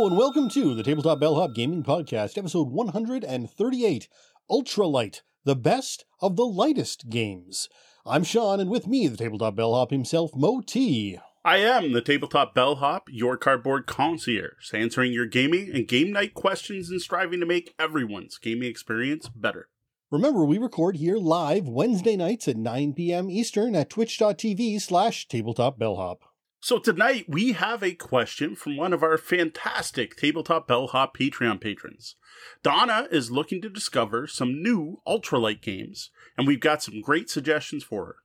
Hello and welcome to the Tabletop Bellhop Gaming Podcast, episode 138 Ultralight, the best of the lightest games. I'm Sean, and with me, the Tabletop Bellhop himself, Moe T. I am the Tabletop Bellhop, your cardboard concierge, answering your gaming and game night questions and striving to make everyone's gaming experience better. Remember, we record here live Wednesday nights at 9 p.m. Eastern at twitch.tv slash tabletopbellhop. So tonight we have a question from one of our fantastic Tabletop Bellhop Patreon patrons. Donna is looking to discover some new ultralight games, and we've got some great suggestions for her.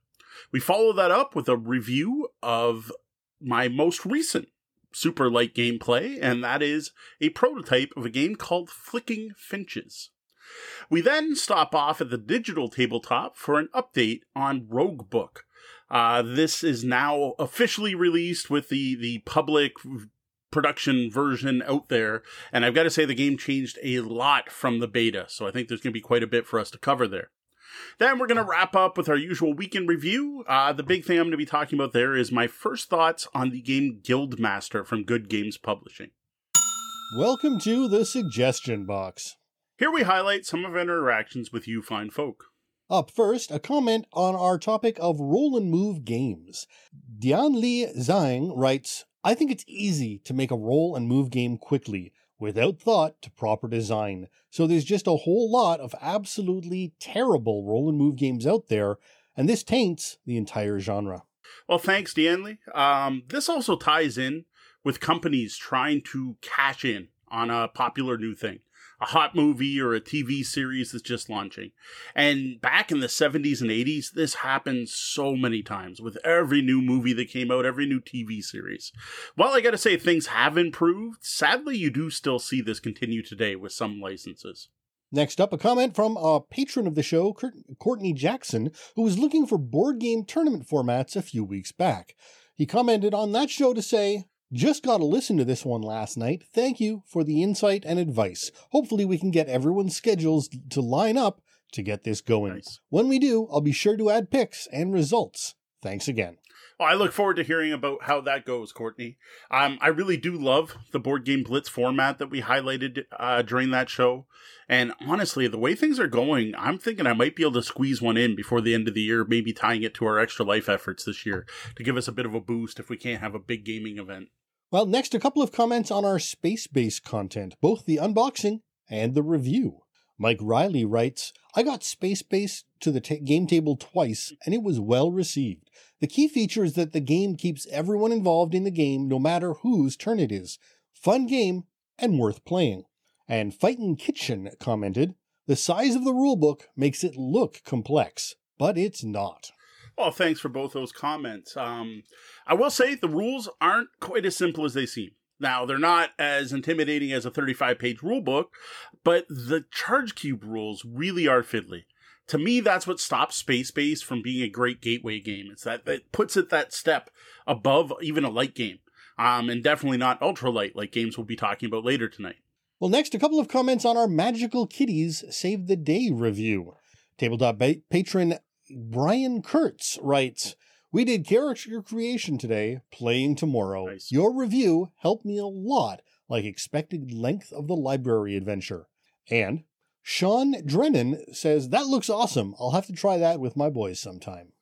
We follow that up with a review of my most recent super light gameplay, and that is a prototype of a game called Flicking Finches. We then stop off at the digital tabletop for an update on Roguebook, uh, this is now officially released with the the public production version out there, and I've got to say the game changed a lot from the beta, so I think there's going to be quite a bit for us to cover there. Then we're going to wrap up with our usual weekend review. Uh, the big thing I'm going to be talking about there is my first thoughts on the game Guildmaster from Good Games Publishing. Welcome to the suggestion box. Here we highlight some of our interactions with you fine folk. Up first, a comment on our topic of roll and move games. Dian Li Zhang writes, I think it's easy to make a roll and move game quickly, without thought to proper design. So there's just a whole lot of absolutely terrible roll and move games out there, and this taints the entire genre. Well, thanks, Dianli. Um, this also ties in with companies trying to cash in on a popular new thing a hot movie or a TV series that's just launching. And back in the 70s and 80s, this happened so many times with every new movie that came out, every new TV series. While I gotta say things have improved, sadly you do still see this continue today with some licenses. Next up, a comment from a patron of the show, Courtney Jackson, who was looking for board game tournament formats a few weeks back. He commented on that show to say, just got to listen to this one last night. Thank you for the insight and advice. Hopefully, we can get everyone's schedules to line up to get this going. Nice. When we do, I'll be sure to add picks and results. Thanks again. Well, I look forward to hearing about how that goes, Courtney. Um, I really do love the board game blitz format that we highlighted uh, during that show. And honestly, the way things are going, I'm thinking I might be able to squeeze one in before the end of the year, maybe tying it to our extra life efforts this year to give us a bit of a boost if we can't have a big gaming event. Well, next, a couple of comments on our Space Base content, both the unboxing and the review. Mike Riley writes, I got Space Base to the t- game table twice, and it was well received. The key feature is that the game keeps everyone involved in the game, no matter whose turn it is. Fun game and worth playing. And Fightin' Kitchen commented, The size of the rulebook makes it look complex, but it's not. Well, thanks for both those comments. Um, I will say the rules aren't quite as simple as they seem. Now, they're not as intimidating as a 35 page rule book, but the charge cube rules really are fiddly. To me, that's what stops Space Base from being a great gateway game. It's that it puts it that step above even a light game, um, and definitely not ultra light like games we'll be talking about later tonight. Well, next, a couple of comments on our Magical Kitties Save the Day review. Tabletop ba- patron Brian Kurtz writes, we did character creation today, playing tomorrow. Nice. Your review helped me a lot, like expected length of the library adventure. And Sean Drennan says, That looks awesome. I'll have to try that with my boys sometime.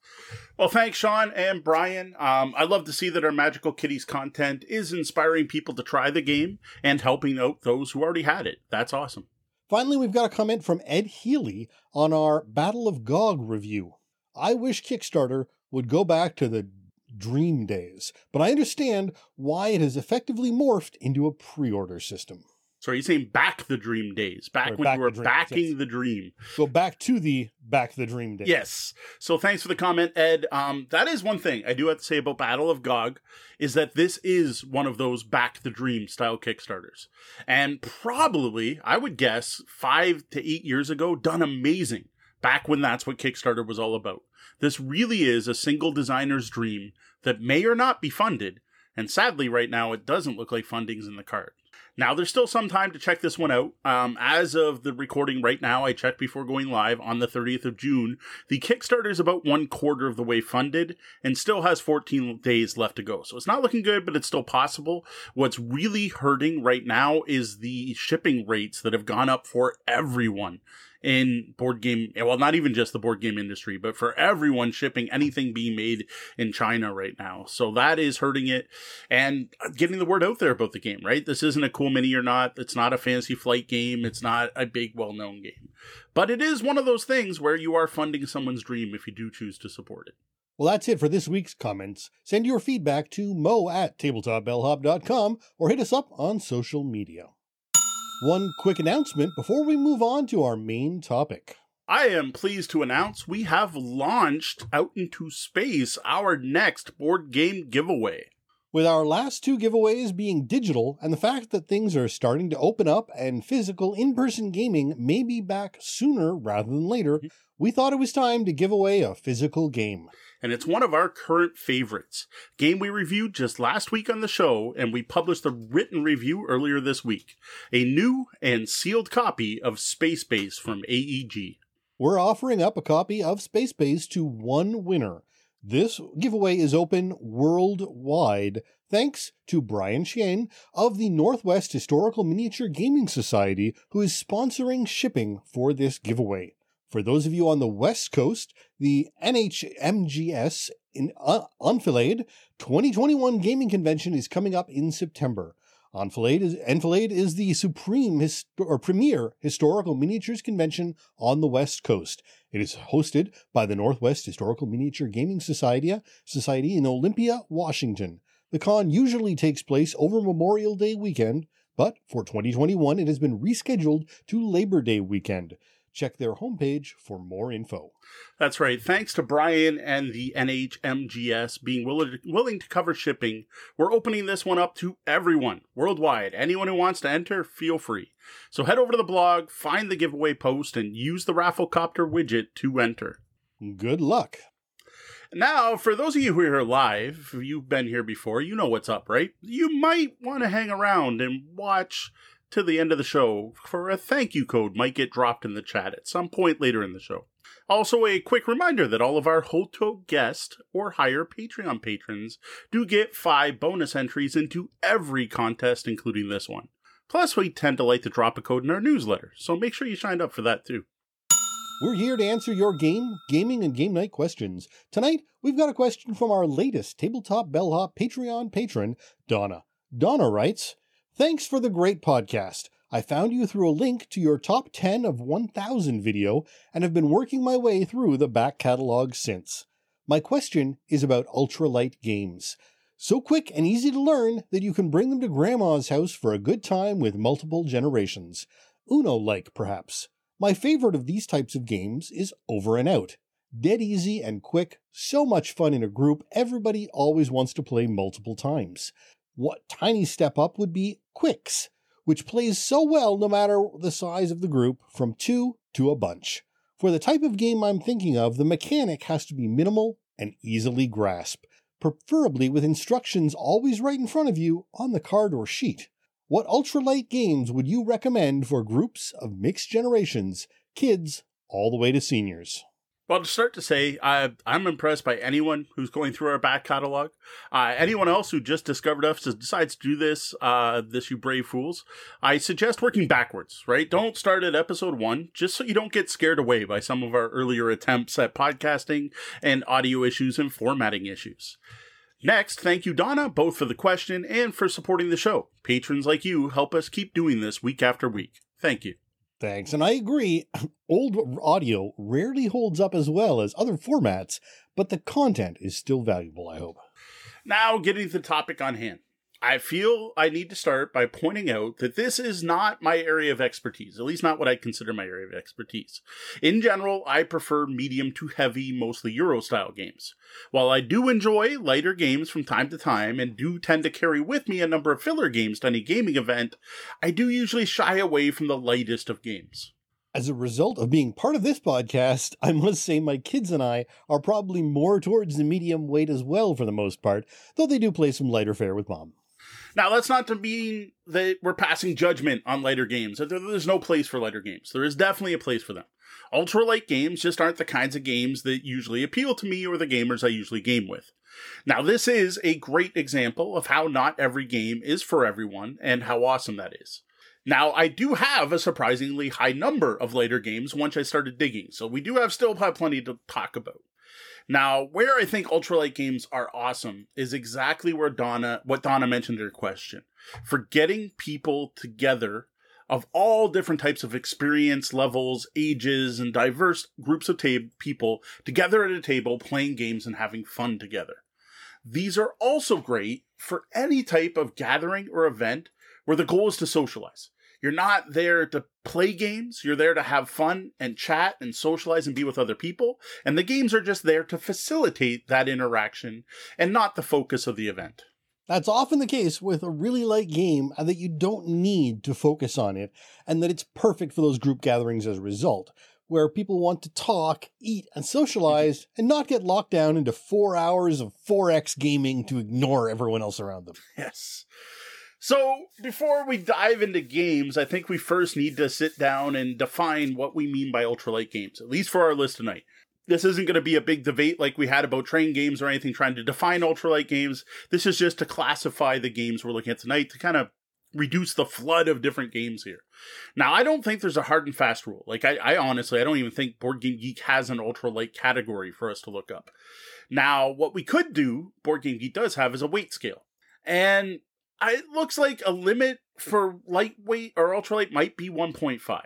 Well, thanks, Sean and Brian. Um, I love to see that our Magical Kitties content is inspiring people to try the game and helping out those who already had it. That's awesome. Finally, we've got a comment from Ed Healy on our Battle of Gog review. I wish Kickstarter would go back to the dream days, but I understand why it has effectively morphed into a pre order system. So are you saying back the dream days? Back or when back you were the backing yes. the dream. Go back to the back the dream days. Yes. So thanks for the comment, Ed. Um, that is one thing I do have to say about Battle of Gog is that this is one of those back the dream style Kickstarters. And probably, I would guess, five to eight years ago, done amazing. Back when that's what Kickstarter was all about. This really is a single designer's dream that may or not be funded, and sadly, right now, it doesn't look like funding's in the card. Now, there's still some time to check this one out. Um, as of the recording right now, I checked before going live on the 30th of June. The Kickstarter is about one quarter of the way funded and still has 14 days left to go. So it's not looking good, but it's still possible. What's really hurting right now is the shipping rates that have gone up for everyone in board game well not even just the board game industry but for everyone shipping anything being made in china right now. So that is hurting it and getting the word out there about the game right? This isn't a CoolMiniOrNot. It's not a fantasy flight game. It's not a big well-known game. But it is one of those things where you are funding someone's dream if you do choose to support it. Well, that's it for this week's comments. Send your feedback to moe at tabletopbellhop.com or hit us up on social media. One quick announcement before we move on to our main topic. I am pleased to announce we have launched out into space our next board game giveaway. With our last two giveaways being digital and the fact that things are starting to open up and physical in person gaming may be back sooner rather than later, mm-hmm. We thought it was time to give away a physical game and it's one of our current favorites. Game we reviewed just last week on the show, and we published a written review earlier this week. A new and sealed copy of Space Base from AEG. We're offering up a copy of Space Base to one winner. This giveaway is open worldwide thanks to Brian Shane of the Northwest Historical Miniature Gaming Society, who is sponsoring shipping for this giveaway. For those of you on the West Coast, the NHMGS in uh, Enfilade 2021 gaming convention is coming up in September. Enfilade is, Enfilade is the supreme or premier historical miniatures convention on the West Coast. It is hosted by the Northwest Historical Miniature Gaming Society, Society in Olympia, Washington. The con usually takes place over Memorial Day weekend, but for 2021 it has been rescheduled to Labor Day weekend. Check their homepage for more info. That's right. Thanks to Brian and the NHMGS being willing to, willing to cover shipping, we're opening this one up to everyone worldwide. Anyone who wants to enter, feel free. So head over to the blog, find the giveaway post, and use the Rafflecopter widget to enter. Good luck. Now, for those of you who are here live, if you've been here before, you know what's up, right? You might want to hang around and watch to the end of the show for a thank you code might get dropped in the chat at some point later in the show. Also, a quick reminder that all of our Hoto guest or higher Patreon patrons do get five bonus entries into every contest, including this one. Plus, we tend to like to drop a code in our newsletter, so make sure you signed up for that too. We're here to answer your game, gaming, and game night questions. Tonight, we've got a question from our latest Tabletop Bellhop Patreon patron, Donna. Donna writes, Thanks for the great podcast. I found you through a link to your top 10 of 1000 video and have been working my way through the back catalog since. My question is about ultralight games. So quick and easy to learn that you can bring them to grandma's house for a good time with multiple generations. Uno like, perhaps. My favorite of these types of games is Over and Out. Dead easy and quick, so much fun in a group, everybody always wants to play multiple times. What tiny step up would be Qwixx, which plays so well no matter the size of the group, from two to a bunch. For the type of game I'm thinking of, the mechanic has to be minimal and easily grasped, preferably with instructions always right in front of you on the card or sheet. What ultralight games would you recommend for groups of mixed generations, kids all the way to seniors? Well, to start to say, I, I'm impressed by anyone who's going through our back catalog. Uh, anyone else who just discovered us decides to do this, uh, this you brave fools. I suggest working backwards, right? Don't start at episode one, just so you don't get scared away by some of our earlier attempts at podcasting and audio issues and formatting issues. Next, thank you, Donna, both for the question and for supporting the show. Patrons like you help us keep doing this week after week. Thank you. Thanks. And I agree, old audio rarely holds up as well as other formats, but the content is still valuable, I hope. Now, getting to the topic on hand. I feel I need to start by pointing out that this is not my area of expertise, at least not what I consider my area of expertise. In general, I prefer medium to heavy, mostly Euro style games. While I do enjoy lighter games from time to time and do tend to carry with me a number of filler games to any gaming event, I do usually shy away from the lightest of games. As a result of being part of this podcast, I must say my kids and I are probably more towards the medium weight as well for the most part, though they do play some lighter fare with mom. Now, that's not to mean that we're passing judgment on lighter games. There's no place for lighter games. There is definitely a place for them. Ultra light games just aren't the kinds of games that usually appeal to me or the gamers I usually game with. Now, this is a great example of how not every game is for everyone and how awesome that is. Now, I do have a surprisingly high number of later games once I started digging, so we do have still have plenty to talk about. Now, where I think ultralight games are awesome is exactly where Donna, what Donna mentioned in her question, for getting people together of all different types of experience levels, ages, and diverse groups of people together at a table playing games and having fun together. These are also great for any type of gathering or event where the goal is to socialize. You're not there to play games. You're there to have fun and chat and socialize and be with other people. And the games are just there to facilitate that interaction and not the focus of the event. That's often the case with a really light game uh, that you don't need to focus on it and that it's perfect for those group gatherings as a result, where people want to talk, eat, and socialize and not get locked down into four hours of 4X gaming to ignore everyone else around them. Yes. So, before we dive into games, I think we first need to sit down and define what we mean by ultralight games, at least for our list tonight. This isn't going to be a big debate like we had about train games or anything trying to define ultralight games. This is just to classify the games we're looking at tonight to kind of reduce the flood of different games here. Now, I don't think there's a hard and fast rule. Like, I, I honestly, I don't even think Board Game Geek has an ultralight category for us to look up. Now, what we could do, Board Game Geek does have, is a weight scale. And it looks like a limit for lightweight or ultralight might be 1.5.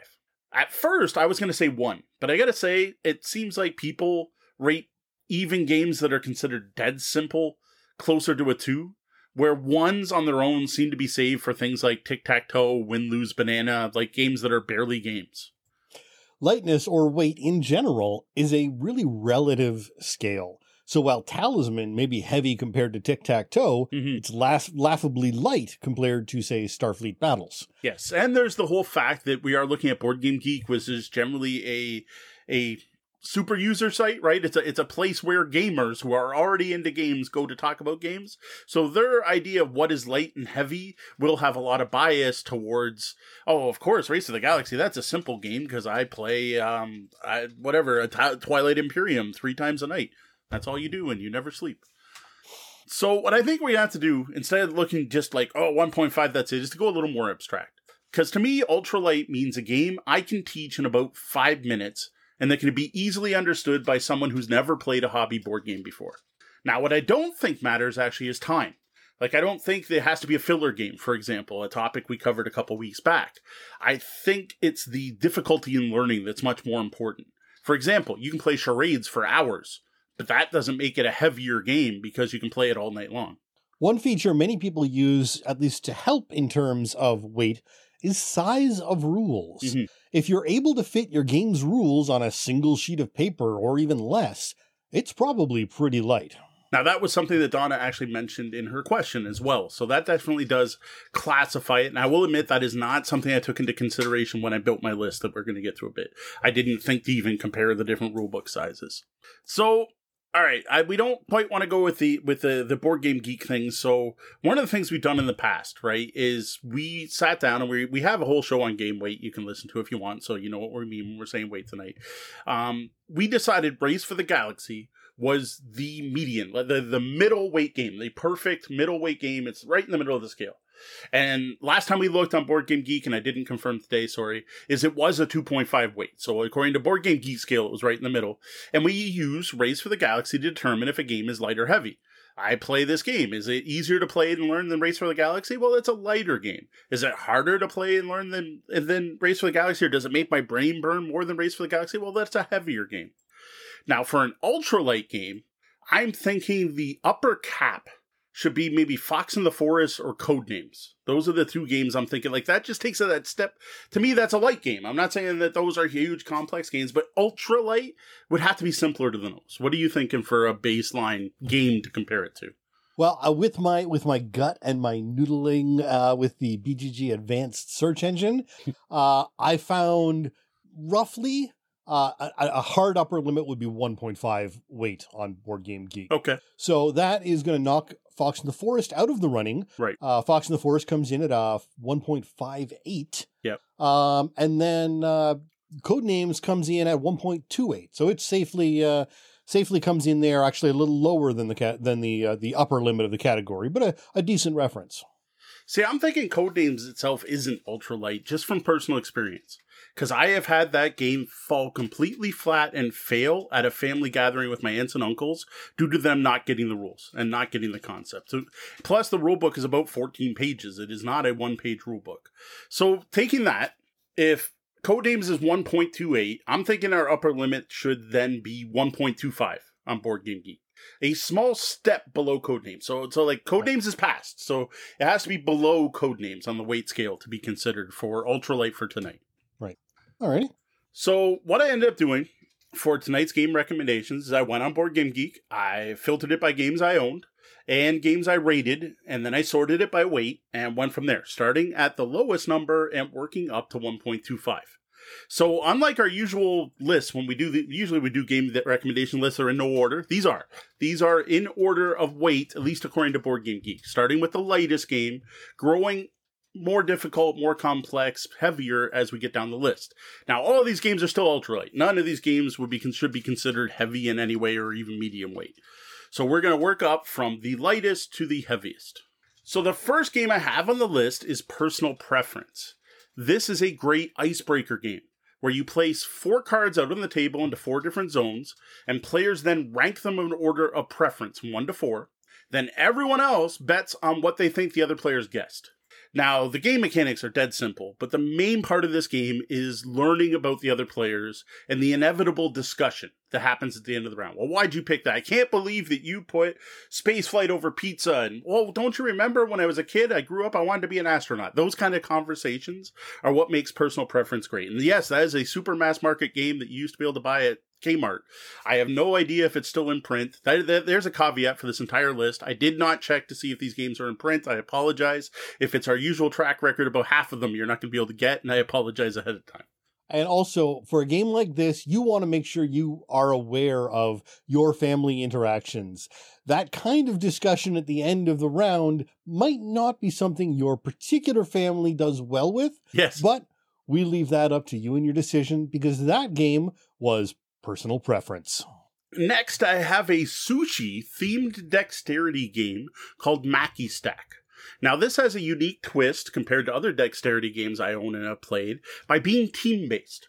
At first, I was going to say 1, but I got to say, it seems like people rate even games that are considered dead simple closer to a 2, where ones on their own seem to be saved for things like tic tac toe, win, lose, banana, like games that are barely games. Lightness or weight in general is a really relative scale. So while Talisman may be heavy compared to Tic Tac Toe, mm-hmm. it's laugh- laughably light compared to, say, Starfleet Battles. Yes, and there's the whole fact that we are looking at Board Game Geek, which is generally a a super user site, right? It's a it's a place where gamers who are already into games go to talk about games. So their idea of what is light and heavy will have a lot of bias towards. Oh, of course, Race of the Galaxy. That's a simple game because I play um I, whatever a t- Twilight Imperium three times a night. That's all you do, and you never sleep. So, what I think we have to do, instead of looking just like, oh, 1.5, that's it, is to go a little more abstract. Because to me, ultralight means a game I can teach in about five minutes and that can be easily understood by someone who's never played a hobby board game before. Now, what I don't think matters actually is time. Like, I don't think there has to be a filler game, for example, a topic we covered a couple weeks back. I think it's the difficulty in learning that's much more important. For example, you can play charades for hours, but that doesn't make it a heavier game because you can play it all night long. One feature many people use, at least to help in terms of weight, is size of rules. Mm-hmm. If you're able to fit your game's rules on a single sheet of paper or even less, it's probably pretty light. Now, that was something that Donna actually mentioned in her question as well. So that definitely does classify it. And I will admit that is not something I took into consideration when I built my list that we're going to get through a bit. I didn't think to even compare the different rulebook sizes. So all right, I, we don't quite want to go with the with the the board game geek thing. So one of the things we've done in the past, right, is we sat down and we we have a whole show on game weight you can listen to if you want. So you know what we mean when we're saying weight tonight. Um, we decided Race for the Galaxy was the median, the the middle weight game, the perfect middle weight game. It's right in the middle of the scale. And last time we looked on Board Game Geek, and I didn't confirm today, sorry, is it was a 2.5 weight. So according to Board Game Geek scale, it was right in the middle. And we use Race for the Galaxy to determine if a game is light or heavy. I play this game. Is it easier to play and learn than Race for the Galaxy? Well, it's a lighter game. Is it harder to play and learn than than Race for the Galaxy, or does it make my brain burn more than Race for the Galaxy? Well, that's a heavier game. Now, for an ultralight game, I'm thinking the upper cap should be maybe Fox in the Forest or Codenames. Those are the two games I'm thinking. Like that just takes that step. To me, that's a light game. I'm not saying that those are huge, complex games, but ultra light would have to be simpler to the those. What are you thinking for a baseline game to compare it to? Well, uh, with my with my gut and my noodling uh, with the BGG Advanced Search Engine, uh, I found roughly uh, a, a, hard upper limit would be 1.5 weight on Board Game Geek. Okay. So that is going to knock Fox in the Forest out of the running. Right. Uh, Fox in the Forest comes in at uh, 1.58. Yep. Um, and then uh, Codenames comes in at 1.28. So it safely uh, safely comes in there, actually a little lower than the cat than the uh, the upper limit of the category, but a, a decent reference. See, I'm thinking Codenames itself isn't ultralight just from personal experience. Because I have had that game fall completely flat and fail at a family gathering with my aunts and uncles due to them not getting the rules and not getting the concept. So, plus, the rule book is about 14 pages. It is not a one page rule book. So, taking that, if Codenames is 1.28, I'm thinking our upper limit should then be 1.25 on Board Game Geek a small step below codenames. So so like codenames is passed. So it has to be below codenames on the weight scale to be considered for ultralight for tonight. Right. Alrighty. So what I ended up doing for tonight's game recommendations is I went on Board Game Geek. I filtered it by games I owned and games I rated, and then I sorted it by weight and went from there, starting at the lowest number and working up to 1.25. So unlike our usual lists, when we do the, usually we do game recommendation lists are in no order. These are these are in order of weight, at least according to Board Game Geek. Starting with the lightest game, growing more difficult, more complex, heavier as we get down the list. Now, all of these games are still ultralight. None of these games would be should be considered heavy in any way or even medium weight. So we're going to work up from the lightest to the heaviest. So the first game I have on the list is Personal Preference. This is a great icebreaker game where you place four cards out on the table into four different zones, and players then rank them in order of preference, one to four. Then everyone else bets on what they think the other players guessed. Now, the game mechanics are dead simple, but the main part of this game is learning about the other players and the inevitable discussion that happens at the end of the round. Well, why'd you pick that? I can't believe that you put space flight over pizza. And, well, don't you remember when I was a kid, I grew up, I wanted to be an astronaut. Those kind of conversations are what makes personal preference great. And yes, that is a super mass market game that you used to be able to buy at Kmart. I have no idea if it's still in print. That, that, there's a caveat for this entire list. I did not check to see if these games are in print. I apologize. If it's our usual track record, about half of them you're not going to be able to get, and I apologize ahead of time. And also, for a game like this, you want to make sure you are aware of your family interactions. That kind of discussion at the end of the round might not be something your particular family does well with. Yes. But we leave that up to you and your decision because that game was personal preference. Next, I have a sushi themed dexterity game called Maki Stack. Now, this has a unique twist compared to other dexterity games I own and have played by being team based.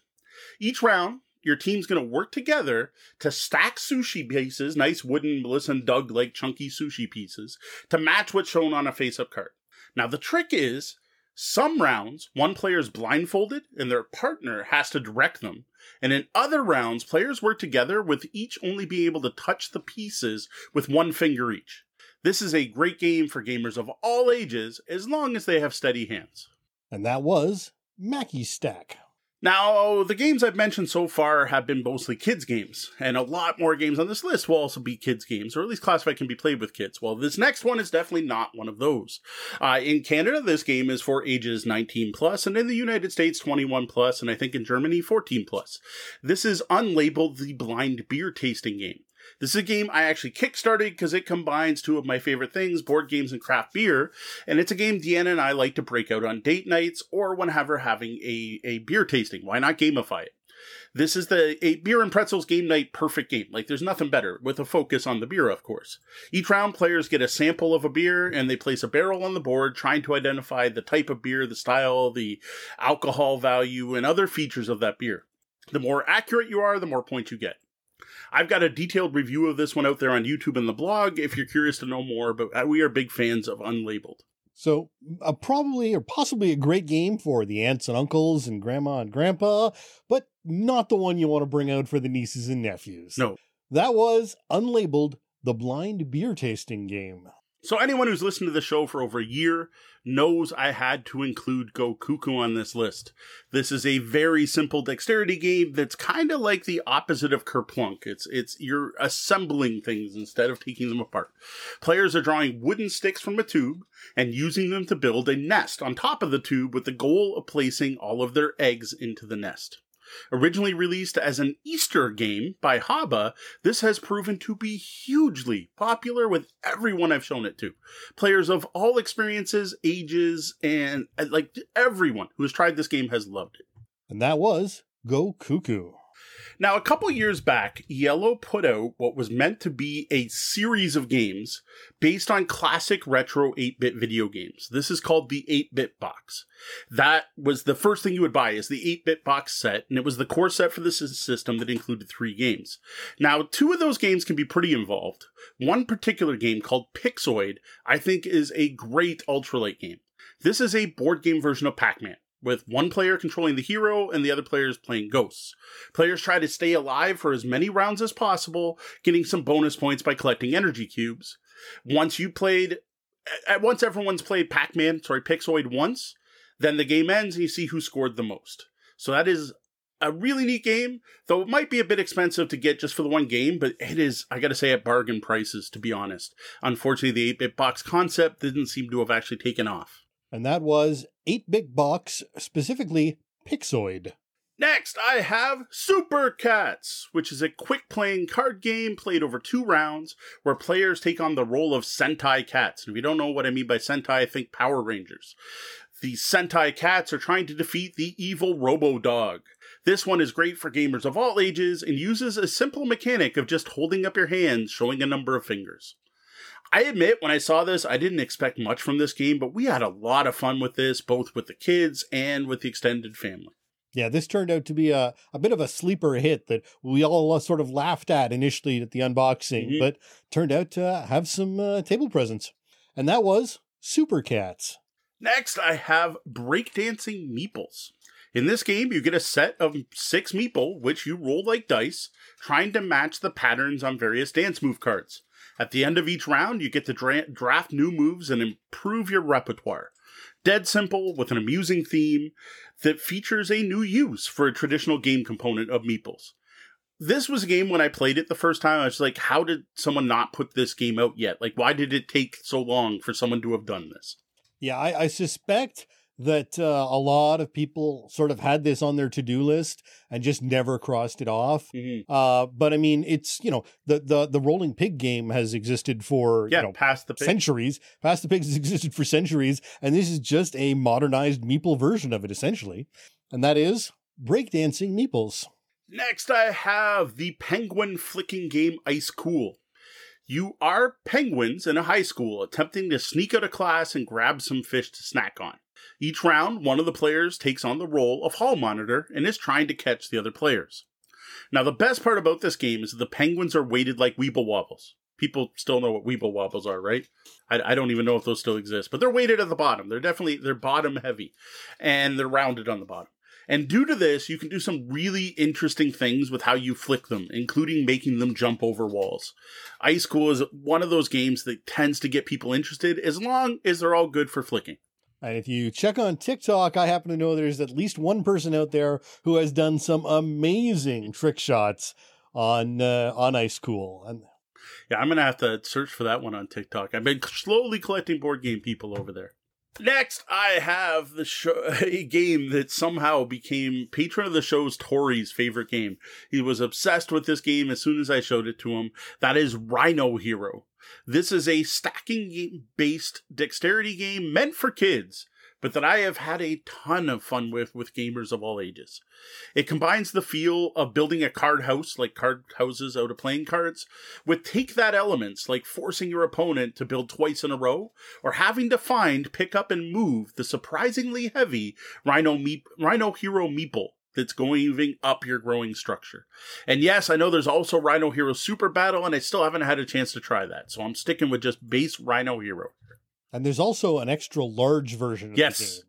Each round, your team's going to work together to stack sushi pieces, nice wooden Melissa and Doug like chunky sushi pieces, to match what's shown on a face up card. Now, the trick is some rounds, one player is blindfolded and their partner has to direct them. And in other rounds, players work together with each only being able to touch the pieces with one finger each. This is a great game for gamers of all ages as long as they have steady hands. And that was Maki Stack. Now, the games I've mentioned so far have been mostly kids' games, and a lot more games on this list will also be kids' games, or at least classified can be played with kids. Well, this next one is definitely not one of those. Uh, in Canada, this game is for ages 19 plus, and in the United States, 21 plus, and I think in Germany, 14 plus. This is unlabeled the blind beer tasting game. This is a game I actually kickstarted because it combines two of my favorite things, board games and craft beer. And it's a game Deanna and I like to break out on date nights or whenever having a, a beer tasting. Why not gamify it? This is the a beer and pretzels game night perfect game. Like there's nothing better with a focus on the beer, of course. Each round players get a sample of a beer and they place a barrel on the board trying to identify the type of beer, the style, the alcohol value, and other features of that beer. The more accurate you are, the more points you get. I've got a detailed review of this one out there on YouTube and the blog if you're curious to know more, but uh, we are big fans of Unlabeled. So, uh, probably or possibly a great game for the aunts and uncles and grandma and grandpa, but not the one you want to bring out for the nieces and nephews. No. That was Unlabeled, the blind beer tasting game. So anyone who's listened to the show for over a year knows I had to include Go Cuckoo on this list. This is a very simple dexterity game that's kind of like the opposite of Kerplunk. It's it's you're assembling things instead of taking them apart. Players are drawing wooden sticks from a tube and using them to build a nest on top of the tube with the goal of placing all of their eggs into the nest. Originally released as an Easter game by Haba, this has proven to be hugely popular with everyone I've shown it to. Players of all experiences, ages, and like everyone who has tried this game has loved it. And that was Go Cuckoo. Now, a couple years back, IELLO put out what was meant to be a series of games based on classic retro 8 bit video games. This is called the 8 bit box. That was the first thing you would buy is the 8 bit box set, and it was the core set for the system that included three games. Now, two of those games can be pretty involved. One particular game called Pixoid, I think, is a great ultralight game. This is a board game version of Pac Man with one player controlling the hero and the other players playing ghosts. Players try to stay alive for as many rounds as possible, getting some bonus points by collecting energy cubes. Once you played, at once everyone's played Pac-Man, sorry, Pixoid once, then the game ends and you see who scored the most. So that is a really neat game, though it might be a bit expensive to get just for the one game, but it is, I gotta say, at bargain prices, to be honest. Unfortunately, the 8 bit box concept didn't seem to have actually taken off and that was 8 Bit Box, specifically Pixoid. Next, I have Super Cats, which is a quick playing card game played over two rounds where players take on the role of Sentai cats. And if you don't know what I mean by Sentai, think Power Rangers. The Sentai cats are trying to defeat the evil Robo Dog. This one is great for gamers of all ages and uses a simple mechanic of just holding up your hands, showing a number of fingers. I admit when I saw this, I didn't expect much from this game, but we had a lot of fun with this, both with the kids and with the extended family. Yeah, this turned out to be a, a bit of a sleeper hit that we all sort of laughed at initially at the unboxing, mm-hmm. but turned out to have some uh, table presence. And that was Super Cats. Next, I have Breakdancing Meeples. In this game, you get a set of six meeple, which you roll like dice, trying to match the patterns on various dance move cards. At the end of each round, you get to dra- draft new moves and improve your repertoire. Dead simple, with an amusing theme that features a new use for a traditional game component of Meeples. This was a game when I played it the first time. I was like, how did someone not put this game out yet? Like, why did it take so long for someone to have done this? Yeah, I, I suspect that uh, a lot of people sort of had this on their to-do list and just never crossed it off. Mm-hmm. Uh, but I mean, it's you know the the the rolling pig game has existed for yeah, you know, past the pig. centuries. Past the pigs has existed for centuries, and this is just a modernized meeple version of it, essentially, and that is breakdancing meeples. Next, I have the penguin flicking game Ice Cool. You are penguins in a high school attempting to sneak out of class and grab some fish to snack on. Each round, one of the players takes on the role of hall monitor and is trying to catch the other players. Now, the best part about this game is that the penguins are weighted like Weeble Wobbles. People still know what Weeble Wobbles are, right? I, I don't even know if those still exist, but they're weighted at the bottom. They're definitely they're bottom heavy, and they're rounded on the bottom. And due to this, you can do some really interesting things with how you flick them, including making them jump over walls. Ice Cool is one of those games that tends to get people interested as long as they're all good for flicking. And if you check on TikTok, I happen to know there's at least one person out there who has done some amazing trick shots on uh, on Ice Cool. And yeah, I'm gonna have to search for that one on TikTok. I've been slowly collecting board game people over there. Next, I have the show, a game that somehow became patron of the show's Tori's favorite game. He was obsessed with this game as soon as I showed it to him. That is Rhino Hero. This is a stacking game based dexterity game meant for kids, but that I have had a ton of fun with with gamers of all ages. It combines the feel of building a card house, like card houses out of playing cards, with take that elements, like forcing your opponent to build twice in a row, or having to find, pick up, and move the surprisingly heavy Rhino, Meep- Rhino Hero Meeple that's going up your growing structure. And yes, I know there's also Rhino Hero Super Battle, and I still haven't had a chance to try that. So I'm sticking with just base Rhino Hero. And there's also an extra large version yes.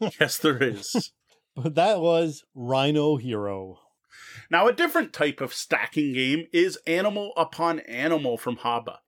The yes, there is. but that was Rhino Hero. Now, a different type of stacking game is Animal Upon Animal from Haba.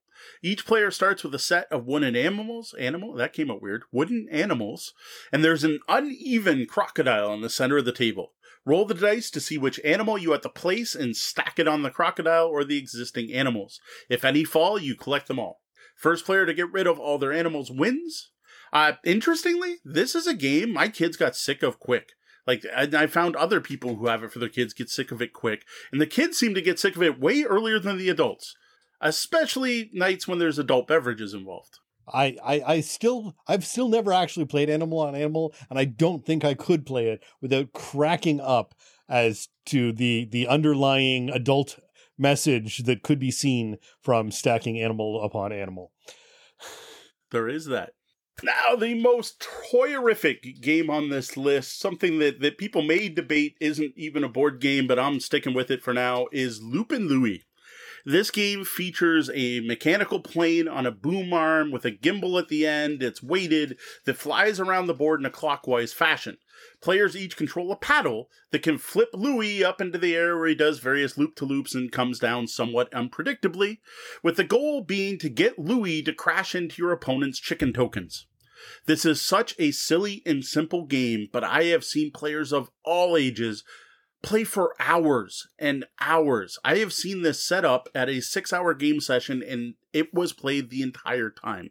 Each player starts with a set of wooden animals. Animal? That came out weird. Wooden animals. And there's an uneven crocodile in the center of the table. Roll the dice to see which animal you have to place and stack it on the crocodile or the existing animals. If any fall, you collect them all. First player to get rid of all their animals wins. Uh, interestingly, this is a game my kids got sick of quick. Like, I found other people who have it for their kids get sick of it quick, and the kids seem to get sick of it way earlier than the adults, especially nights when there's adult beverages involved. I, I, I still, I've still never actually played Animal on Animal, and I don't think I could play it without cracking up as to the the underlying adult message that could be seen from stacking animal upon animal. There is that. Now, the most horrific game on this list, something that, that people may debate isn't even a board game, but I'm sticking with it for now, is Loopin' Louie. This game features a mechanical plane on a boom arm with a gimbal at the end. It's weighted that flies around the board in a clockwise fashion. Players each control a paddle that can flip Louie up into the air where he does various loop to loops and comes down somewhat unpredictably, with the goal being to get Louie to crash into your opponent's chicken tokens. This is such a silly and simple game, but I have seen players of all ages play for hours and hours. I have seen this set up at a six hour game session and it was played the entire time.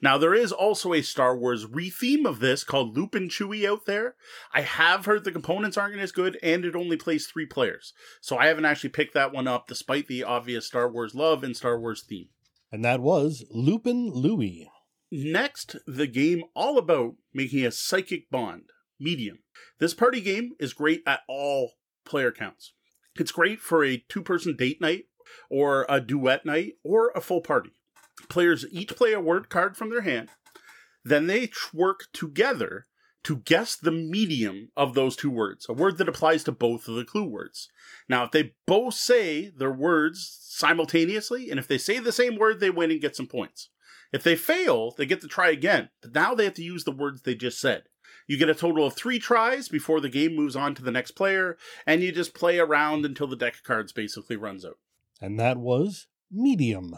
Now, there is also a Star Wars retheme of this called Loopin' Chewie out there. I have heard the components aren't as good and it only plays three players. So I haven't actually picked that one up despite the obvious Star Wars love and Star Wars theme. And that was Loopin' Louie. Next, the game all about making a psychic bond, Medium. This party game is great at all player counts. It's great for a two person date night, or a duet night, or a full party. Players each play a word card from their hand, then they work together to guess the medium of those two words, a word that applies to both of the clue words. Now, if they both say their words simultaneously, and if they say the same word, they win and get some points. If they fail, they get to try again, but now they have to use the words they just said. You get a total of three tries before the game moves on to the next player, and you just play around until the deck of cards basically runs out. And that was Medium.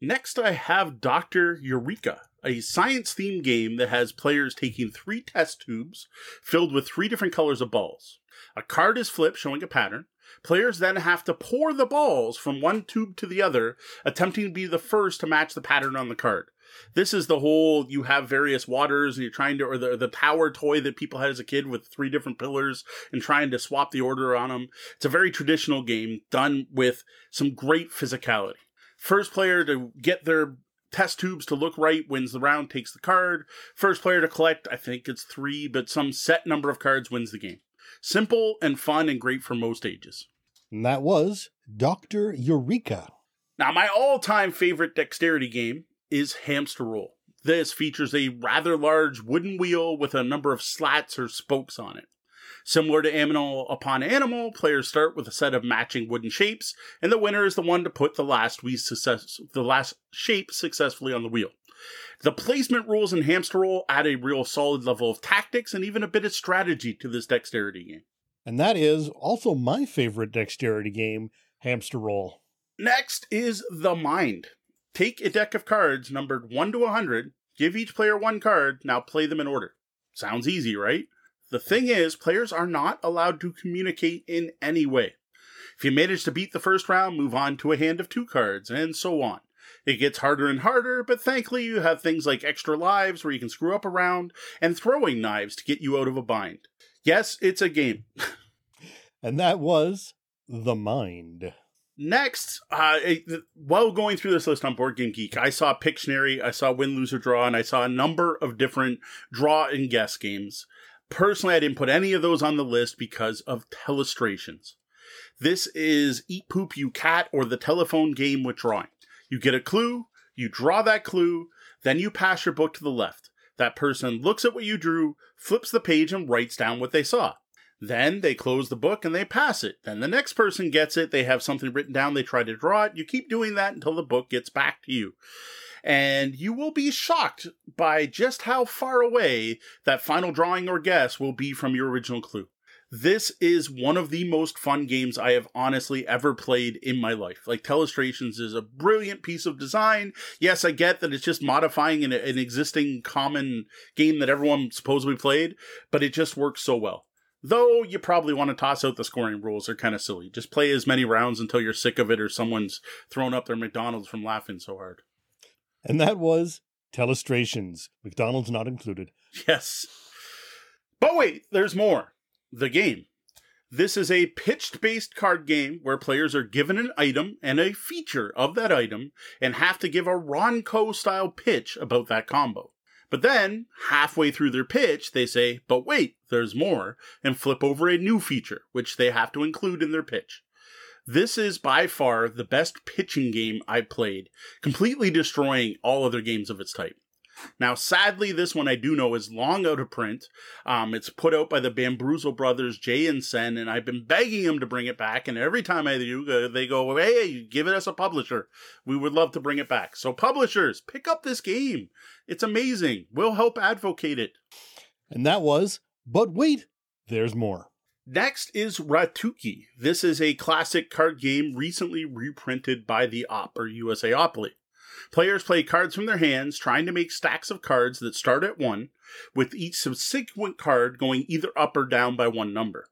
Next, I have Dr. Eureka, a science themed game that has players taking three test tubes filled with three different colors of balls. A card is flipped showing a pattern. Players then have to pour the balls from one tube to the other, attempting to be the first to match the pattern on the card. This is the whole you have various waters and you're trying to, or the, the tower toy that people had as a kid with three different pillars and trying to swap the order on them. It's a very traditional game done with some great physicality. First player to get their test tubes to look right wins the round, takes the card. First player to collect, I think it's three, but some set number of cards wins the game. Simple and fun and great for most ages. And that was Dr. Eureka. Now, my all time favorite dexterity game is Hamster Roll. This features a rather large wooden wheel with a number of slats or spokes on it. Similar to Animal Upon Animal, players start with a set of matching wooden shapes, and the winner is the one to put the last success, the last shape successfully on the wheel. The placement rules in Hamster Roll add a real solid level of tactics and even a bit of strategy to this dexterity game. And that is also my favorite dexterity game, Hamster Roll. Next is The Mind. Take a deck of cards numbered 1 to 100, give each player one card, now play them in order. Sounds easy, right? The thing is, players are not allowed to communicate in any way. If you manage to beat the first round, move on to a hand of two cards, and so on. It gets harder and harder, but thankfully you have things like extra lives where you can screw up around and throwing knives to get you out of a bind. Yes, it's a game. and that was The Mind. Next, uh, while going through this list on Board Game Geek, I saw Pictionary, I saw Win, Lose, or Draw, and I saw a number of different draw and guess games. Personally, I didn't put any of those on the list because of telestrations. This is Eat Poop You Cat or the telephone game with drawing. You get a clue, you draw that clue, then you pass your book to the left. That person looks at what you drew, flips the page, and writes down what they saw. Then they close the book and they pass it. Then the next person gets it. They have something written down. They try to draw it. You keep doing that until the book gets back to you. And you will be shocked by just how far away that final drawing or guess will be from your original clue. This is one of the most fun games I have honestly ever played in my life. Like, Telestrations is a brilliant piece of design. Yes, I get that it's just modifying an, an existing common game that everyone supposedly played, but it just works so well. Though you probably want to toss out the scoring rules, they're kind of silly. Just play as many rounds until you're sick of it or someone's thrown up their McDonald's from laughing so hard. And that was Telestrations, McDonald's not included. Yes. But wait, there's more. the game. This is a pitched based card game where players are given an item and a feature of that item and have to give a Ronco style pitch about that combo. But then, halfway through their pitch, they say, but wait, there's more, and flip over a new feature, which they have to include in their pitch. This is by far the best pitching game I've played, completely destroying all other games of its type. Now, sadly, this one I do know is long out of print. Um, it's put out by the Bamboozle brothers, Jay and Sen, and I've been begging them to bring it back. And every time I do, uh, they go, "Hey, give it us a publisher. We would love to bring it back." So, publishers, pick up this game. It's amazing. We'll help advocate it. And that was, but wait, there's more. Next is Ratuki. This is a classic card game recently reprinted by the OP or USAopoly. Players play cards from their hands, trying to make stacks of cards that start at 1, with each subsequent card going either up or down by one number.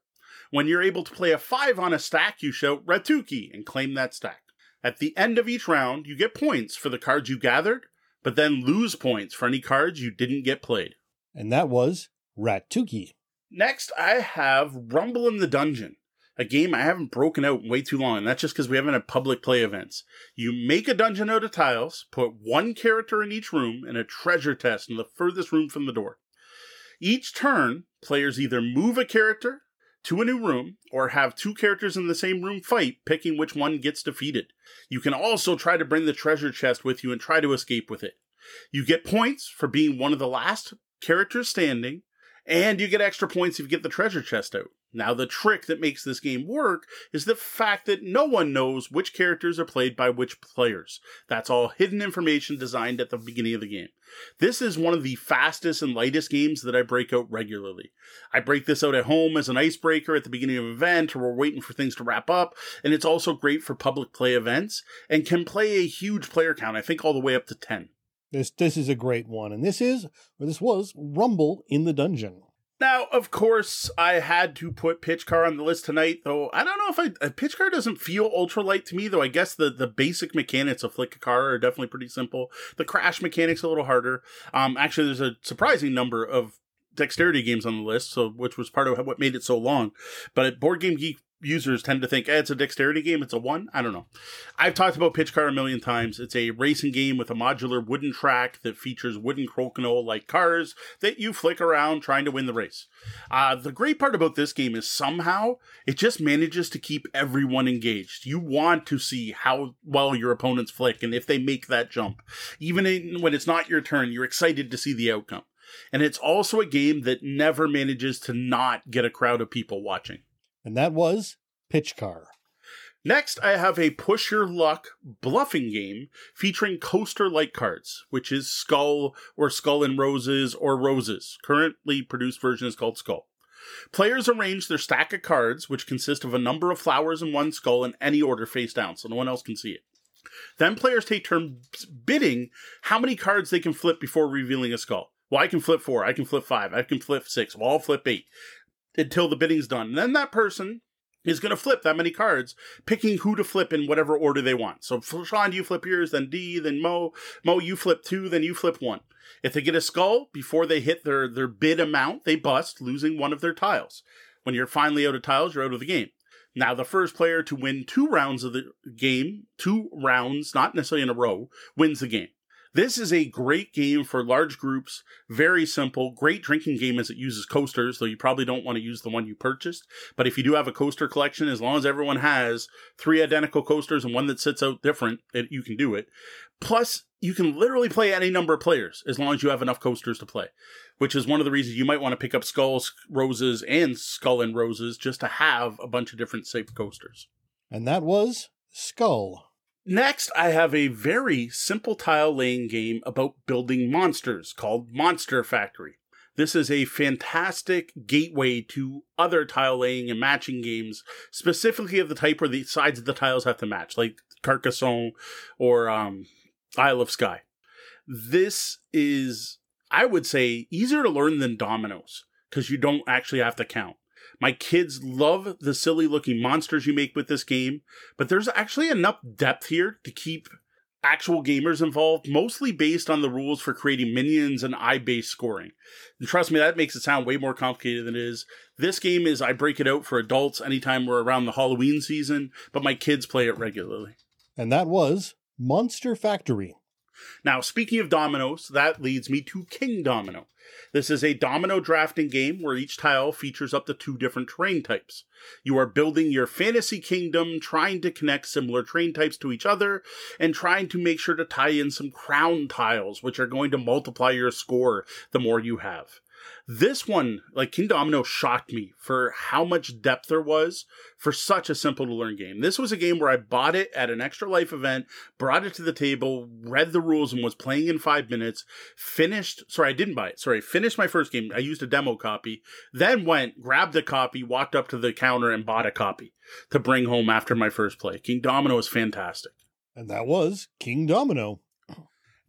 When you're able to play a 5 on a stack, you shout Ratuki and claim that stack. At the end of each round, you get points for the cards you gathered, but then lose points for any cards you didn't get played. And that was Ratuki. Next, I have Rumble in the Dungeon a game I haven't broken out way too long, and that's just because we haven't had public play events. You make a dungeon out of tiles, put one character in each room, and a treasure chest in the furthest room from the door. Each turn, players either move a character to a new room or have two characters in the same room fight, picking which one gets defeated. You can also try to bring the treasure chest with you and try to escape with it. You get points for being one of the last characters standing, and you get extra points if you get the treasure chest out. Now, the trick that makes this game work is the fact that no one knows which characters are played by which players. That's all hidden information designed at the beginning of the game. This is one of the fastest and lightest games that I break out regularly. I break this out at home as an icebreaker at the beginning of an event, or we're waiting for things to wrap up, and it's also great for public play events and can play a huge player count, I think all the way up to 10. This this is a great one, and this is or this was Rumble in the Dungeon. Now, of course, I had to put Pitch Car on the list tonight, though I don't know if I Pitch Car doesn't feel ultralight to me, though I guess the, the basic mechanics of Flick a Car are definitely pretty simple. The crash mechanics a little harder. Um, actually, there's a surprising number of dexterity games on the list, so which was part of what made it so long. But at Board Game Geek users tend to think, eh, it's a dexterity game, it's a one. I don't know. I've talked about Pitch Car a million times. It's a racing game with a modular wooden track that features wooden crokinole like cars that you flick around trying to win the race. Uh, the great part about this game is somehow it just manages to keep everyone engaged. You want to see how well your opponents flick and if they make that jump. Even in, when it's not your turn, you're excited to see the outcome. And it's also a game that never manages to not get a crowd of people watching and that was Pitch Car. Next, I have a push your luck bluffing game featuring coaster like cards, which is Skull or Skull and Roses or Roses. Currently produced version is called Skull. Players arrange their stack of cards, which consist of a number of flowers and one skull in any order face down, so no one else can see it. Then players take turns bidding how many cards they can flip before revealing a skull. Well, I can flip four, I can flip five, I can flip six, well, I'll flip eight until the bidding's done. And then that person is going to flip that many cards, picking who to flip in whatever order they want. So, Sean, you flip yours, then D, then Mo. Mo, you flip two, then you flip one. If they get a skull before they hit their, their bid amount, they bust, losing one of their tiles. When you're finally out of tiles, you're out of the game. Now, the first player to win two rounds of the game, two rounds, not necessarily in a row, wins the game. This is a great game for large groups, very simple, great drinking game as it uses coasters, though you probably don't want to use the one you purchased. But if you do have a coaster collection, as long as everyone has three identical coasters and one that sits out different, it, you can do it. Plus, you can literally play any number of players as long as you have enough coasters to play, which is one of the reasons you might want to pick up Skulls, Roses, and Skull and Roses just to have a bunch of different safe coasters. And that was Skull. Next, I have a very simple tile laying game about building monsters called Monster Factory. This is a fantastic gateway to other tile laying and matching games, specifically of the type where the sides of the tiles have to match, like Carcassonne or um, Isle of Skye. This is, I would say, easier to learn than dominoes because you don't actually have to count. My kids love the silly looking monsters you make with this game, but there's actually enough depth here to keep actual gamers involved, mostly based on the rules for creating minions and eye based scoring. And trust me, that makes it sound way more complicated than it is. This game is I break it out for adults anytime we're around the Halloween season, but my kids play it regularly. And that was Monster Factory. Now, speaking of dominoes, that leads me to King Domino. This is a domino drafting game where each tile features up to two different terrain types. You are building your fantasy kingdom, trying to connect similar terrain types to each other, and trying to make sure to tie in some crown tiles, which are going to multiply your score the more you have. This one, like King Domino, shocked me for how much depth there was for such a simple to learn game. This was a game where I bought it at an extra life event, brought it to the table, read the rules, and was playing in five minutes. Finished, sorry, I didn't buy it. Sorry, finished my first game. I used a demo copy, then went, grabbed a copy, walked up to the counter, and bought a copy to bring home after my first play. King Domino is fantastic. And that was King Domino.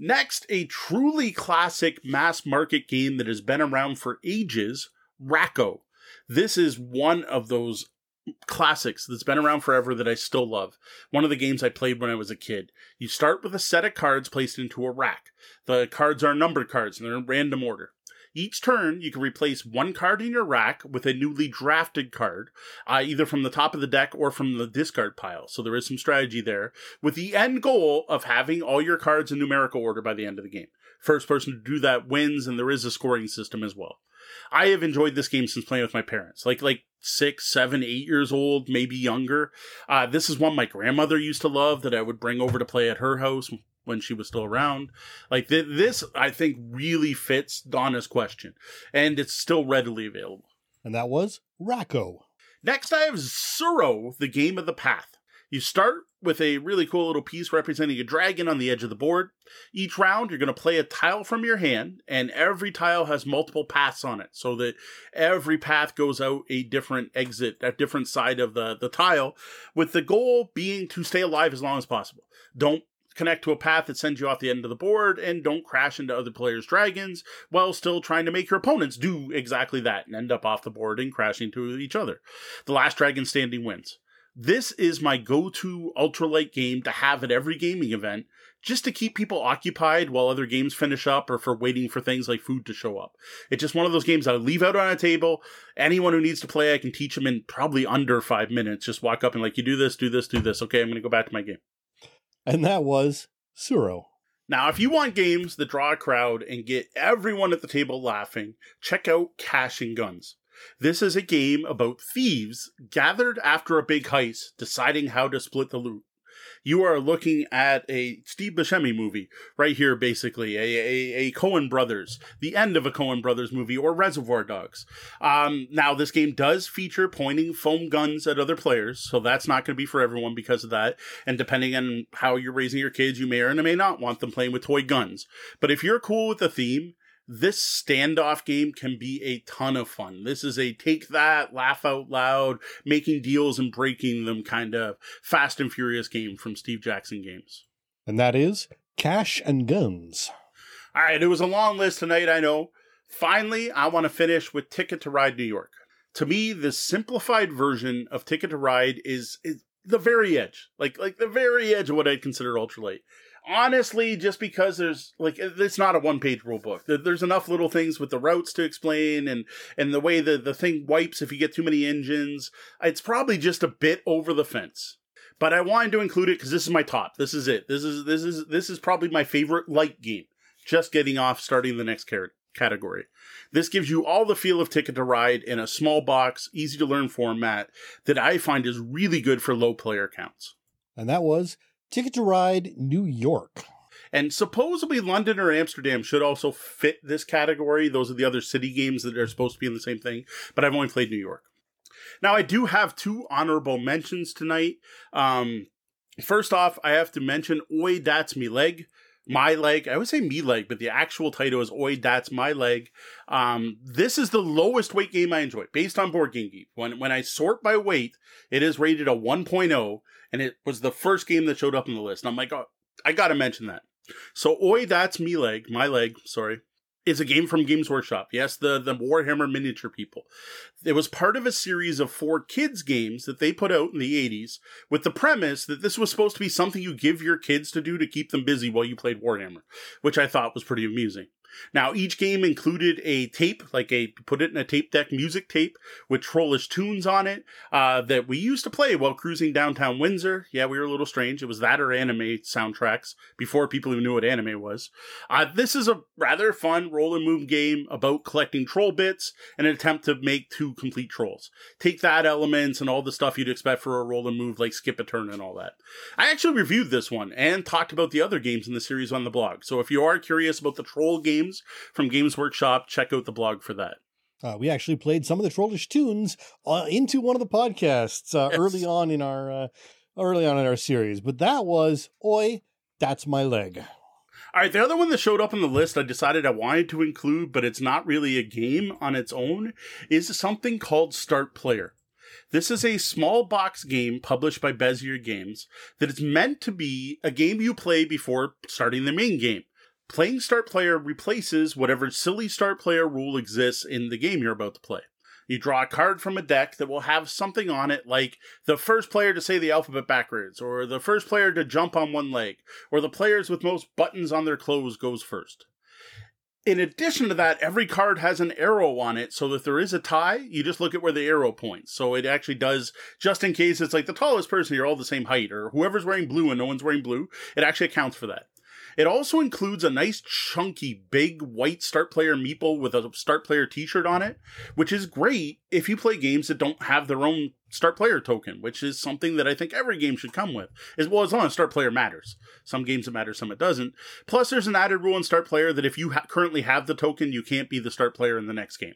Next, a truly classic mass market game that has been around for ages, Rack-O. This is one of those classics that's been around forever that I still love. One of the games I played when I was a kid. You start with a set of cards placed into a rack. The cards are numbered cards and they're in random order. Each turn, you can replace one card in your rack with a newly drafted card, uh, either from the top of the deck or from the discard pile. So there is some strategy there, with the end goal of having all your cards in numerical order by the end of the game. First person to do that wins, and there is a scoring system as well. I have enjoyed this game since playing with my parents, like like six, seven, eight years old, maybe younger. Uh, this is one my grandmother used to love that I would bring over to play at her house when she was still around. Like th- this, I think really fits Donna's question, and it's still readily available. And that was Rack-O. Next, I have Tsuro, the game of the path. You start with a really cool little piece representing a dragon on the edge of the board. Each round, you're going to play a tile from your hand, and every tile has multiple paths on it, so that every path goes out a different exit, a different side of the, the tile, with the goal being to stay alive as long as possible. Don't connect to a path that sends you off the end of the board and don't crash into other players' dragons while still trying to make your opponents do exactly that and end up off the board and crashing to each other. The last dragon standing wins. This is my go-to ultralight game to have at every gaming event just to keep people occupied while other games finish up or for waiting for things like food to show up. It's just one of those games I leave out on a table. Anyone who needs to play, I can teach them in probably under five minutes. Just walk up and like, you do this, do this, do this. Okay, I'm going to go back to my game and that was Tsuro. Now, if you want games that draw a crowd and get everyone at the table laughing, check out Cash and Guns. This is a game about thieves gathered after a big heist, deciding how to split the loot you are looking at a Steve Buscemi movie right here, basically a, a, a Coen Brothers, the end of a Coen Brothers movie, or Reservoir Dogs. Um, now this game does feature pointing foam guns at other players, so that's not going to be for everyone because of that. And depending on how you're raising your kids, you may or may not want them playing with toy guns. But if you're cool with the theme, this standoff game can be a ton of fun. This is a take that, laugh out loud, making deals and breaking them kind of fast and furious game from Steve Jackson Games. And that is Cash and Guns. All right, it was a long list tonight, I know. Finally, I want to finish with Ticket to Ride New York. To me, the simplified version of Ticket to Ride is, is the very edge, like like the very edge of what I'd consider ultralight honestly just because there's like it's not a one page rule book. There's enough little things with the routes to explain and and the way the the thing wipes if you get too many engines. It's probably just a bit over the fence. But i wanted to include it because this is my top. This is it. This is this is this is probably my favorite light game. Just getting off starting the next car- category. This gives you all the feel of ticket to ride in a small box easy to learn format that i find is really good for low player counts. And that was Ticket to Ride New York. And supposedly London or Amsterdam should also fit this category. Those are the other city games that are supposed to be in the same thing, but I've only played New York. Now, I do have two honorable mentions tonight. Um, first off, I have to mention Oi, That's Me Leg. My Leg. I would say Me Leg, but the actual title is Oi, That's My Leg. Um, this is the lowest weight game I enjoy, based on Board Game Geek. When, when I sort by weight, it is rated a 1.0, and it was the first game that showed up on the list. And I'm like, oh, I gotta mention that. So, oi, that's me leg, my leg, sorry. Is a game from Games Workshop. Yes, the the Warhammer miniature people. It was part of a series of four kids games that they put out in the 80s with the premise that this was supposed to be something you give your kids to do to keep them busy while you played Warhammer, which I thought was pretty amusing. Now, each game included a tape, like a put it in a tape deck music tape with trollish tunes on it uh, that we used to play while cruising downtown Windsor. Yeah, we were a little strange. It was that or anime soundtracks before people even knew what anime was. Uh, this is a rather fun roll and move game about collecting troll bits and an attempt to make two complete trolls. Take that elements and all the stuff you'd expect for a roll and move, like skip a turn and all that. I actually reviewed this one and talked about the other games in the series on the blog. So if you are curious about the troll game, games from Games Workshop. Check out the blog for that. Uh, we actually played some of the Trollish tunes uh, into one of the podcasts uh, yes. early on in our uh, early on in our series, but that was "Oi, That's My Leg." All right, the other one that showed up on the list I decided I wanted to include, but it's not really a game on its own, is something called Start Player. This is a small box game published by Bezier Games that is meant to be a game you play before starting the main game. Playing start player replaces whatever silly start player rule exists in the game you're about to play. You draw a card from a deck that will have something on it like the first player to say the alphabet backwards, or the first player to jump on one leg, or the players with most buttons on their clothes goes first. In addition to that, every card has an arrow on it, so if there is a tie, you just look at where the arrow points. So it actually does, just in case it's like the tallest person, you're all the same height, or whoever's wearing blue and no one's wearing blue, it actually accounts for that. It also includes a nice chunky big white start player meeple with a start player t-shirt on it, which is great if you play games that don't have their own start player token, which is something that I think every game should come with. As well as long as start player matters. Some games it matters, some it doesn't. Plus there's an added rule in start player that if you ha- currently have the token, you can't be the start player in the next game.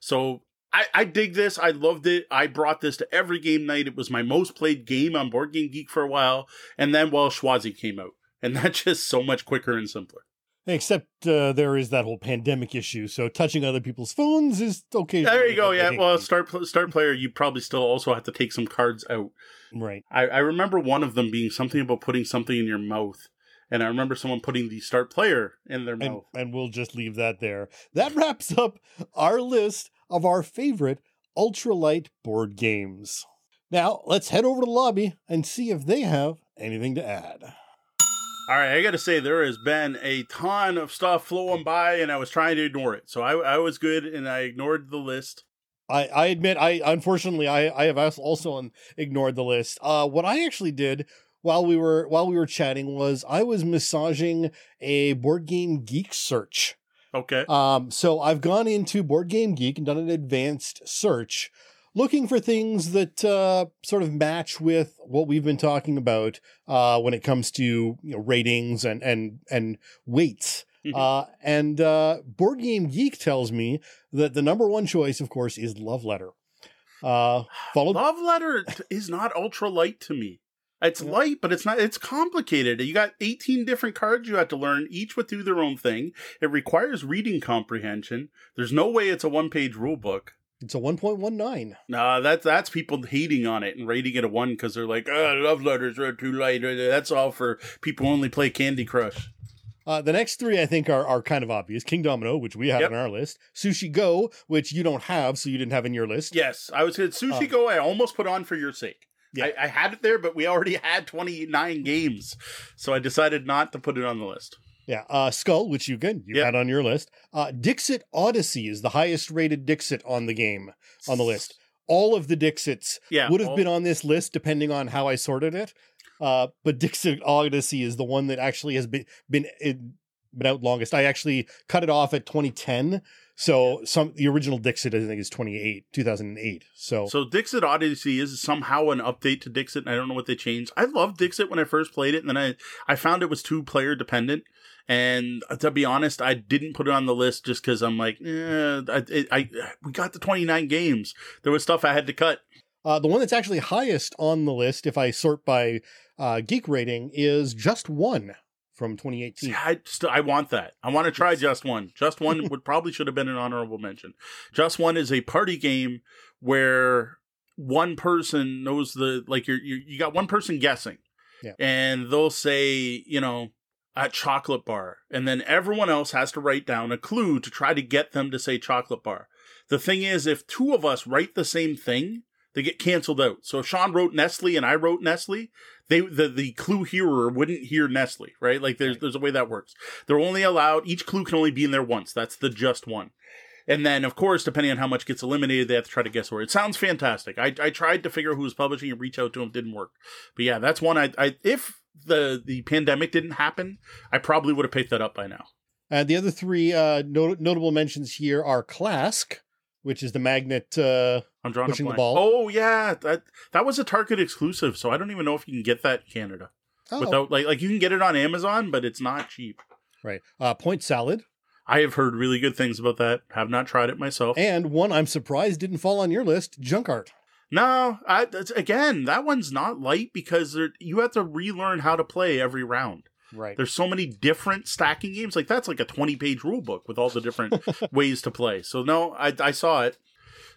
So I, I, dig this. I loved it. I brought this to every game night. It was my most played game on Board Game Geek for a while. And then while Chwazi came out and that's just so much quicker and simpler. Except uh, there is that whole pandemic issue, so touching other people's phones is okay. There you go. Yeah. Well, start start player, you probably still also have to take some cards out. Right. I, I remember one of them being something about putting something in your mouth. And I remember someone putting the start player in their and, mouth. And we'll just leave that there. That wraps up our list of our favorite ultralight board games. Now, let's head over to the lobby and see if they have anything to add. All right, I got to say there has been a ton of stuff flowing by, and I was trying to ignore it. So I, I was good, and I ignored the list. I, I admit, I unfortunately I, I have also ignored the list. Uh, what I actually did while we were while we were chatting was I was massaging a board game geek search. Okay. Um, so I've gone into Board Game Geek and done an advanced search looking for things that uh, sort of match with what we've been talking about uh, when it comes to you know, ratings and and and weights. Mm-hmm. Uh, and uh, Board Game Geek tells me that the number one choice, of course, is Love Letter. Uh, followed- Love Letter is not ultra light to me. It's yeah. light, but it's not. It's complicated. You got 18 different cards you have to learn, each would do their own thing. It requires reading comprehension. There's no way it's a one page rule book. It's a 1.19. Nah, that's that's people hating on it and rating it a one because they're like, oh, love letters are too light. That's all for people who only play Candy Crush. Uh, the next three I think are, are kind of obvious. King Domino, which we have yep. on our list. Sushi Go, which you don't have, so you didn't have in your list. Yes, I was going Sushi uh, Go. I almost put on for your sake. Yeah. I, I had it there, but we already had 29 games, so I decided not to put it on the list. Yeah, uh, Skull, which you can you yep. had on your list. Uh, Dixit Odyssey is the highest rated Dixit on the game on the list. All of the Dixits yeah, would have all... been on this list depending on how I sorted it. Uh, but Dixit Odyssey is the one that actually has been been been out longest. I actually cut it off at 2010. So some the original Dixit I think is 28 2008. So So Dixit Odyssey is somehow an update to Dixit. I don't know what they changed. I loved Dixit when I first played it and then I I found it was too player dependent. And to be honest, I didn't put it on the list just because I'm like, eh, I, I, we got the 29 games. There was stuff I had to cut. Uh, the one that's actually highest on the list, if I sort by uh, geek rating, is Just One from 2018. I, st- I want that. I want to try Just One. Just One would probably should have been an honorable mention. Just One is a party game where one person knows the like you're, you you got one person guessing, yeah. and they'll say you know at chocolate bar, and then everyone else has to write down a clue to try to get them to say chocolate bar. The thing is, if two of us write the same thing, they get canceled out. So if Sean wrote Nestle and I wrote Nestle, they the, the clue hearer wouldn't hear Nestle, right? Like there's there's a way that works. They're only allowed each clue can only be in there once. That's the just one. And then, of course, depending on how much gets eliminated, they have to try to guess where. It sounds fantastic. I, I tried to figure out who was publishing and reach out to them, didn't work. But yeah, that's one I, I if the the pandemic didn't happen, I probably would have picked that up by now. And the other three uh, not- notable mentions here are Klask, which is the magnet. Uh, I'm drawing Pushing the ball. Oh yeah, that that was a Target exclusive, so I don't even know if you can get that in Canada oh, without like like you can get it on Amazon, but it's not cheap. right. Uh, Point Salad, I have heard really good things about that. Have not tried it myself. and one I'm surprised didn't fall on your list, Junk Art. No, I, again, that one's not light because you have to relearn how to play every round. Right. There's so many different stacking games. Like that's like a 20 page rule book with all the different ways to play. So no, I, I saw it.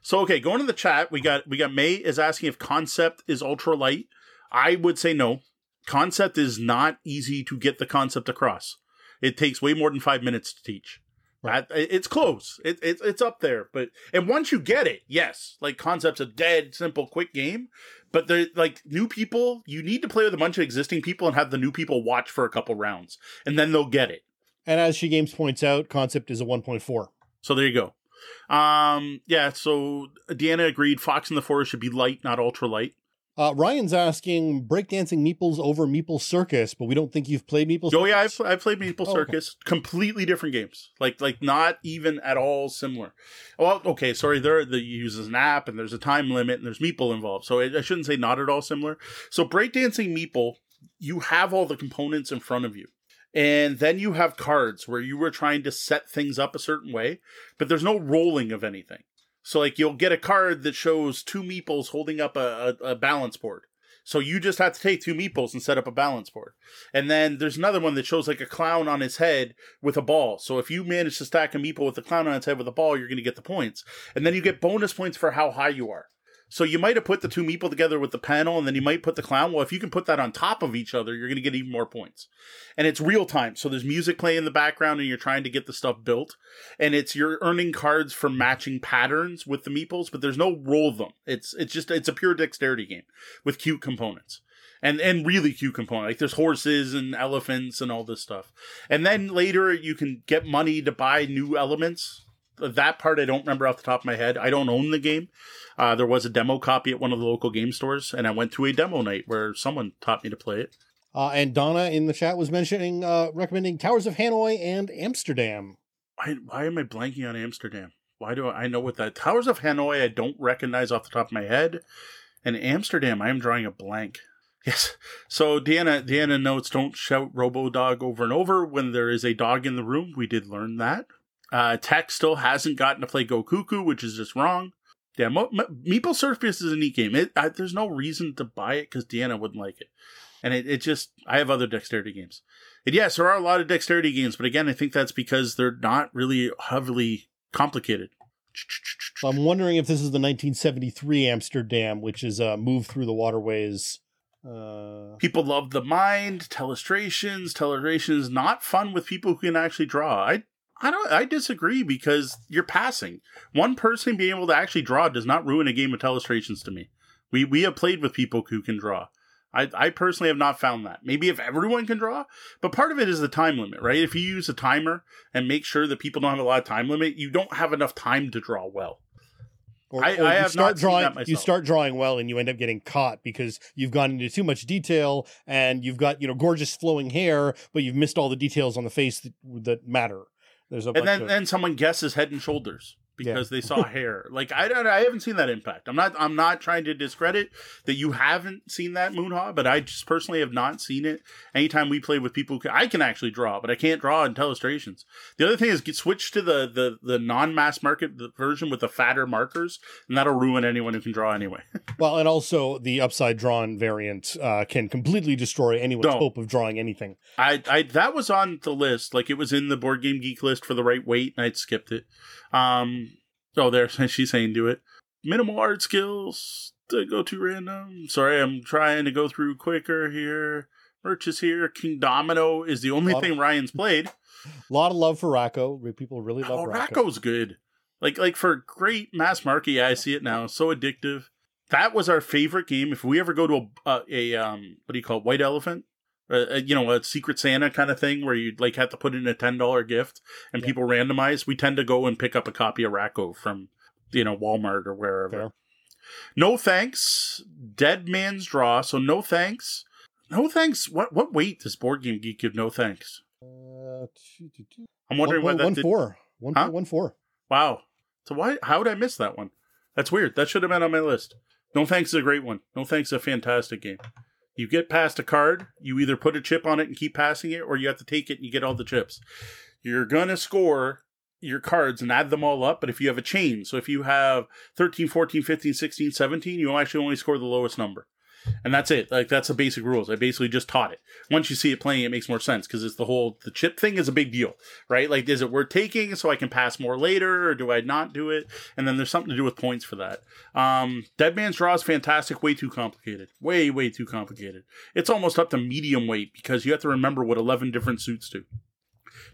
So okay, going to the chat, we got we got May is asking if concept is ultra light. I would say no. Concept is not easy to get the concept across. It takes way more than five minutes to teach. Right. That- it's close. It, it, it's up there, but and once you get it, yes, like concept's a dead simple, quick game. But they're like new people. You need to play with a bunch of existing people and have the new people watch for a couple rounds, and then they'll get it. And as She Games points out, Concept is a 1.4. So there you go. Um, yeah. So Deanna agreed. Fox in the Forest should be light, not ultra light. Uh, Ryan's asking breakdancing Meeples over Meeple Circus, but we don't think you've played Meeple Oh yeah, I've, I played Meeple Oh, okay. Circus. Completely different games. Like like not even at all similar. Well, okay, sorry. There the uses an app and there's a time limit and there's Meeple involved. So I, I shouldn't say not at all similar. So breakdancing Meeple, you have all the components in front of you. And then you have cards where you were trying to set things up a certain way, but there's no rolling of anything. So like you'll get a card that shows two meeples holding up a, a, a balance board. So you just have to take two meeples and set up a balance board. And then there's another one that shows like a clown on his head with a ball. So if you manage to stack a meeple with a clown on its head with a ball, you're going to get the points. And then you get bonus points for how high you are. So you might have put the two meeple together with the panel, and then you might put the clown. Well, if you can put that on top of each other, you're going to get even more points. And it's real time. So there's music playing in the background, and you're trying to get the stuff built. And it's you're earning cards for matching patterns with the meeples, but there's no roll them. It's it's just it's a pure dexterity game with cute components and and really cute component. Like there's horses and elephants and all this stuff. And then later you can get money to buy new elements. That part I don't remember off the top of my head. I don't own the game. Uh, there was a demo copy at one of the local game stores, and I went to a demo night where someone taught me to play it. Uh, and Donna in the chat was mentioning, uh, recommending Towers of Hanoi and Amsterdam. Why, why am I blanking on Amsterdam? Why do I, I know what that Towers of Hanoi I don't recognize off the top of my head, and Amsterdam I am drawing a blank. Yes. So Deanna Deanna notes don't shout Robo Dog over and over when there is a dog in the room. We did learn that. Uh, Tech still hasn't gotten to play Go Cuckoo, which is just wrong. Yeah, Mo- M- Meeple Circus is a neat game. It, I, there's no reason to buy it because Deanna wouldn't like it, and it, it just I have other dexterity games. And yes, there are a lot of dexterity games, but again, I think that's because they're not really heavily complicated. I'm wondering if this is the 1973 Amsterdam, which is a move through the waterways. Uh, People love the mind, telestrations. Telestrations not fun with people who can actually draw. I I don't I disagree because you're passing. One person being able to actually draw does not ruin a game of telestrations to me. We we have played with people who can draw. I, I personally have not found that. Maybe if everyone can draw, but part of it is the time limit, right? If you use a timer and make sure that people don't have a lot of time limit, you don't have enough time to draw well. or, I- or I you have start drawing, you start drawing well, and you end up getting caught because you've gone into too much detail, and you've got you know gorgeous flowing hair, but you've missed all the details on the face that, that matter. There's a and then of, then someone guesses head and shoulders Yeah. because they saw hair. Like I don't, I haven't seen that impact. I'm not, I'm not trying to discredit that you haven't seen that Moonhaw, but I just personally have not seen it. Anytime we play with people, I can actually draw, but I can't draw in illustrations. The other thing is get switch to the the the non mass market version with the fatter markers, and that'll ruin anyone who can draw anyway. well, and also the upside drawn variant uh, can completely destroy anyone's hope of drawing anything. I, I that was on the list. Like it was in the board game geek list for the right weight, and I'd skipped it. Um, oh, there she's saying do it. Minimal art skills to go to random. Sorry, I'm trying to go through quicker here. Merch is here. King Domino is the only Lot of- thing Ryan's played. A lot of love for Rack-O. People really love Oh, Rack-O. Rack-O's good. Like like for great mass market, yeah, I see it now. So addictive. That was our favorite game. If we ever go to a, a, a um, what do you call it, white elephant, uh, you know, a secret Santa kind of thing where you'd like have to put in a ten dollar gift and Yeah. people randomize. We tend to go and pick up a copy of Rack-O from you know Walmart or wherever. Fair. No thanks. Dead man's draw. So no thanks. No thanks. What what weight does Board Game Geek give? No thanks. Uh, two, two, two. I'm wondering what that 1.14. did. 1.14. Wow. So why? How would I miss that one? That's weird. That should have been on my list. No thanks is a great one. No thanks is a fantastic game. You get past a card, you either put a chip on it and keep passing it, or you have to take it and you get all the chips. You're gonna score your cards and add them all up, but if you have a chain, so if you have 13, 14, 15, 16, 17, you actually only score the lowest number. And that's it. Like that's the basic rules. I basically just taught it. Once you see it playing, it makes more sense because it's the whole the chip thing is a big deal, right? Like, is it worth taking so I can pass more later, or do I not do it? And then there's something to do with points for that. Um, Dead Man's Draw is fantastic. Way too complicated. Way way too complicated. It's almost up to medium weight because you have to remember what 11 different suits do.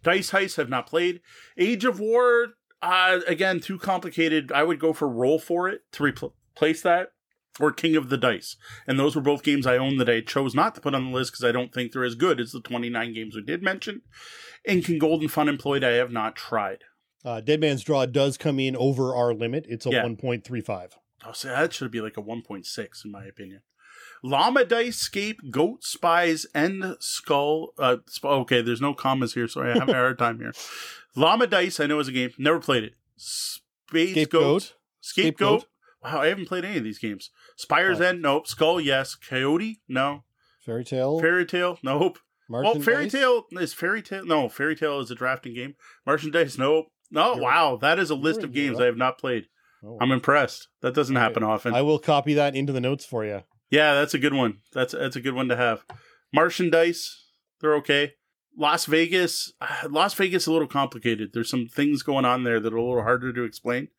Dice Heist have not played. Age of War, uh, again, too complicated. I would go for Roll for it to repl- replace that, or King of the Dice. And those were both games I own that I chose not to put on the list because I don't think they're as good as the 29 games we did mention. And King Golden Fun Employed, I have not tried. Uh, Dead Man's Draw does come in over our limit. It's a Yeah. 1.35. Oh, so that should be like a 1.6 in my opinion. Llama Dice, Scape, Goat, Spies, and Skull. Uh, sp- okay, there's no commas here, so I have a hard time here. Llama Dice, I know is a game. Never played it. Space Goat. Scapegoat. Scapegoat. Wow, I haven't played any of these games. Spire's. End, nope. Skull, yes. Coyote, no. Fairy Tale. Fairy Tale, nope. Well, Martian Fairy Dice. Tale is Fairy Tale. No, Fairy Tale is a drafting game. Merchandise, nope. No, You're- wow, that is a list you're- of games I have not played. Oh. I'm impressed. That doesn't Okay. happen often. I will copy that into the notes for you. Yeah, that's a good one. That's that's a good one to have. Martian dice, they're okay. Las Vegas, Las Vegas is a little complicated. There's some things going on there that are a little harder to explain.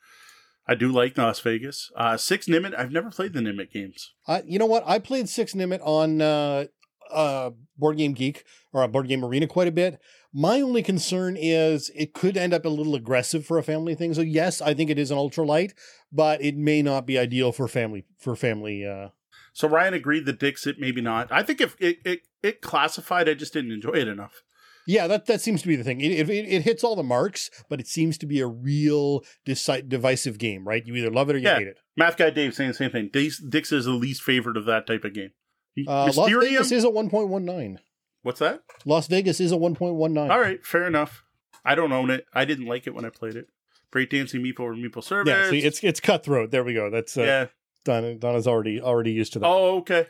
I do like Las Vegas. Uh, Six Nimmt, I've never played the Nimmt games. I, you know what? I played Six Nimmt on uh, uh, Board Game Geek or on Board Game Arena quite a bit. My only concern is it could end up a little aggressive for a family thing. So yes, I think it is an ultralight, but it may not be ideal for family for family. Uh, So Ryan agreed that Dixit, maybe not. I think if it, it, it classified, I just didn't enjoy it enough. Yeah, that that seems to be the thing. It, it, it hits all the marks, but it seems to be a real deci- divisive game, right? You either love it or you Yeah. hate it. Math guy Dave saying the same thing. Dix, Dix is the least favorite of that type of game. Uh, Las Vegas is a 1.19. what's that? Las Vegas is a 1.19. All right, fair enough. I don't own it. I didn't like it when I played it. Breakdancing Meeple or Meeple Circus. Yeah, see, it's it's cutthroat. There we go. That's uh, yeah. Donna, Donna's already already used to that. Oh, okay.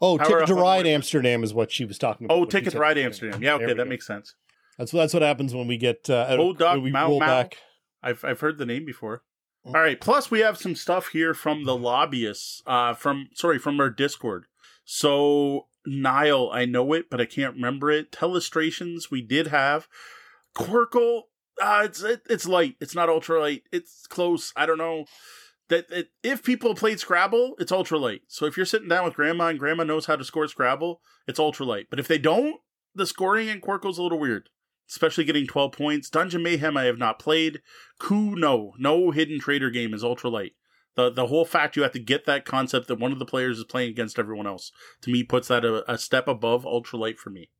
Oh, Power Ticket to Ride Amsterdam is what she was talking about. Oh, Ticket to Ride Amsterdam. Yeah, okay, that go. makes sense. That's that's what happens when we get uh, out of- Oh, Doc when we Mau roll Mau. back. I've I've heard the name before. Mm. All right. Plus, we have some stuff here from the lobbyists. Uh, from sorry, from our Discord. So Nile, I know it, but I can't remember it. Telestrations we did have. Qwirkle, uh, it's it, it's light. It's not ultra light. It's close. I don't know. That, that if people played Scrabble, it's ultra light. So if you're sitting down with grandma and grandma knows how to score Scrabble, it's ultra light. But if they don't, the scoring in Qwirkle's a little weird especially getting 12 points. Dungeon Mayhem I have not played. Coup no, no hidden trader game is ultra light. The the whole fact you have to get that concept that one of the players is playing against everyone else to me puts that a, a step above ultra for me.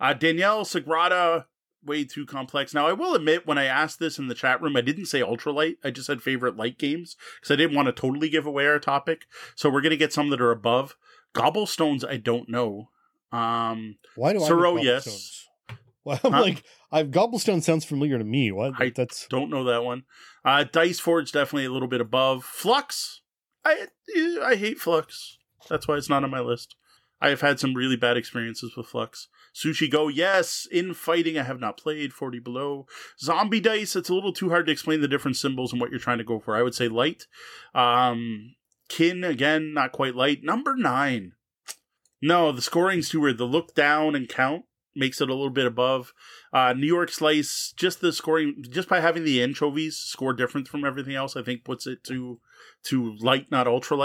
Uh, Danielle Sagrada way too complex. Now I will admit when I asked this in the chat room I didn't say ultralight. I just said favorite light games because I didn't want to totally give away our topic. So we're gonna get some that are above. Gobblestones I don't know. Um Why do I? Sorrow, know yes. Gobblestones? Well, I'm Huh? like, I've Gobblestone sounds familiar to me. What? I- That's Don't know that one. Uh, Dice Forge definitely a little bit above. Fluxx, I eh, I hate Fluxx. That's why it's not on my list. I have had some really bad experiences with Fluxx. Sushi Go, yes. In fighting, I have not played. Forty below. Zombie Dice, it's a little too hard to explain the different symbols and what you're trying to go for. I would say light. Um, Kin again, not quite light. Number nine. No, the scoring's too weird. The look down and count makes it a little bit above. Uh, New York Slice, just the scoring, just by having the anchovies score different from everything else, I think puts it to to light, not ultra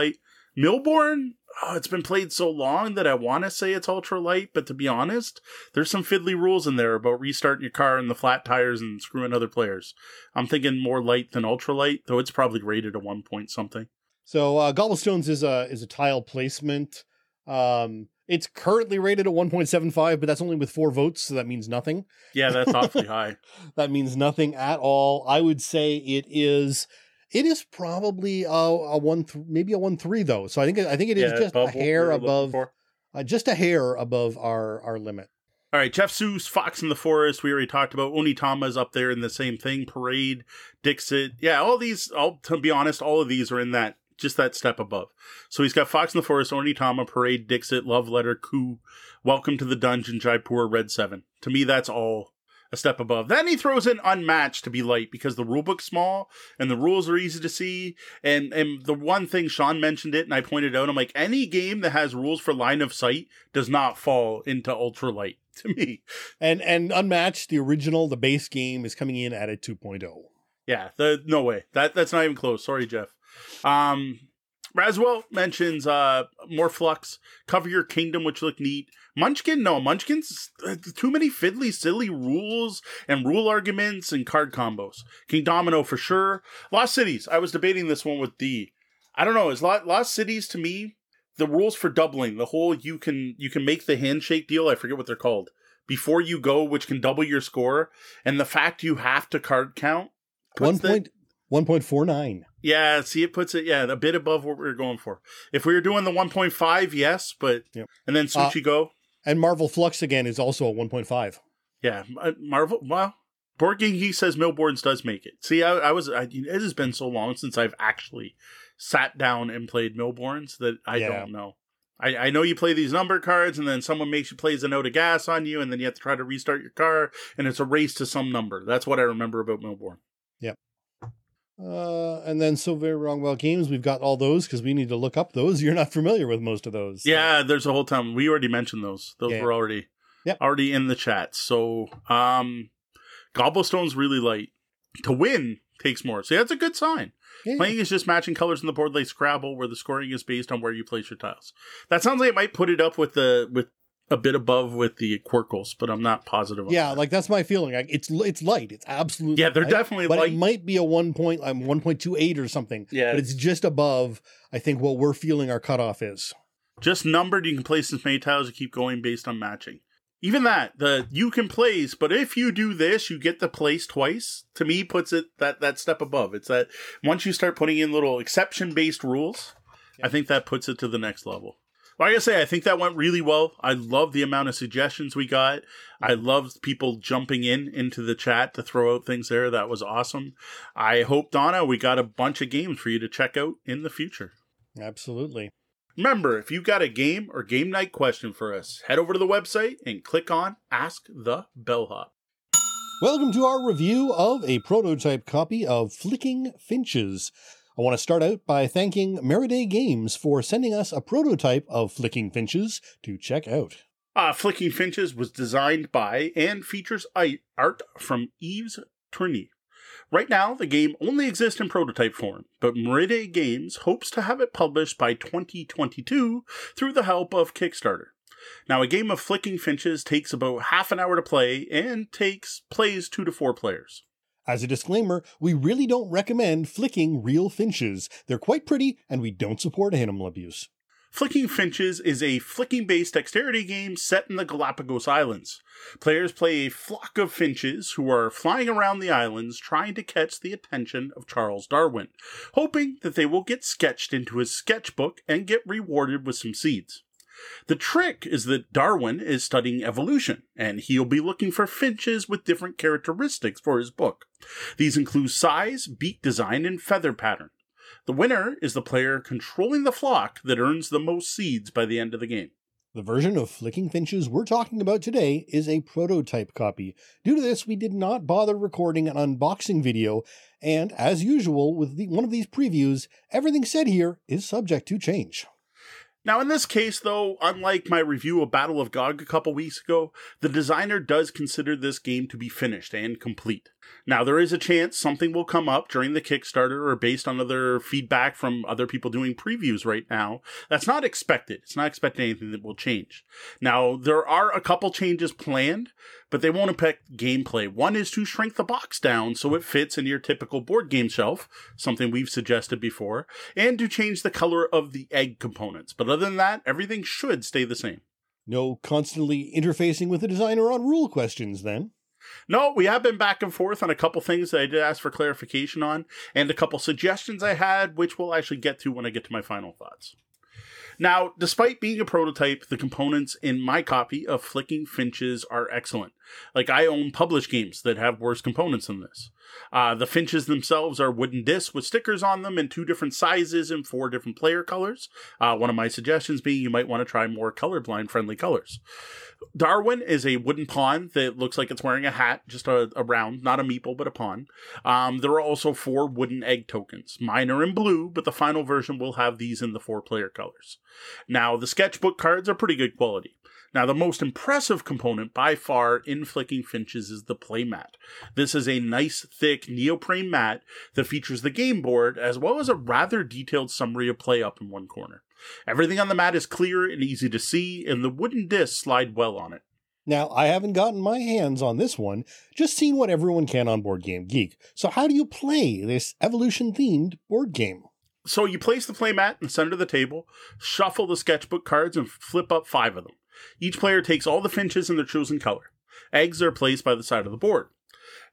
light. Mille Bornes, oh, it's been played so long that I want to say it's ultra light, but to be honest, there's some fiddly rules in there about restarting your car and the flat tires and screwing other players. I'm thinking more light than ultra light, though it's probably rated a one point something. So uh, Gobblestones is a is a tile placement. Um, it's currently rated at 1.75, but that's only with four votes, so that means nothing. Yeah, that's awfully high. That means nothing at all. I would say it is. It is probably a, a one, th- maybe a one three though. So I think I think it is Yeah, just a above what we hair above, uh, just a hair above our our limit. All right, Jeff Seuss, Fox in the Forest. We already talked about Onitama's up there in the same thing. Parade, Dixit. Yeah, all these. All to be honest, all of these are in that just that step above. So he's got Fox in the Forest, Onitama, Parade, Dixit, Love Letter, Coup, Welcome to the Dungeon, Jaipur, Red Seven. To me, that's all a step above. Then he throws in Unmatched to be light because the rulebook's small and the rules are easy to see. And and the one thing Sean mentioned it, and I pointed out, I'm like, any game that has rules for line of sight does not fall into ultralight to me. And and unmatched, the original, the base game is coming in at a 2.0. Yeah, the no way. That that's not even close. Sorry, Jeff. Um Raswell mentions uh more fluxx, cover your kingdom, which look neat. Munchkin, no, Munchkin's uh, too many fiddly, silly rules and rule arguments and card combos. King Domino for sure. Lost Cities. I was debating this one with D. I don't know. Is Lost, Lost Cities to me the rules for doubling the whole you can you can make the handshake deal. I forget what they're called before you go, which can double your score, and the fact you have to card count. One the- point one point four nine. yeah, see, it puts it, yeah, a bit above what we are going for. If we were doing the 1.5, yes, but, Yep. and then Sushi Go, And Marvel Fluxx again is also a 1.5. yeah, uh, Marvel, well, Board Geek says Mille Bornes does make it. See, I, I was, I, it has been so long since I've actually sat down and played Mille Bornes that I Yeah. don't know. I, I know you play these number cards, and then someone makes you plays a note of gas on you, and then you have to try to restart your car, and it's a race to some number. That's what I remember about Mille Bornes. Uh, and then so very wrong about games. We've got all those because we need to look up those. You're not familiar with most of those. so- Yeah, there's a whole time. We already mentioned those. Those Yeah. were already Yep. already in the chat. So um Gobblestone's really light. To win takes more. So that's a good sign. Yeah. Playing is just matching colors in the board like Scrabble, where the scoring is based on where you place your tiles. That sounds like it might put it up with the with a bit above with the Qwirkles, but I'm not positive. Yeah, that. like that's my feeling. Like, it's it's light. It's absolutely yeah, they're light, definitely but light. it might be a one point, um, one point two eight or something. Yeah. but it's just above. I think what we're feeling our cutoff is. just numbered. You can place as many tiles. You keep going based on matching. Even that, the you can place, but if you do this, you get the place twice. To me, puts it that that step above. It's that once you start putting in little exception based rules, I think that puts it to the next level. Like I say, I think that went really well. I love the amount of suggestions we got. I mm-hmm. loved people jumping in into the chat to throw out things there. That was awesome. I hope Donna, we got a bunch of games for you to check out in the future. Absolutely. Remember, if you've got a game or game night question for us, head over to the website and click on Ask the Bellhop. Welcome to our review of a prototype copy of Flicking Finches. I want to start out by thanking Meriday Games for sending us a prototype of Flicking Finches to check out. Uh, Flicking Finches was designed by and features art from Yves Tourney. Right now, the game only exists in prototype form, but Meriday Games hopes to have it published by 2022 through the help of Kickstarter. Now, a game of Flicking Finches takes about half an hour to play and takes plays two to four players. As a disclaimer, we really don't recommend flicking real finches. They're quite pretty, and we don't support animal abuse. Flicking Finches is a flicking based dexterity game set in the Galapagos Islands. Players play a flock of finches who are flying around the islands trying to catch the attention of Charles Darwin, hoping that they will get sketched into his sketchbook and get rewarded with some seeds. The trick is that Darwin is studying evolution, and he'll be looking for finches with different characteristics for his book. These include size, beak design, and feather pattern. The winner is the player controlling the flock that earns the most seeds by the end of the game. The version of Flicking Finches we're talking about today is a prototype copy. Due to this, we did not bother recording an unboxing video, and as usual with the, one of these previews, everything said here is subject to change. Now, in this case, though, unlike my review of Battle of Gog a couple weeks ago, the designer does consider this game to be finished and complete. Now, there is a chance something will come up during the Kickstarter or based on other feedback from other people doing previews right now. That's not expected. It's not expected anything that will change. Now, there are a couple changes planned, but they won't affect gameplay. One is to shrink the box down so it fits in your typical board game shelf, something we've suggested before, and to change the color of the egg components. But other than that, everything should stay the same. No constantly interfacing with the designer on rule questions, then. No, we have been back and forth on a couple things that I did ask for clarification on, and a couple suggestions I had, which we'll actually get to when I get to my final thoughts. Now, despite being a prototype, the components in my copy of Flicking Finches are excellent. Like, I own published games that have worse components than this. Uh, the finches themselves are wooden discs with stickers on them in two different sizes and four different player colors. Uh, one of my suggestions being you might want to try more colorblind friendly colors. Darwin is a wooden pawn that looks like it's wearing a hat, just a, a round, not a meeple, but a pawn. Um, there are also four wooden egg tokens. Mine are in blue, but the final version will have these in the four player colors. Now, the sketchbook cards are pretty good quality. Now, the most impressive component by far in Flicking Finches is the playmat. This is a nice, thick neoprene mat that features the game board as well as a rather detailed summary of play up in one corner. Everything on the mat is clear and easy to see, and the wooden discs slide well on it. Now, I haven't gotten my hands on this one, just seen what everyone can on Board Game Geek. So, how do you play this evolution themed board game? So, you place the playmat in the center of the table, shuffle the sketchbook cards, and flip up five of them. Each player takes all the finches in their chosen color. Eggs are placed by the side of the board.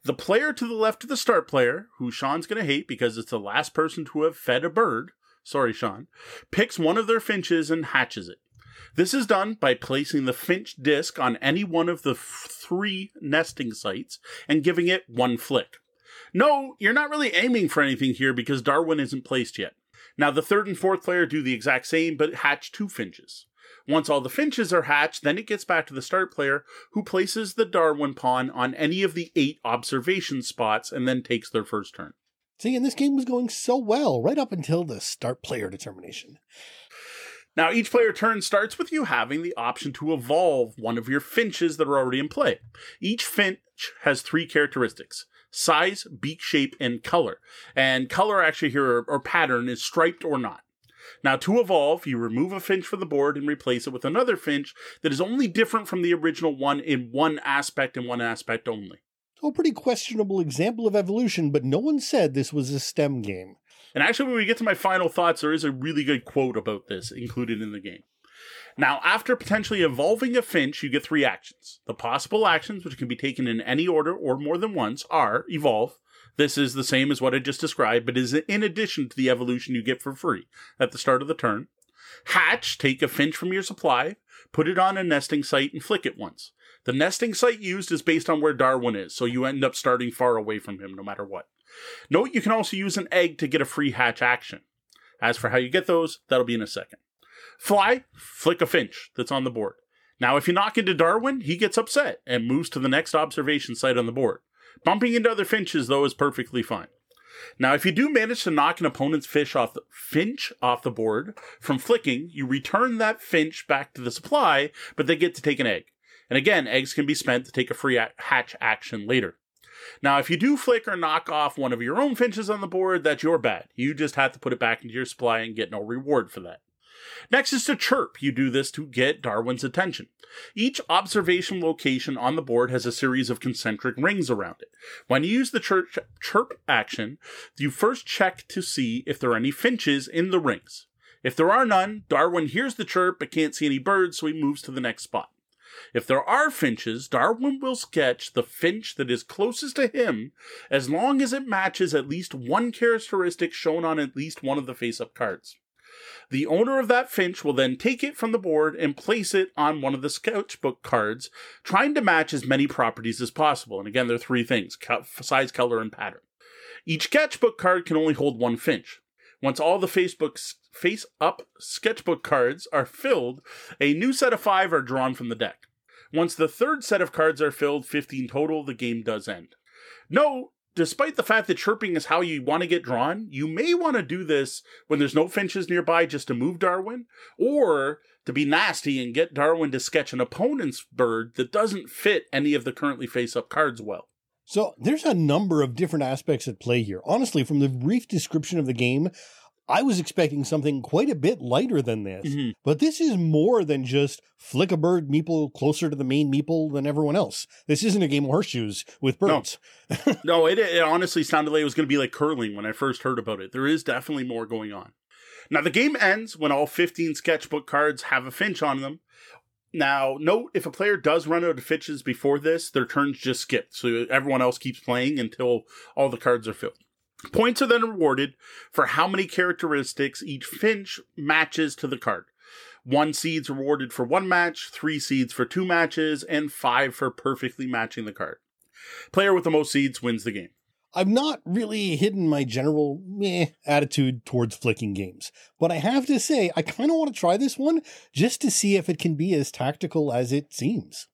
The player to the left of the start player, who Sean's going to hate because it's the last person to have fed a bird, sorry, Sean, picks one of their finches and hatches it. This is done by placing the finch disc on any one of the f- three nesting sites and giving it one flick. No, you're not really aiming for anything here because Darwin isn't placed yet. Now, the third and fourth player do the exact same, but hatch two finches. Once all the finches are hatched, then it gets back to the start player, who places the Darwin pawn on any of the eight observation spots and then takes their first turn. See, and this game was going so well right up until the start player determination. Now, each player turn starts with you having the option to evolve one of your finches that are already in play. Each finch has three characteristics size, beak shape, and color. And color actually here, or pattern, is striped or not. Now, to evolve, you remove a finch from the board and replace it with another finch that is only different from the original one in one aspect and one aspect only. So, a pretty questionable example of evolution, but no one said this was a STEM game. And actually, when we get to my final thoughts, there is a really good quote about this included in the game. Now, after potentially evolving a finch, you get three actions. The possible actions, which can be taken in any order or more than once, are evolve, this is the same as what I just described, but is in addition to the evolution you get for free at the start of the turn. Hatch, take a finch from your supply, put it on a nesting site, and flick it once. The nesting site used is based on where Darwin is, so you end up starting far away from him no matter what. Note you can also use an egg to get a free hatch action. As for how you get those, that'll be in a second. Fly, flick a finch that's on the board. Now, if you knock into Darwin, he gets upset and moves to the next observation site on the board. Bumping into other finches, though, is perfectly fine. Now, if you do manage to knock an opponent's fish off the, finch off the board from flicking, you return that finch back to the supply, but they get to take an egg. And again, eggs can be spent to take a free hatch action later. Now, if you do flick or knock off one of your own finches on the board, that's your bad. You just have to put it back into your supply and get no reward for that. Next is to chirp. You do this to get Darwin's attention. Each observation location on the board has a series of concentric rings around it. When you use the chirp, chirp action, you first check to see if there are any finches in the rings. If there are none, Darwin hears the chirp but can't see any birds, so he moves to the next spot. If there are finches, Darwin will sketch the finch that is closest to him as long as it matches at least one characteristic shown on at least one of the face up cards. The owner of that finch will then take it from the board and place it on one of the sketchbook cards, trying to match as many properties as possible. And again, there are three things size, color, and pattern. Each sketchbook card can only hold one finch. Once all the face up sketchbook cards are filled, a new set of five are drawn from the deck. Once the third set of cards are filled, 15 total, the game does end. Note despite the fact that chirping is how you want to get drawn, you may want to do this when there's no finches nearby just to move Darwin, or to be nasty and get Darwin to sketch an opponent's bird that doesn't fit any of the currently face up cards well. So there's a number of different aspects at play here. Honestly, from the brief description of the game, I was expecting something quite a bit lighter than this. Mm-hmm. But this is more than just flick a bird meeple closer to the main meeple than everyone else. This isn't a game of horseshoes with birds. No, it, it honestly sounded like it was going to be like curling when I first heard about it. There is definitely more going on. Now, the game ends when all 15 sketchbook cards have a finch on them. Now, note if a player does run out of finches before this, their turns just skip. So everyone else keeps playing until all the cards are filled. Points are then rewarded for how many characteristics each finch matches to the card. One seed's rewarded for one match, three seeds for two matches, and five for perfectly matching the card. Player with the most seeds wins the game. I've not really hidden my general meh attitude towards flicking games, but I have to say, I kind of want to try this one just to see if it can be as tactical as it seems.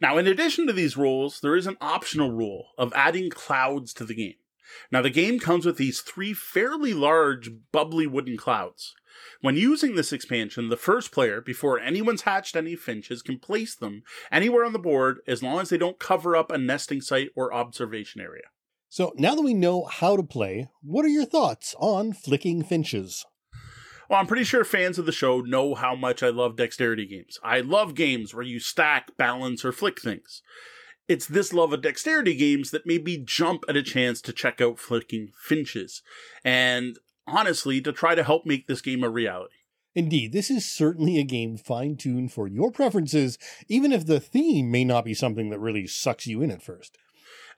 Now, in addition to these rules, there is an optional rule of adding clouds to the game. Now, the game comes with these three fairly large, bubbly wooden clouds. When using this expansion, the first player, before anyone's hatched any finches, can place them anywhere on the board as long as they don't cover up a nesting site or observation area. So now that we know how to play, what are your thoughts on flicking finches? Well, I'm pretty sure fans of the show know how much I love dexterity games. I love games where you stack, balance, or flick things. It's this love of dexterity games that made me jump at a chance to check out flicking finches, and honestly, to try to help make this game a reality. Indeed, this is certainly a game fine tuned for your preferences, even if the theme may not be something that really sucks you in at first.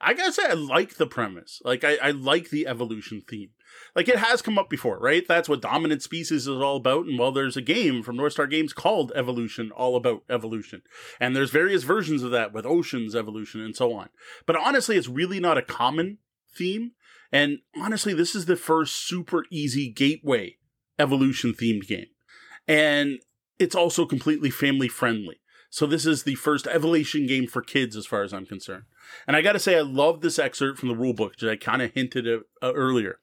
I gotta say, I like the premise. Like, I, I like the evolution theme. Like, it has come up before, right? That's what Dominant Species is all about. And well, there's a game from North Star Games called Evolution, all about evolution. And there's various versions of that with Oceans Evolution and so on. But honestly, it's really not a common theme. And honestly, this is the first super easy gateway evolution themed game. And it's also completely family friendly. So this is the first evolution game for kids, as far as I'm concerned. And I got to say, I love this excerpt from the rulebook, which I kind of hinted at uh, earlier.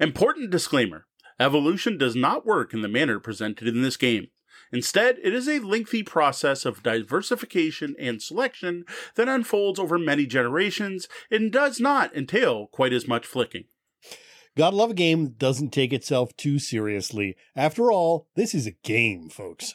Important disclaimer: evolution does not work in the manner presented in this game. Instead, it is a lengthy process of diversification and selection that unfolds over many generations and does not entail quite as much flicking. Gotta love a game that doesn't take itself too seriously. After all, this is a game, folks.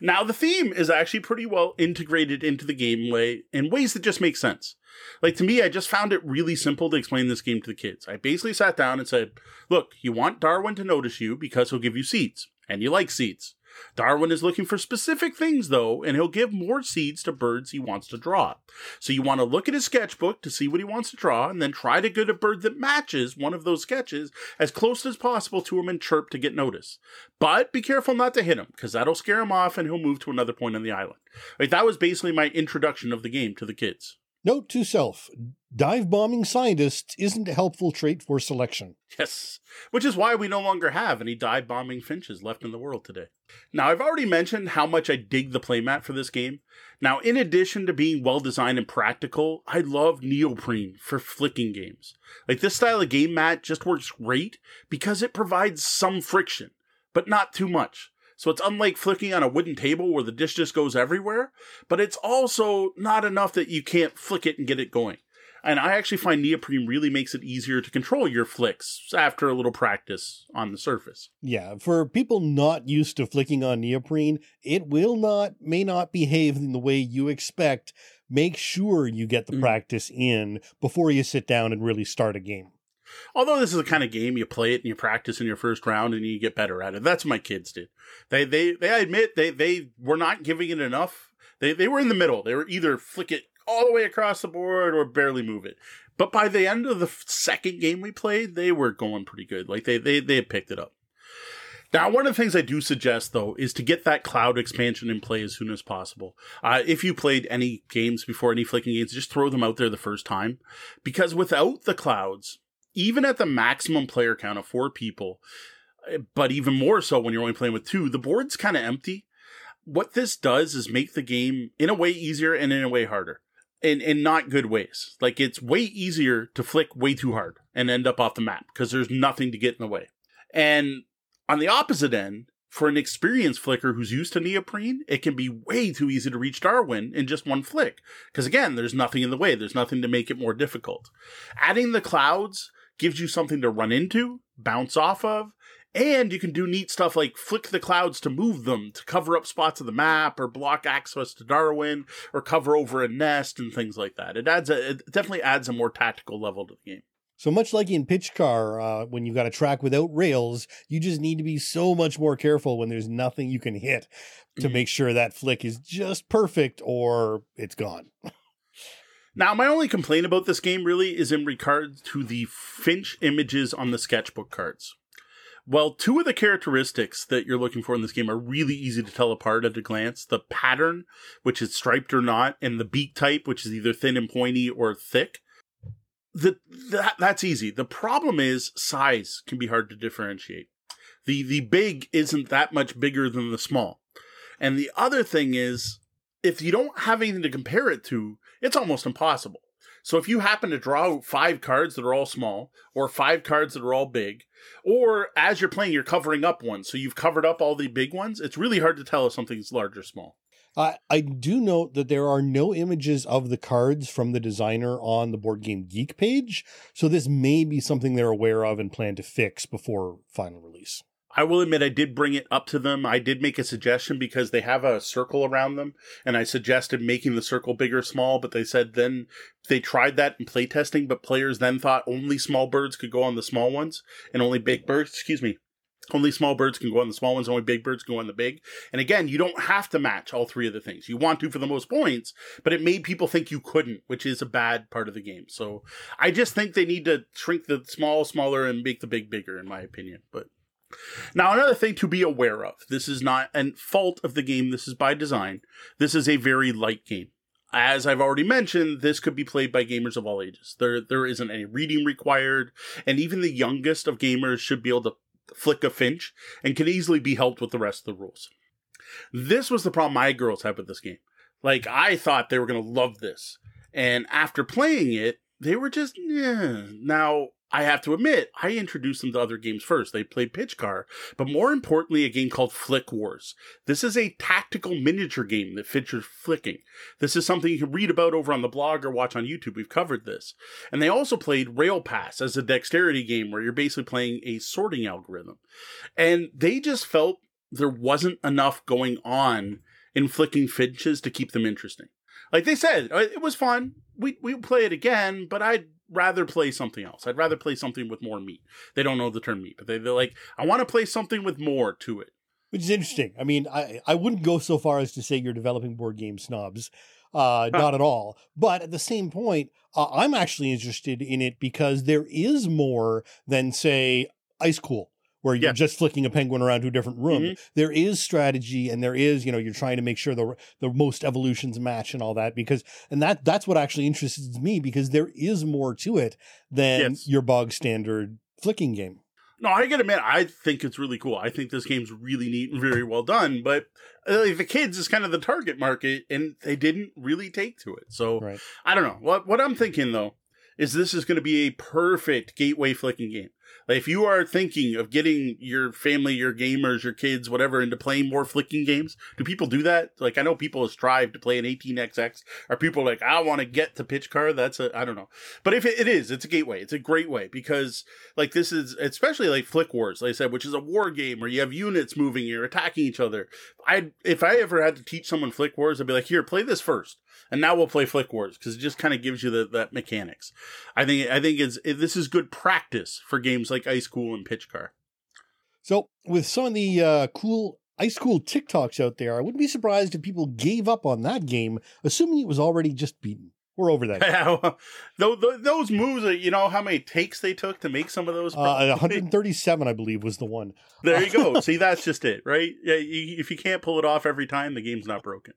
Now, the theme is actually pretty well integrated into the gameplay in ways that just make sense. Like, to me, I just found it really simple to explain this game to the kids. I basically sat down and said, Look, you want Darwin to notice you because he'll give you seeds, and you like seeds. Darwin is looking for specific things, though, and he'll give more seeds to birds he wants to draw. So you want to look at his sketchbook to see what he wants to draw, and then try to get a bird that matches one of those sketches as close as possible to him and chirp to get notice. But be careful not to hit him, because that'll scare him off and he'll move to another point on the island. Like, that was basically my introduction of the game to the kids. Note to self dive bombing scientists isn't a helpful trait for selection. Yes, which is why we no longer have any dive bombing finches left in the world today. Now, I've already mentioned how much I dig the playmat for this game. Now, in addition to being well designed and practical, I love neoprene for flicking games. Like, this style of game mat just works great because it provides some friction, but not too much. So it's unlike flicking on a wooden table where the dish just goes everywhere, but it's also not enough that you can't flick it and get it going. And I actually find neoprene really makes it easier to control your flicks after a little practice on the surface. Yeah, for people not used to flicking on neoprene, it will not, may not behave in the way you expect. Make sure you get the Mm. practice in before you sit down and really start a game. Although this is the kind of game you play it and you practice in your first round and you get better at it. That's what my kids did. They they they admit they they were not giving it enough. They they were in the middle. They were either flick it all the way across the board or barely move it. But by the end of the second game we played, they were going pretty good. Like they they they picked it up. Now, one of the things I do suggest, though, is to get that cloud expansion in play as soon as possible. Uh, if you played any games before, any flicking games, just throw them out there the first time. Because without the clouds, even at the maximum player count of four people, eh, but even more so when you're only playing with two, the board's kind of empty. What this does is make the game in a way easier and in a way harder. In, in not good ways. Like it's way easier to flick way too hard and end up off the map because there's nothing to get in the way. And on the opposite end, for an experienced flicker who's used to neoprene, it can be way too easy to reach Darwin in just one flick. Because again, there's nothing in the way. There's nothing to make it more difficult. Adding the clouds gives you something to run into, bounce off of, and you can do neat stuff like flick the clouds to move them, to cover up spots of the map, or block access to Darwin, or cover over a nest and things like that. It adds a, it definitely adds a more tactical level to the game. So much like in pitch car, uh, when you've got a track without rails, you just need to be so much more careful when there's nothing you can hit to Mhm. make sure that flick is just perfect or it's gone. Now, my only complaint about this game really is in regard to the Finch images on the sketchbook cards. Well, two of the characteristics that you're looking for in this game are really easy to tell apart at a glance. The pattern, which is striped or not, and the beak type, which is either thin and pointy or thick. The, that, that's easy. The problem is size can be hard to differentiate. The, the big isn't that much bigger than the small. And the other thing is, if you don't have anything to compare it to, it's almost impossible. So if you happen to draw five cards that are all small, or five cards that are all big, or as you're playing, you're covering up one, so you've covered up all the big ones, it's really hard to tell if something's large or small. I I do note that there are no images of the cards from the designer on the Board Game Geek page, so this may be something they're aware of and plan to fix before final release. I will admit I did bring it up to them. I did make a suggestion because they have a circle around them, and I suggested making the circle big or small, but they said then they tried that in playtesting, but players then thought only small birds could go on the small ones, and only big birds, excuse me, only small birds can go on the small ones, only big birds can go on the big. And again, you don't have to match all three of the things. You want to for the most points, but it made people think you couldn't, which is a bad part of the game. So I just think they need to shrink the small smaller and make the big bigger, in my opinion. But now, another thing to be aware of this is not a fault of the game, this is by design. This is a very light game. As I've already mentioned, this could be played by gamers of all ages. There, there isn't any reading required, and even the youngest of gamers should be able to flick a finch and can easily be helped with the rest of the rules. This was the problem my girls had with this game. Like, I thought they were going to love this. And after playing it, they were just, yeah. Now, I have to admit, I introduced them to other games first. They played Pitch Car, but more importantly, a game called Flick Wars. This is a tactical miniature game that features flicking. This is something you can read about over on the blog or watch on YouTube. We've covered this. And they also played Rail Pass as a dexterity game where you're basically playing a sorting algorithm. And they just felt there wasn't enough going on in flicking finches to keep them interesting. Like they said, uh, it was fun. We we play it again, but I'd rather play something else. I'd rather play something with more meat. They don't know the term meat, but they, they're like, I want to play something with more to it. Which is interesting. I mean, I, I wouldn't go so far as to say you're developing board game snobs. Uh, not at all. But at the same point, uh, I'm actually interested in it because there is more than, say, Ice Cool, where you're Yeah. just flicking a penguin around to a different room. Mhm. There is strategy and there is, you know, you're trying to make sure the the most evolutions match and all that because and that that's what actually interests me because there is more to it than Yes. your bog standard flicking game. No, I gotta admit, I think it's really cool. I think this game's really neat and very well done. But uh, like, the kids is kind of the target market, and they didn't really take to it. So Right. I don't know. What what I'm thinking though is this is going to be a perfect gateway flicking game. Like if you are thinking of getting your family, your gamers, your kids, whatever, into playing more flicking games, do people do that? Like I know people strive to play an 18xx. Are people like I want to get to pitch car? That's a I don't know. But if it, it is, it's a gateway. It's a great way because like this is especially like Flick Wars, like I said, which is a war game where you have units moving, you're attacking each other. I if I ever had to teach someone Flick Wars, I'd be like, here, play this first, and now we'll play Flick Wars because it just kind of gives you the, that mechanics. I think I think it's it, this is good practice for games like Ice Cool and Pitch Car. So, with some of the uh, cool ice cool TikToks out there, I wouldn't be surprised if people gave up on that game, assuming it was already just beaten. We're over that. Tho- tho- those moves, you know how many takes they took to make some of those. Uh, 137, I believe, was the one. there you go. See, that's just it, right? Yeah, you, if you can't pull it off every time, the game's not broken.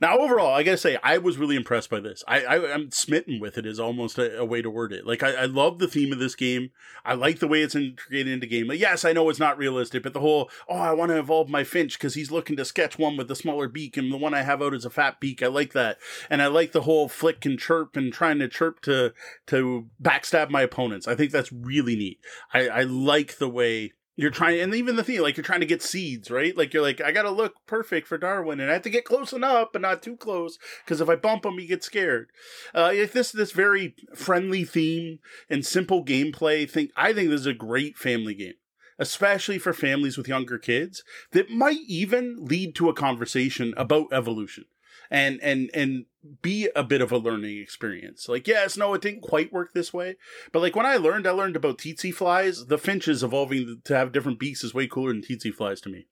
Now, overall, I gotta say, I was really impressed by this. I, I am smitten with it. Is almost a, a way to word it. Like, I, I love the theme of this game. I like the way it's integrated into game. Like, yes, I know it's not realistic, but the whole oh, I want to evolve my Finch because he's looking to sketch one with the smaller beak, and the one I have out is a fat beak. I like that, and I like the whole flick and chirp and trying to chirp to to backstab my opponents. I think that's really neat. I, I like the way you're trying and even the thing like you're trying to get seeds right? Like you're like i gotta look perfect for darwin and i have to get close enough but not too close because if i bump him he gets scared. Uh if this this very friendly theme and simple gameplay thing i think this is a great family game especially for families with younger kids that might even lead to a conversation about evolution and and and be a bit of a learning experience. Like, yes, no, it didn't quite work this way, but like when I learned, I learned about tsetse flies. The finches evolving to have different beaks is way cooler than tsetse flies to me.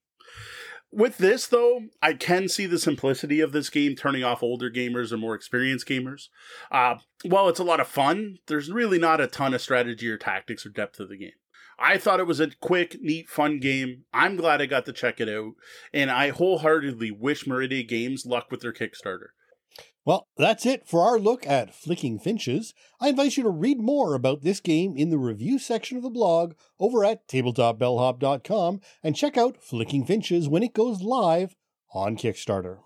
With this, though, I can see the simplicity of this game turning off older gamers or more experienced gamers. Uh, while it's a lot of fun, there's really not a ton of strategy or tactics or depth to the game. I thought it was a quick, neat, fun game. I'm glad I got to check it out, and I wholeheartedly wish Meridia Games luck with their Kickstarter. Well, that's it for our look at Flicking Finches. I invite you to read more about this game in the review section of the blog over at tabletopbellhop.com and check out Flicking Finches when it goes live on Kickstarter.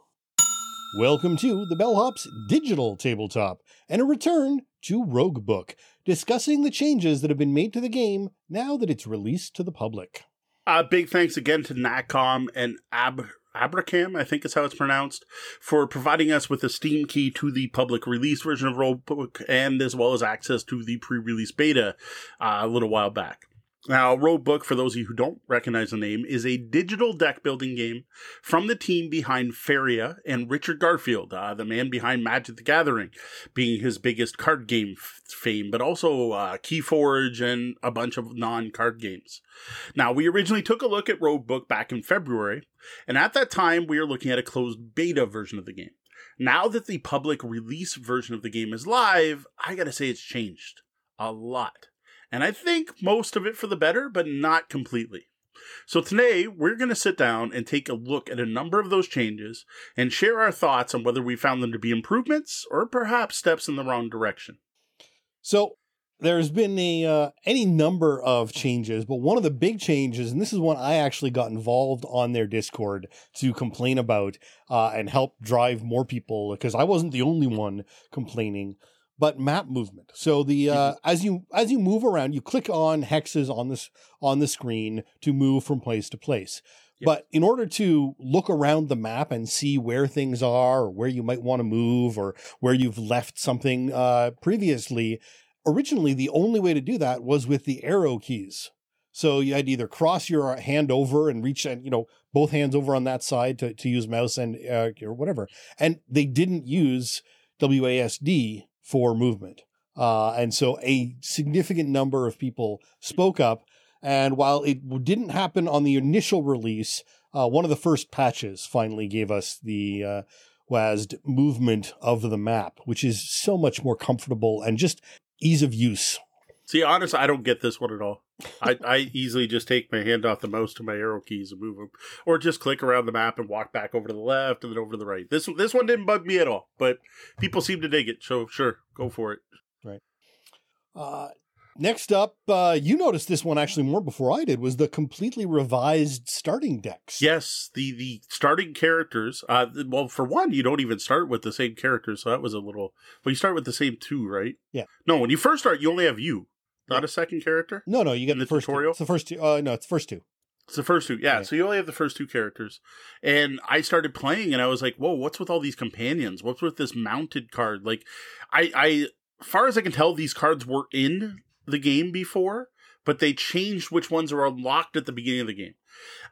Welcome to the Bellhop's digital tabletop and a return to Roguebook, discussing the changes that have been made to the game now that it's released to the public. Uh, big thanks again to Nacon and Ab Abrakam, I think is how it's pronounced, for providing us with a Steam key to the public release version of Roguebook and as well as access to the pre-release beta uh, a little while back. Now, Roguebook, for those of you who don't recognize the name, is a digital deck building game from the team behind Faeria and Richard Garfield, uh, the man behind Magic the Gathering, being his biggest card game f- fame, but also uh, Keyforge and a bunch of non card games. Now, we originally took a look at Roguebook back in February, and at that time, we were looking at a closed beta version of the game. Now that the public release version of the game is live, I gotta say it's changed a lot. And I think most of it for the better, but not completely. So today, we're going to sit down and take a look at a number of those changes and share our thoughts on whether we found them to be improvements or perhaps steps in the wrong direction. So, there's been a uh, any number of changes, but one of the big changes, and this is one I actually got involved on their Discord to complain about uh, and help drive more people because I wasn't the only one complaining but map movement. So the uh, mm-hmm. as you as you move around, you click on hexes on this on the screen to move from place to place. Yep. But in order to look around the map and see where things are, or where you might want to move, or where you've left something uh, previously, originally the only way to do that was with the arrow keys. So you had either cross your hand over and reach, and you know, both hands over on that side to, to use mouse and uh, or whatever. And they didn't use WASD for movement. Uh, and so a significant number of people spoke up. And while it didn't happen on the initial release, uh, one of the first patches finally gave us the uh, WASD movement of the map, which is so much more comfortable and just ease of use. See, honestly, I don't get this one at all. I, I easily just take my hand off the mouse to my arrow keys and move them, or just click around the map and walk back over to the left and then over to the right. This this one didn't bug me at all, but people seem to dig it. So sure, go for it. Right. Uh, next up, uh, you noticed this one actually more before I did was the completely revised starting decks. Yes, the the starting characters. Uh, well, for one, you don't even start with the same characters, so that was a little. Well, you start with the same two, right? Yeah. No, when you first start, you only have you. Not a second character? No, no, you get the, the, first tutorial. Two. It's the first two. Uh, no, it's the first two. It's the first two. Yeah, So you only have the first two characters. And I started playing and I was like, whoa, what's with all these companions? What's with this mounted card? Like, I, I, far as I can tell, these cards were in the game before, but they changed which ones are unlocked at the beginning of the game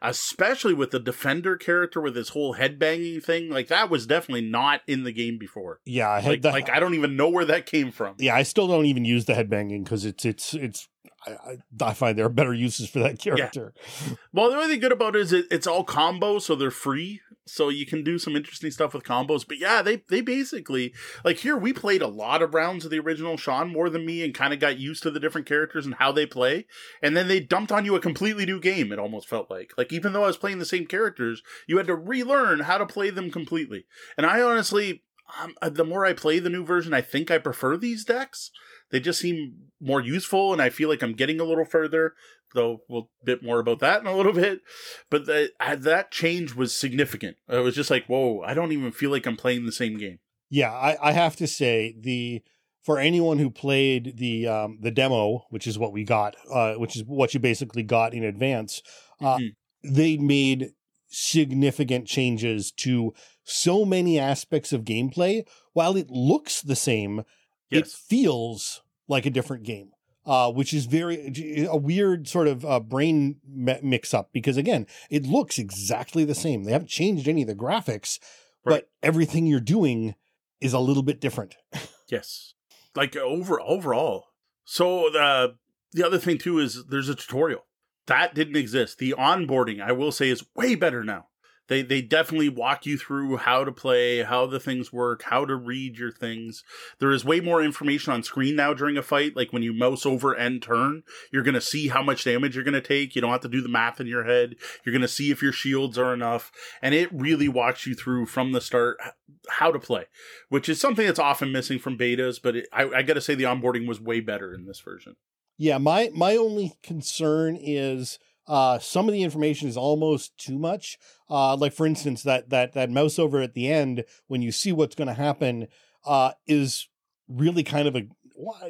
especially with the defender character with his whole headbanging thing. Like that was definitely not in the game before. Yeah, I like, the, like I don't even know where that came from. Yeah, I still don't even use the headbanging because it's it's it's. I, I, find there are better uses for that character. Yeah. Well, the only thing good about it is it, it's all combos, so they're free so you can do some interesting stuff with combos. But yeah, they they basically like here we played a lot of rounds of the original Sean more than me and kind of got used to the different characters and how they play. And then they dumped on you a completely new game. It almost felt like like even though I was playing the same characters, you had to relearn how to play them completely. And I honestly, um, uh, the more I play the new version, I think I prefer these decks. They just seem more useful, and I feel like I'm getting a little further though we'll bit more about that in a little bit. But the, that change was significant. It was just like, whoa, I don't even feel like I'm playing the same game. Yeah, I, I have to say the for anyone who played the um, the demo, which is what we got, uh, which is what you basically got in advance, uh, Mhm. they made significant changes to so many aspects of gameplay. While it looks the same, it feels like a different game. Uh, which is very a weird sort of uh, brain mi- mix up because again, it looks exactly the same. They haven't changed any of the graphics, Right. but everything you're doing is a little bit different. Yes. Like over overall. So the the other thing too is there's a tutorial. That didn't exist. The onboarding, I will say, is way better now. They they definitely walk you through how to play, how the things work, how to read your things. There is way more information on screen now during a fight. Like when you mouse over and turn, you're gonna see how much damage you're gonna take. You don't have to do the math in your head. You're gonna see if your shields are enough, and it really walks you through from the start how to play which is something that's often missing from betas. But it, I, I got to say, the onboarding was way better in this version. Yeah, my my only concern is uh, some of the information is almost too much. Uh, like for instance, that that that mouse over at the end when you see what's going to happen uh, is really kind of a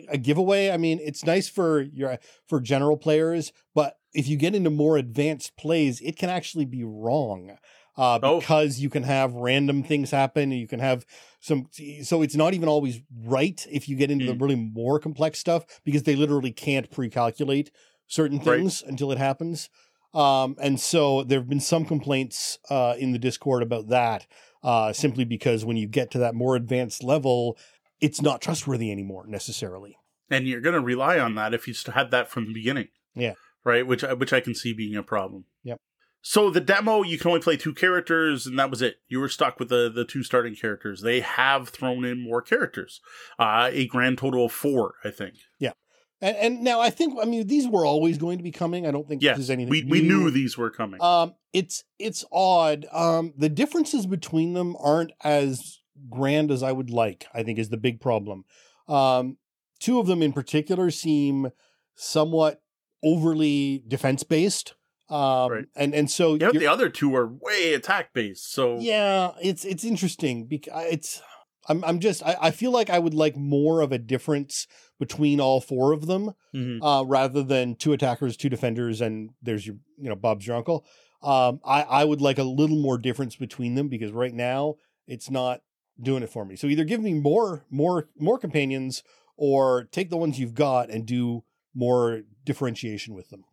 a giveaway. I mean, it's nice for your for general players, but if you get into more advanced plays, it can actually be wrong. Uh, Oh. because you can have random things happen and you can have some so it's not even always right if you get into the Mm. really more complex stuff because they literally can't pre-calculate certain Right. things until it happens um and so there have been some complaints uh in the discord about that uh simply because when you get to that more advanced level it's not trustworthy anymore necessarily And you're going to rely on that if you had that from the beginning. Yeah. Right. Which I- which I can see being a problem. So the demo, you can only play two characters, and that was it. You were stuck with the the two starting characters. They have thrown in more characters, uh, a grand total of four, I think. Yeah, and, and now i think i mean these were always going to be coming i don't think Yes, this is anything we we knew these were coming. Um, it's it's odd. Um, the differences between them aren't as grand as I would like. I think is the big problem. Um, two of them in particular seem somewhat overly defense based. Um, Right. and and so yeah, the other two are way attack based. So yeah, it's it's interesting because it's I'm I'm just I, I feel like I would like more of a difference between all four of them Mhm. uh, rather than two attackers, two defenders, and there's your you know Bob's your uncle. Um, I I would like a little more difference between them because right now it's not doing it for me. So either give me more more more companions or take the ones you've got and do more differentiation with them.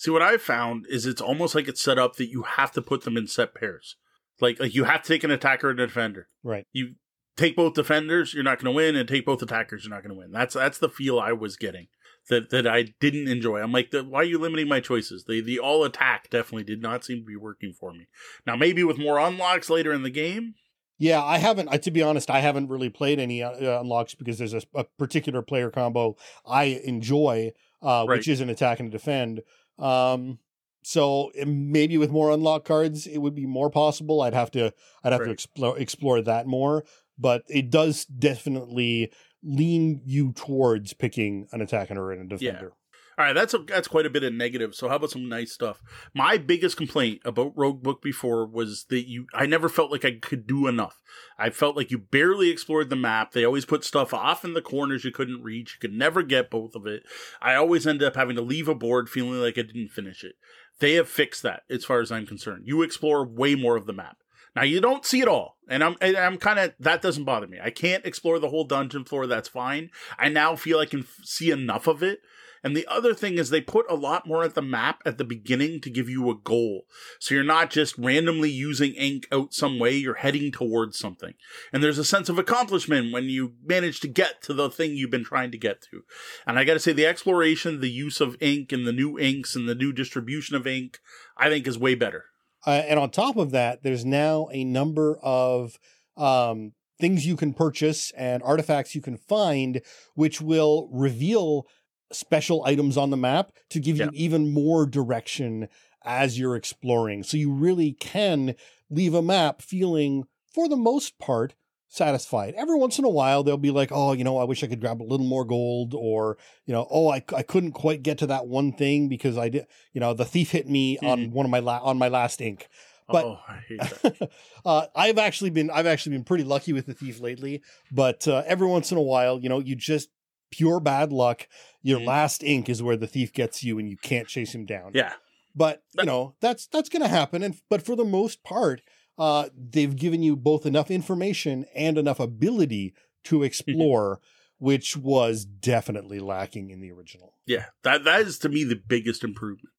See, what I've found is it's almost like it's set up that you have to put them in set pairs. Like, like you have to take an attacker and a defender. Right. You take both defenders, you're not going to win, and take both attackers, you're not going to win. That's that's the feel I was getting that that I didn't enjoy. I'm like, the, why are you limiting my choices? The the all attack definitely did not seem to be working for me. Now, maybe with more unlocks later in the game, Yeah, I haven't. I, to be honest, I haven't really played any uh, unlocks because there's a, a particular player combo I enjoy, uh, which is an attack and a defend. Um, so eh, maybe with more unlock cards, it would be more possible. I'd have to. I'd have to explore explore that more. But it does definitely lean you towards picking an attacker and a defender. All right, that's a, that's quite a bit of negative. So how about some nice stuff? My biggest complaint about Roguebook before was that you I never felt like I could do enough. I felt like you barely explored the map. They always put stuff off in the corners you couldn't reach. You could never get both of it. I always ended up having to leave a board feeling like I didn't finish it. They have fixed that as far as I'm concerned. You explore way more of the map. Now you don't see it all, and I'm and I'm kind of that doesn't bother me. I can't explore the whole dungeon floor. That's fine. I now feel I can f- see enough of it. And the other thing is they put a lot more at the map at the beginning to give you a goal. So you're not just randomly using ink out some way, you're heading towards something. And there's a sense of accomplishment when you manage to get to the thing you've been trying to get to. And I gotta say, the exploration, the use of ink and the new inks and the new distribution of ink, I think is way better. Uh, and on top of that, there's now a number of um, things you can purchase and artifacts you can find, which will reveal special items on the map to give you even more direction as you're exploring. So you really can leave a map feeling, for the most part, satisfied. Every once in a while, they'll be like, oh, you know, I wish I could grab a little more gold, or, you know, oh, I, I couldn't quite get to that one thing because I did, you know, the thief hit me on one of my, la- on my last ink. But oh, I uh, I've actually been I've actually been pretty lucky with the thief lately. But uh, every once in a while, you know, you just pure bad luck. Your Mhm. last ink is where the thief gets you, and you can't chase him down. yeah, But you know that's that's going to happen. And but for the most part, uh, they've given you both enough information and enough ability to explore, which was definitely lacking in the original. yeah. That that is to me the biggest improvement.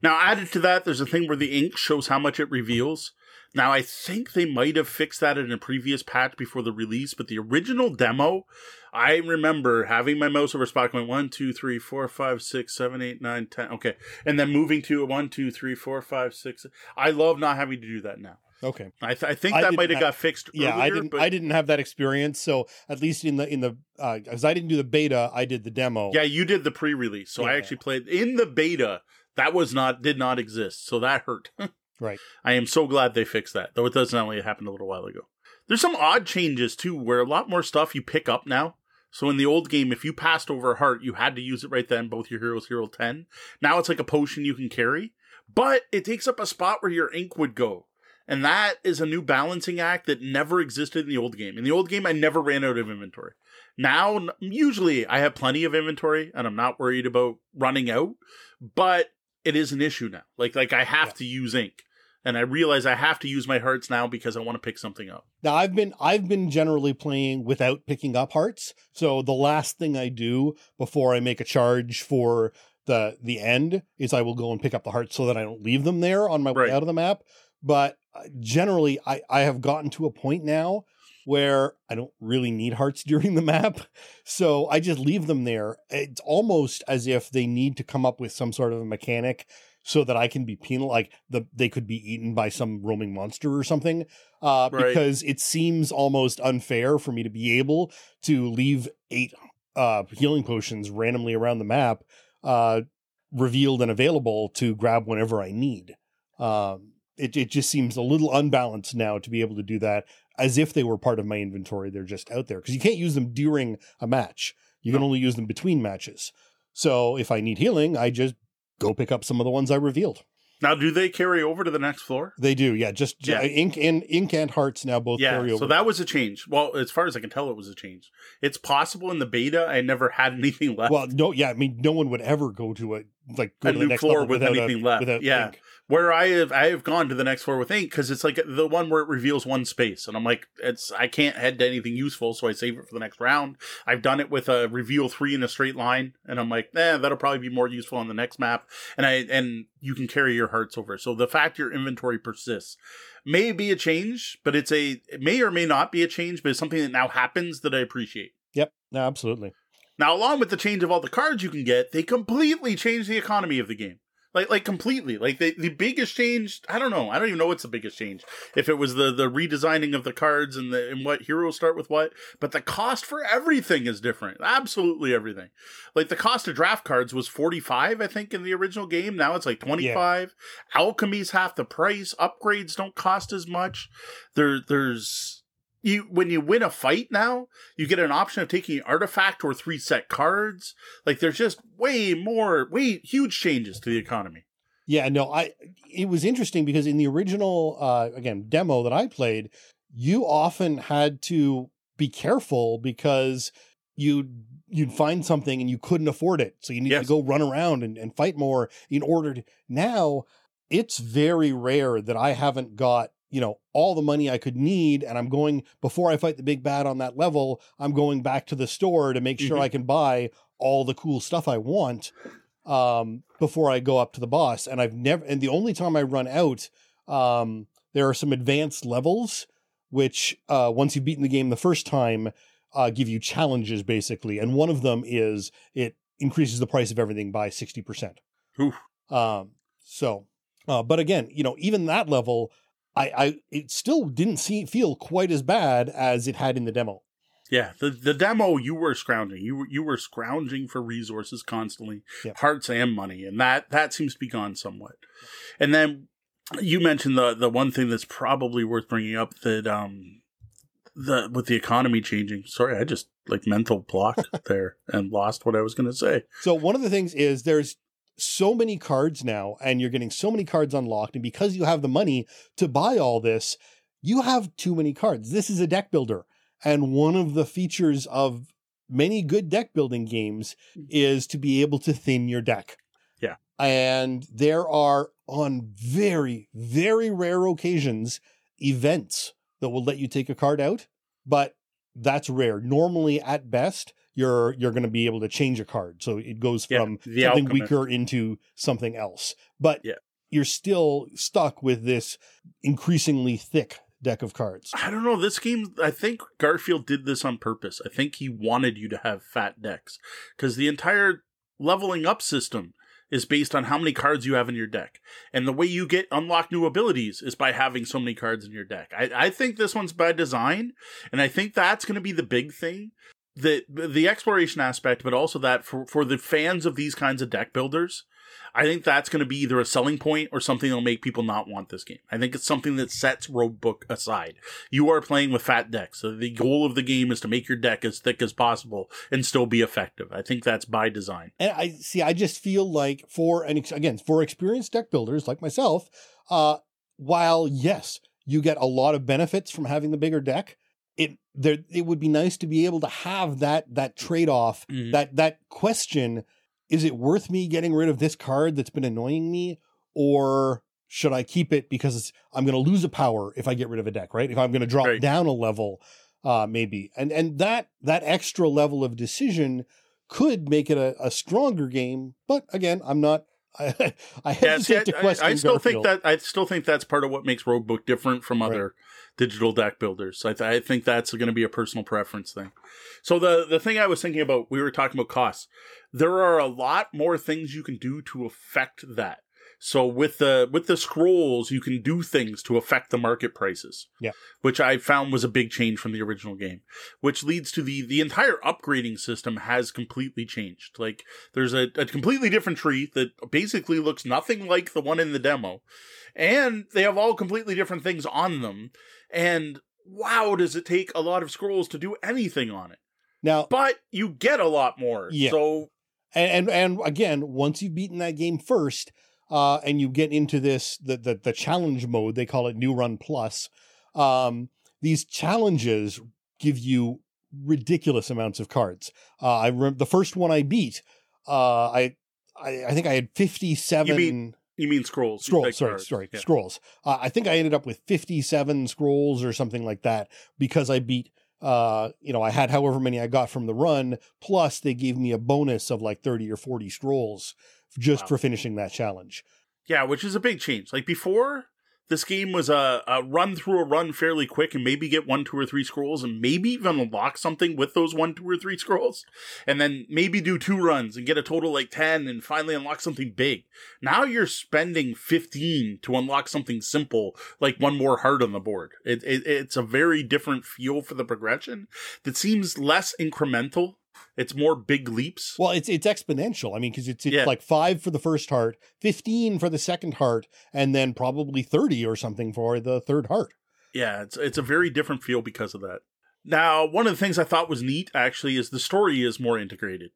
Now, added to that, there's a thing where the ink shows how much it reveals. Now, I think they might have fixed that in a previous patch before the release, but the original demo, I remember having my mouse over spot going one, two, three, four, five, six, seven, eight, nine, ten. Okay, and then moving to a one, two, three, four, five, six. I love not having to do that now. Okay. I, th- I think I that might have got fixed. Yeah, I earlier, didn't. But I didn't have that experience. So at least in the in the uh, because I didn't do the beta, I did the demo. Yeah, you did the pre-release, so I actually played in the beta. That was not did not exist, so that hurt. Right. I am so glad they fixed that, though it does not only happen a little while ago. There's some odd changes too, where a lot more stuff you pick up now. So in the old game, if you passed over a heart, you had to use it right then. Both your heroes hero ten. Now it's like a potion you can carry, but it takes up a spot where your ink would go. And that is a new balancing act that never existed in the old game. In the old game, I never ran out of inventory. Now, usually I have plenty of inventory and I'm not worried about running out, but it is an issue now. Like, like I have Yeah. to use ink and I realize I have to use my hearts now because I want to pick something up. Now I've been I've been generally playing without picking up hearts. So the last thing I do before I make a charge for the the end is I will go and pick up the hearts so that I don't leave them there on my way out of the map. But uh, generally, I I have gotten to a point now where I don't really need hearts during the map, so I just leave them there. It's almost as if they need to come up with some sort of a mechanic so that I can be penal like the they could be eaten by some roaming monster or something. Uh, Right. because it seems almost unfair for me to be able to leave eight uh healing potions randomly around the map uh revealed and available to grab whenever I need. Um it, it just seems a little unbalanced now to be able to do that as if they were part of my inventory. They're just out there because you can't use them during a match. You can only use them between matches. So if I need healing, I just go pick up some of the ones I revealed. Now, do they carry over to the next floor? They do, yeah. Just Yeah. ink and ink and hearts now both carry Yeah, over. so that was a change. Well, as far as I can tell, it was a change. It's possible in the beta, I never had anything left. well, no, yeah. I mean, no one would ever go to a like go A to the next floor level with without a- anything left. Yeah. ink. Where I have I have gone to the next floor with ink because it's like the one where it reveals one space, and I'm like, it's I can't head to anything useful, so I save it for the next round. I've done it with a reveal three in a straight line, and I'm like, eh, that'll probably be more useful on the next map. And I and you can carry your hearts over. So the fact your inventory persists may be a change, but it's a it may or may not be a change, but it's something that now happens that I appreciate. Yep, no, absolutely. Now, along with the change of all the cards you can get, they completely change the economy of the game. Like, like completely. Like the the biggest change. I don't know. I don't even know what's the biggest change. If it was the the redesigning of the cards and the and what heroes start with what, but the cost for everything is different. Absolutely everything. Like the cost of draft cards was forty five, I think, in the original game. Now it's like twenty five. Alchemy's half the price. Upgrades don't cost as much. There, there's you when you win a fight now you get an option of taking an artifact or three set cards. Like there's just way more, way huge changes to the economy. Yeah, no, I it was interesting because in the original uh again demo that I played, you often had to be careful because you'd you'd find something and you couldn't afford it. So you need Yes. to go run around and, and fight more in order to now it's very rare that I haven't got, you know, all the money I could need and I'm going before I fight the big bad on that level, I'm going back to the store to make sure Mhm. I can buy all the cool stuff I want um before I go up to the boss and I've never and the only time I run out um there are some advanced levels which uh once you've beaten the game the first time uh give you challenges basically and one of them is it increases the price of everything by 60%. Oof. Um so uh but again, you know, even that level I I it still didn't see feel quite as bad as it had in the demo. Yeah, the the demo you were scrounging. You were you were scrounging for resources constantly, Yep. hearts and money, and that that seems to be gone somewhat. And then you mentioned the the one thing that's probably worth bringing up that um the with the economy changing. Sorry, I just like mental block there and lost what I was going to say. So one of the things is there's so many cards now and you're getting so many cards unlocked and because you have the money to buy all this you have too many cards. This is a deck builder and one of the features of many good deck building games mm. is to be able to thin your deck. Yeah. and there are on very very rare occasions events that will let you take a card out but that's rare. Normally at best you're you're going to be able to change a card so it goes from something Alchemist. weaker into something else. But Yeah. you're still stuck with this increasingly thick deck of cards. I don't know. This game, I think Garfield did this on purpose. I think he wanted you to have fat decks because the entire leveling up system is based on how many cards you have in your deck. And the way you get unlock new abilities is by having so many cards in your deck. I, I think this one's by design, and I think that's going to be the big thing. The the exploration aspect, but also that for, for the fans of these kinds of deck builders, I think that's going to be either a selling point or something that'll make people not want this game. I think it's something that sets Roguebook aside. You are playing with fat decks. So the goal of the game is to make your deck as thick as possible and still be effective. I think that's by design. And I see I just feel like for and again for experienced deck builders like myself, uh while yes, you get a lot of benefits from having the bigger deck, it there it would be nice to be able to have that that trade-off Mhm. that that question is it worth me getting rid of this card that's been annoying me or should I keep it because it's, I'm going to lose a power if I get rid of a deck, right? If I'm going to drop Right. down a level, uh, maybe, and and that that extra level of decision could make it a, a stronger game. But again, I'm not. I, I Yeah, see, I, to I- question. I still Garfield. think that I still think that's part of what makes Roguebook different from Right. other digital deck builders. I, th- I think that's going to be a personal preference thing. So the the thing I was thinking about, we were talking about costs. There are a lot more things you can do to affect that. So with the with the scrolls, you can do things to affect the market prices. Yeah. which I found was a big change from the original game. Which leads to the the entire upgrading system has completely changed. Like there's a, a completely different tree that basically looks nothing like the one in the demo, and they have all completely different things on them. And wow, does it take a lot of scrolls to do anything on it? now, But you get a lot more. Yeah. So and, and and again, once you've beaten that game first, uh, and you get into this the the, the challenge mode, they call it New Run Plus. Um, these challenges give you ridiculous amounts of cards. Uh, I remember the first one I beat. Uh, I, I I think I had fifty seven you mean scrolls? scrolls. Sorry, cards. sorry, Yeah. scrolls. Uh, I think I ended up with fifty seven scrolls or something like that because I beat. Uh, you know, I had however many I got from the run. Plus, they gave me a bonus of like thirty or forty scrolls just Wow. for finishing that challenge. Yeah, which is a big change. Like before, this game was a, a run through a run fairly quick and maybe get one, two, or three scrolls and maybe even unlock something with those one, two, or three scrolls. And then maybe do two runs and get a total like 10 and finally unlock something big. Now you're spending 15 to unlock something simple, like one more heart on the board. It, it, it's a very different feel for the progression that seems less incremental. It's more big leaps. Well, it's it's exponential. I mean, because it's it's Yeah. like five for the first heart, fifteen for the second heart, and then probably thirty or something for the third heart. Yeah, it's it's a very different feel because of that. Now, one of the things I thought was neat actually is the story is more integrated.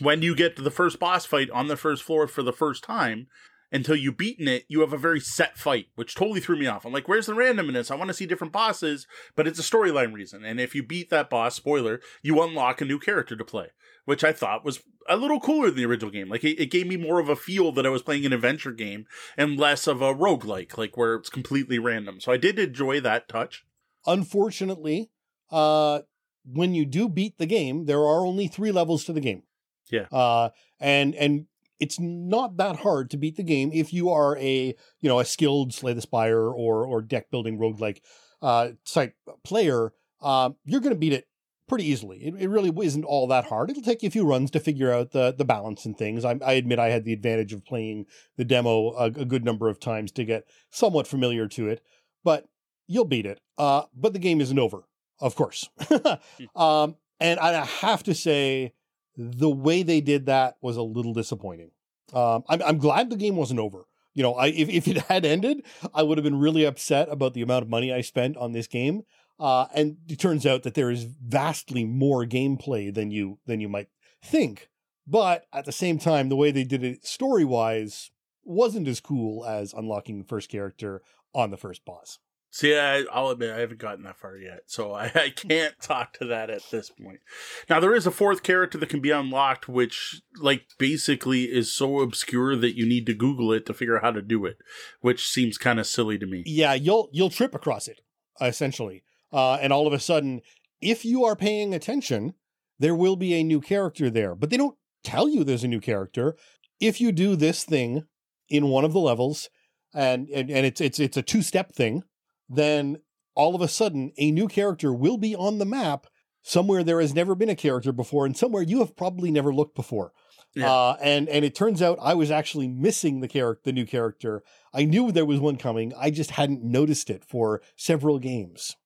When you get to the first boss fight on the first floor for the first time, until you've beaten it, you have a very set fight, which totally threw me off. I'm like, where's the randomness? I want to see different bosses, but it's a storyline reason. And if you beat that boss, spoiler, you unlock a new character to play, which I thought was a little cooler than the original game. Like it, it gave me more of a feel that I was playing an adventure game and less of a roguelike, like where it's completely random. So I did enjoy that touch. Unfortunately, uh, when you do beat the game, there are only three levels to the game. Yeah. Uh, and and it's not that hard to beat the game if you are a you know a skilled Slay the Spire or or deck building roguelike uh type player. Uh, you're going to beat it pretty easily. It, it really isn't all that hard. It'll take you a few runs to figure out the the balance and things. I, I admit I had the advantage of playing the demo a, a good number of times to get somewhat familiar to it, but you'll beat it. Uh, but the game isn't over, of course. um, and I have to say, the way they did that was a little disappointing. Um, I'm, I'm glad the game wasn't over. You know, I if, if it had ended, I would have been really upset about the amount of money I spent on this game. Uh, and it turns out that there is vastly more gameplay than you than you might think. But at the same time, the way they did it story wise wasn't as cool as unlocking the first character on the first boss. See, I, I'll admit I haven't gotten that far yet, so I, I can't talk to that at this point. Now there is a fourth character that can be unlocked, which like basically is so obscure that you need to Google it to figure out how to do it, which seems kind of silly to me. Yeah, you'll you'll trip across it essentially, uh, and all of a sudden, if you are paying attention, there will be a new character there, but they don't tell you there's a new character. If you do this thing in one of the levels, and and, and it's it's it's a two step thing then all of a sudden a new character will be on the map somewhere there has never been a character before and somewhere you have probably never looked before. Yeah. Uh, and and it turns out I was actually missing the character, the new character. I knew there was one coming. I just hadn't noticed it for several games.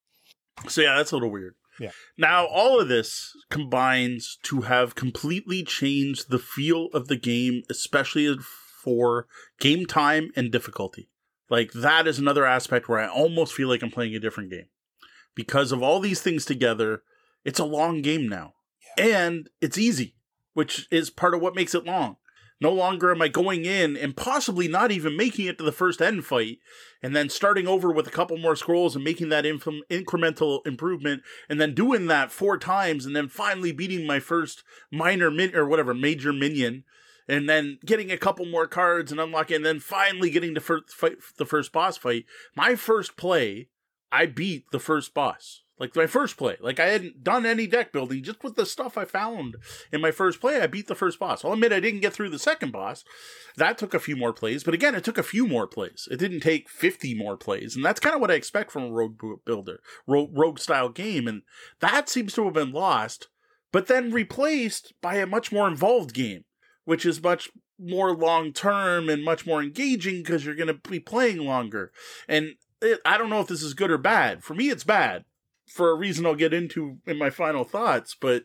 So yeah, that's a little weird. Yeah. Now all of this combines to have completely changed the feel of the game, especially for game time and difficulty. Like that is another aspect where I almost feel like I'm playing a different game. Because of all these things together, it's a long game now. Yeah. And it's easy, which is part of what makes it long. No longer am I going in and possibly not even making it to the first end fight and then starting over with a couple more scrolls and making that inf- incremental improvement and then doing that four times and then finally beating my first minor min or whatever major minion and then getting a couple more cards and unlocking, and then finally getting to first fight, the first boss fight. My first play, I beat the first boss. Like my first play, like I hadn't done any deck building, just with the stuff I found in my first play, I beat the first boss. I'll admit I didn't get through the second boss. That took a few more plays, but again, it took a few more plays. It didn't take 50 more plays. And that's kind of what I expect from a rogue builder, rogue style game. And that seems to have been lost, but then replaced by a much more involved game which is much more long term and much more engaging because you're going to be playing longer. And it, I don't know if this is good or bad. For me, it's bad for a reason I'll get into in my final thoughts. But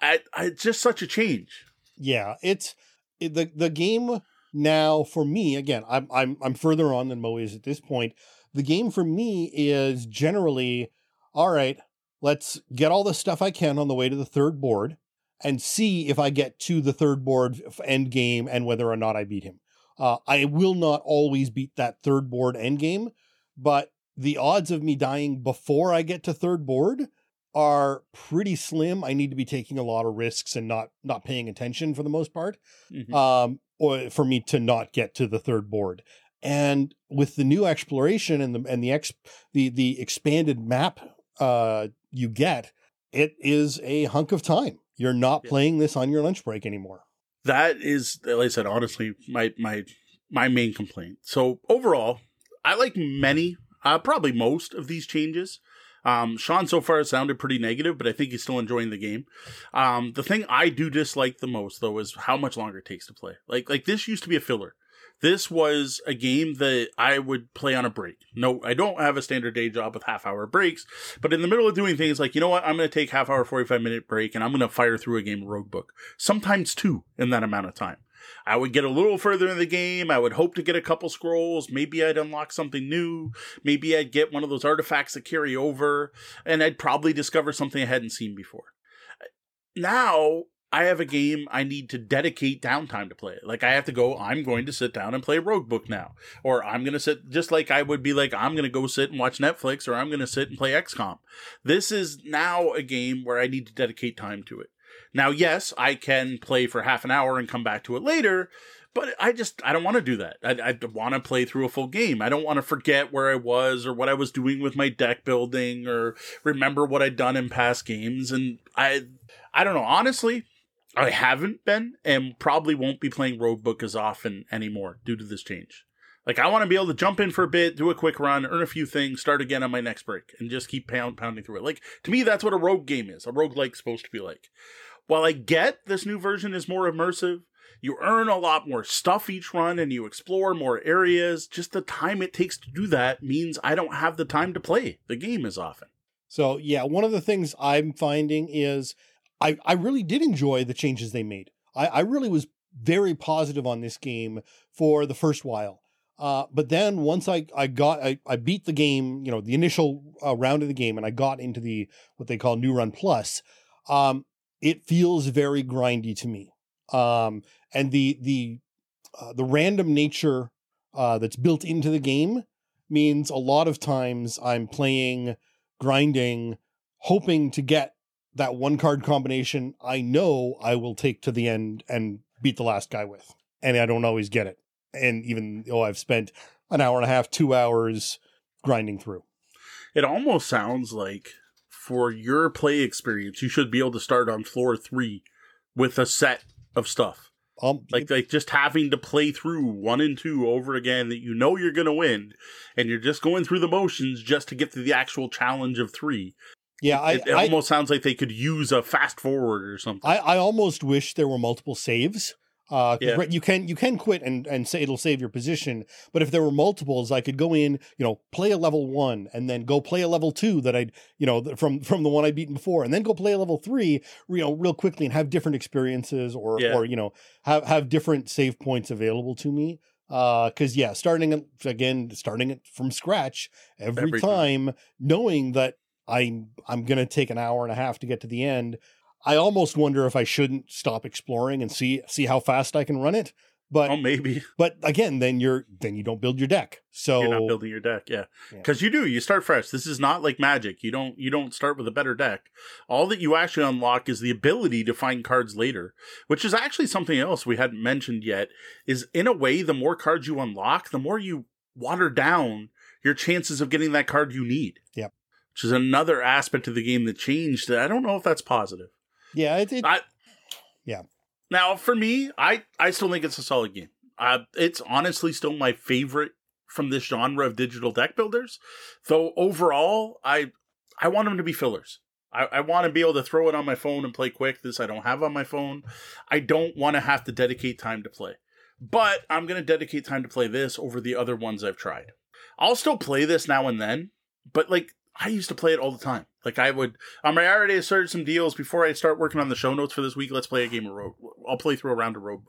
I, I it's just such a change. Yeah, it's it, the the game now for me. Again, I'm I'm I'm further on than Moe is at this point. The game for me is generally all right. Let's get all the stuff I can on the way to the third board and see if I get to the third board end game and whether or not I beat him. Uh, I will not always beat that third board end game, but the odds of me dying before I get to third board are pretty slim. I need to be taking a lot of risks and not not paying attention for the most part, mm-hmm. um, or for me to not get to the third board. And with the new exploration and the and the ex the the expanded map uh, you get, it is a hunk of time. You're not yeah. playing this on your lunch break anymore. That is, like I said, honestly, my my my main complaint. So overall, I like many, uh, probably most of these changes. Um, Sean so far sounded pretty negative, but I think he's still enjoying the game. Um, the thing I do dislike the most, though, is how much longer it takes to play. Like, like this used to be a filler. This was a game that I would play on a break. No, I don't have a standard day job with half hour breaks, but in the middle of doing things like, you know what, I'm going to take half hour, 45 minute break and I'm going to fire through a game of Roguebook. Sometimes two in that amount of time. I would get a little further in the game. I would hope to get a couple scrolls. Maybe I'd unlock something new. Maybe I'd get one of those artifacts that carry over, and I'd probably discover something I hadn't seen before. Now I have a game I need to dedicate downtime to play. Like I have to go, I'm going to sit down and play Roguebook now. Or I'm going to sit, just like I would be like, I'm going to go sit and watch Netflix or I'm going to sit and play XCOM. This is now a game where I need to dedicate time to it. Now, yes, I can play for half an hour and come back to it later, but I just, I don't want to do that. I, I want to play through a full game. I don't want to forget where I was or what I was doing with my deck building or remember what I'd done in past games. And I, I don't know. Honestly, I haven't been and probably won't be playing Roguebook as often anymore due to this change. Like I want to be able to jump in for a bit, do a quick run, earn a few things, start again on my next break, and just keep pound pounding through it. Like to me, that's what a rogue game is. A rogue like supposed to be like. While I get this new version is more immersive, you earn a lot more stuff each run and you explore more areas. Just the time it takes to do that means I don't have the time to play the game as often. So yeah, one of the things I'm finding is I, I really did enjoy the changes they made. I, I really was very positive on this game for the first while. Uh, but then once I, I got, I, I beat the game, you know, the initial uh, round of the game and I got into the, what they call New Run Plus, um, it feels very grindy to me. Um, and the the uh, the random nature uh, that's built into the game means a lot of times I'm playing, grinding, hoping to get that one card combination I know I will take to the end and beat the last guy with. And I don't always get it. And even though I've spent an hour and a half, two hours grinding through. It almost sounds like for your play experience, you should be able to start on floor three with a set of stuff. Um, Like like just having to play through one and two over again that you know you're gonna win, and you're just going through the motions just to get to the actual challenge of three. Yeah, I, it it I, almost sounds like they could use a fast forward or something. I, I almost wish there were multiple saves. Uh, Yeah. you can you can quit and and say it'll save your position, but if there were multiples, I could go in, you know, play a level one, and then go play a level two that I'd, you know, from from the one I'd beaten before, and then go play a level three, you know, real quickly and have different experiences, or Yeah. or you know, have have different save points available to me. Uh, because yeah, starting again, starting it from scratch every, Every time. time, knowing that I'm I'm gonna take an hour and a half to get to the end. I almost wonder if I shouldn't stop exploring and see see how fast I can run it. But oh, maybe but again, then you're then you don't build your deck. So you're not building your deck, yeah, Yeah. because you do. You start fresh. This is not like Magic. You don't you don't start with a better deck. All that you actually unlock is the ability to find cards later, which is actually something else we hadn't mentioned yet. Is in a way, the more cards you unlock, the more you water down your chances of getting that card you need. Yep. Which is another aspect of the game that changed. I don't know if that's positive. yeah, it, it, I, Yeah. Now, for me, I I still think it's a solid game. Uh, it's honestly still my favorite from this genre of digital deck builders. Though overall, I I want them to be fillers. I, I want to be able to throw it on my phone and play quick. This I don't have on my phone. I don't want to have to dedicate time to play. But I'm going to dedicate time to play this over the other ones I've tried. I'll still play this now and then, but like I used to play it all the time. Like I would, um, I already started some deals before I start working on the show notes for this week. Let's play a game of road. I'll play through a round of road,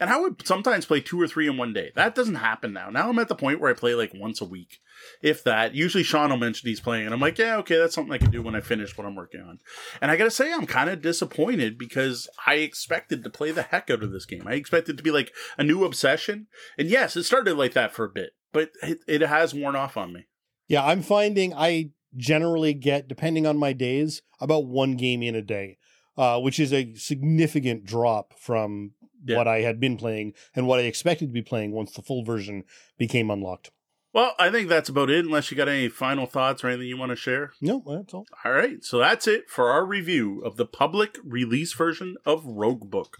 and I would sometimes play two or three in one day. That doesn't happen now. Now I'm at the point where I play like once a week, if that. Usually Sean will mention he's playing, and I'm like, yeah, okay, that's something I can do when I finish what I'm working on. And I gotta say, I'm kind of disappointed because I expected to play the heck out of this game. I expected to be like a new obsession, and yes, it started like that for a bit, but it, it has worn off on me. yeah, I'm finding I generally get, depending on my days, about one game in a day, uh, which is a significant drop from Yeah. what I had been playing and what I expected to be playing once the full version became unlocked. Well, I think that's about it, unless you got any final thoughts or anything you want to share. No, that's all. All right, so that's it for our review of the public release version of Roguebook.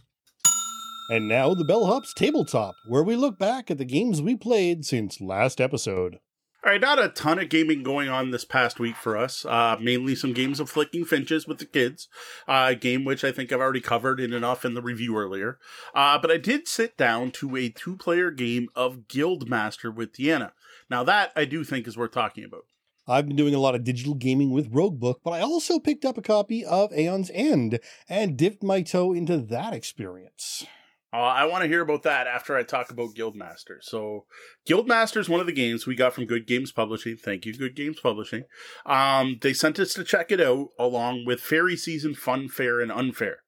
And now the Bellhops Tabletop, where we look back at the games we played since last episode. All right, not a ton of gaming going on this past week for us. Uh, mainly some games of flicking finches with the kids, uh, a game which I think I've already covered in enough in the review earlier. Uh, but I did sit down to a two-player game of Guildmaster with Deanna. Now that I do think is worth talking about. I've been doing a lot of digital gaming with Roguebook, but I also picked up a copy of Aeon's End and dipped my toe into that experience. Uh, I want to hear about that after I talk about Guildmaster. So, Guildmaster is one of the games we got from Good Games Publishing. Thank you, Good Games Publishing. Um, they sent us to check it out along with Fairy Season Fun, Fair, and Unfair.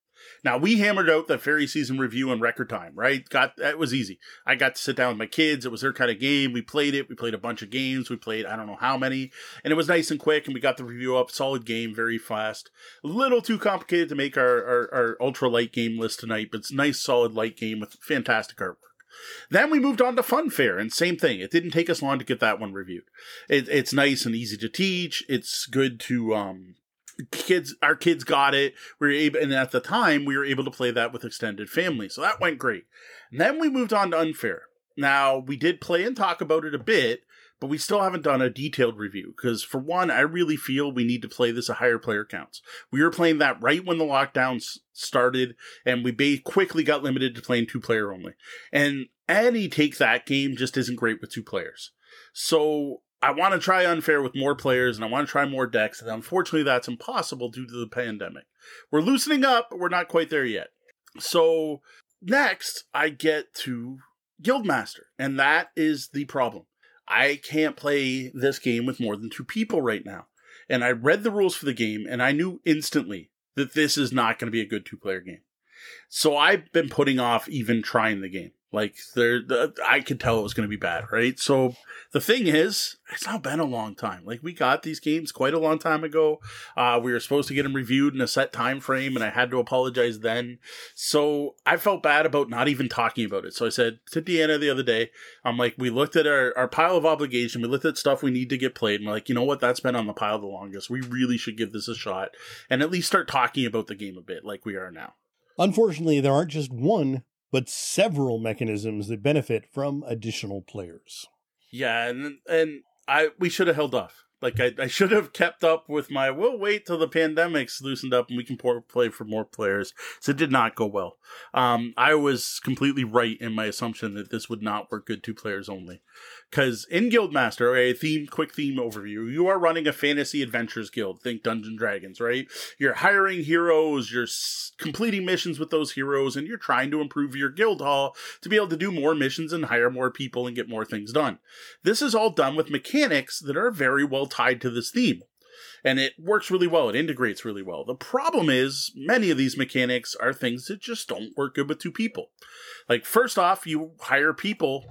Now we hammered out the fairy season review in record time, right? Got that was easy. I got to sit down with my kids. It was their kind of game. We played it. We played a bunch of games. We played I don't know how many, and it was nice and quick. And we got the review up. Solid game, very fast. A little too complicated to make our our, our ultra light game list tonight, but it's nice solid light game with fantastic artwork. Then we moved on to Fun Fair, and same thing. It didn't take us long to get that one reviewed. It, it's nice and easy to teach. It's good to um, kids. Our kids got it. We were able, and at the time we were able to play that with extended family, so that went great. And then we moved on to Unfair. Now we did play and talk about it a bit, but we still haven't done a detailed review because, for one, I really feel we need to play this at higher player counts. We were playing that right when the lockdowns started, and we ba- quickly got limited to playing two player only. And any take that game just isn't great with two players. So I want to try unfair with more players, and I want to try more decks. And unfortunately, that's impossible due to the pandemic. We're loosening up, but we're not quite there yet. So next, I get to Guildmaster, and that is the problem. I can't play this game with more than two people right now. And I read the rules for the game, and I knew instantly that this is not going to be a good two player game. So I've been putting off even trying the game. Like there, the, I could tell it was going to be bad, right? So the thing is, it's not been a long time. Like we got these games quite a long time ago. Uh, we were supposed to get them reviewed in a set time frame, and I had to apologize then. So I felt bad about not even talking about it. So I said to Deanna the other day, I'm like, we looked at our, our pile of obligation, we looked at stuff we need to get played, and we're like, you know what? That's been on the pile the longest. We really should give this a shot and at least start talking about the game a bit, like we are now. Unfortunately, there aren't just one but several mechanisms that benefit from additional players. Yeah, and and I we should have held off. Like I, I should have kept up with my. We'll wait till the pandemic's loosened up and we can pour, play for more players. So it did not go well. Um, I was completely right in my assumption that this would not work good two players only. Because in Guildmaster, a theme, quick theme overview, you are running a fantasy adventures guild. Think Dungeon Dragons, right? You're hiring heroes, you're completing missions with those heroes, and you're trying to improve your guild hall to be able to do more missions and hire more people and get more things done. This is all done with mechanics that are very well tied to this theme. And it works really well. It integrates really well. The problem is, many of these mechanics are things that just don't work good with two people. Like, first off, you hire people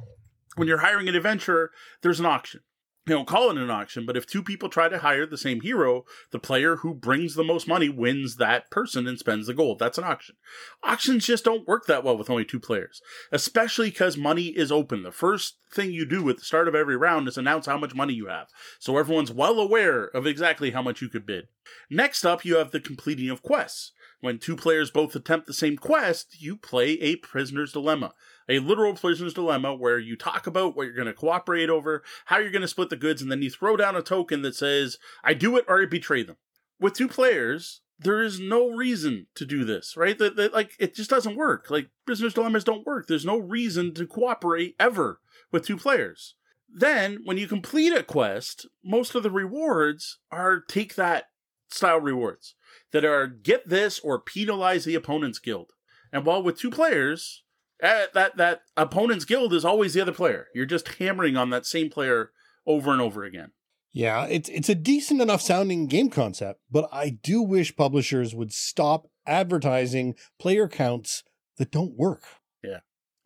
when you're hiring an adventurer, there's an auction. You don't call it an auction, but if two people try to hire the same hero, the player who brings the most money wins that person and spends the gold. That's an auction. Auctions just don't work that well with only two players, especially because money is open. The first thing you do at the start of every round is announce how much money you have, so everyone's well aware of exactly how much you could bid. Next up, you have the completing of quests. When two players both attempt the same quest, you play a prisoner's dilemma a literal prisoner's dilemma where you talk about what you're going to cooperate over, how you're going to split the goods, and then you throw down a token that says, I do it or I betray them. With two players, there is no reason to do this, right? That, that like it just doesn't work. Like prisoner's dilemmas don't work. There's no reason to cooperate ever with two players. Then, when you complete a quest, most of the rewards are take that style rewards that are get this or penalize the opponent's guild. And while with two players, that, that that opponent's guild is always the other player. You're just hammering on that same player over and over again. Yeah, it's it's a decent enough sounding game concept, but I do wish publishers would stop advertising player counts that don't work.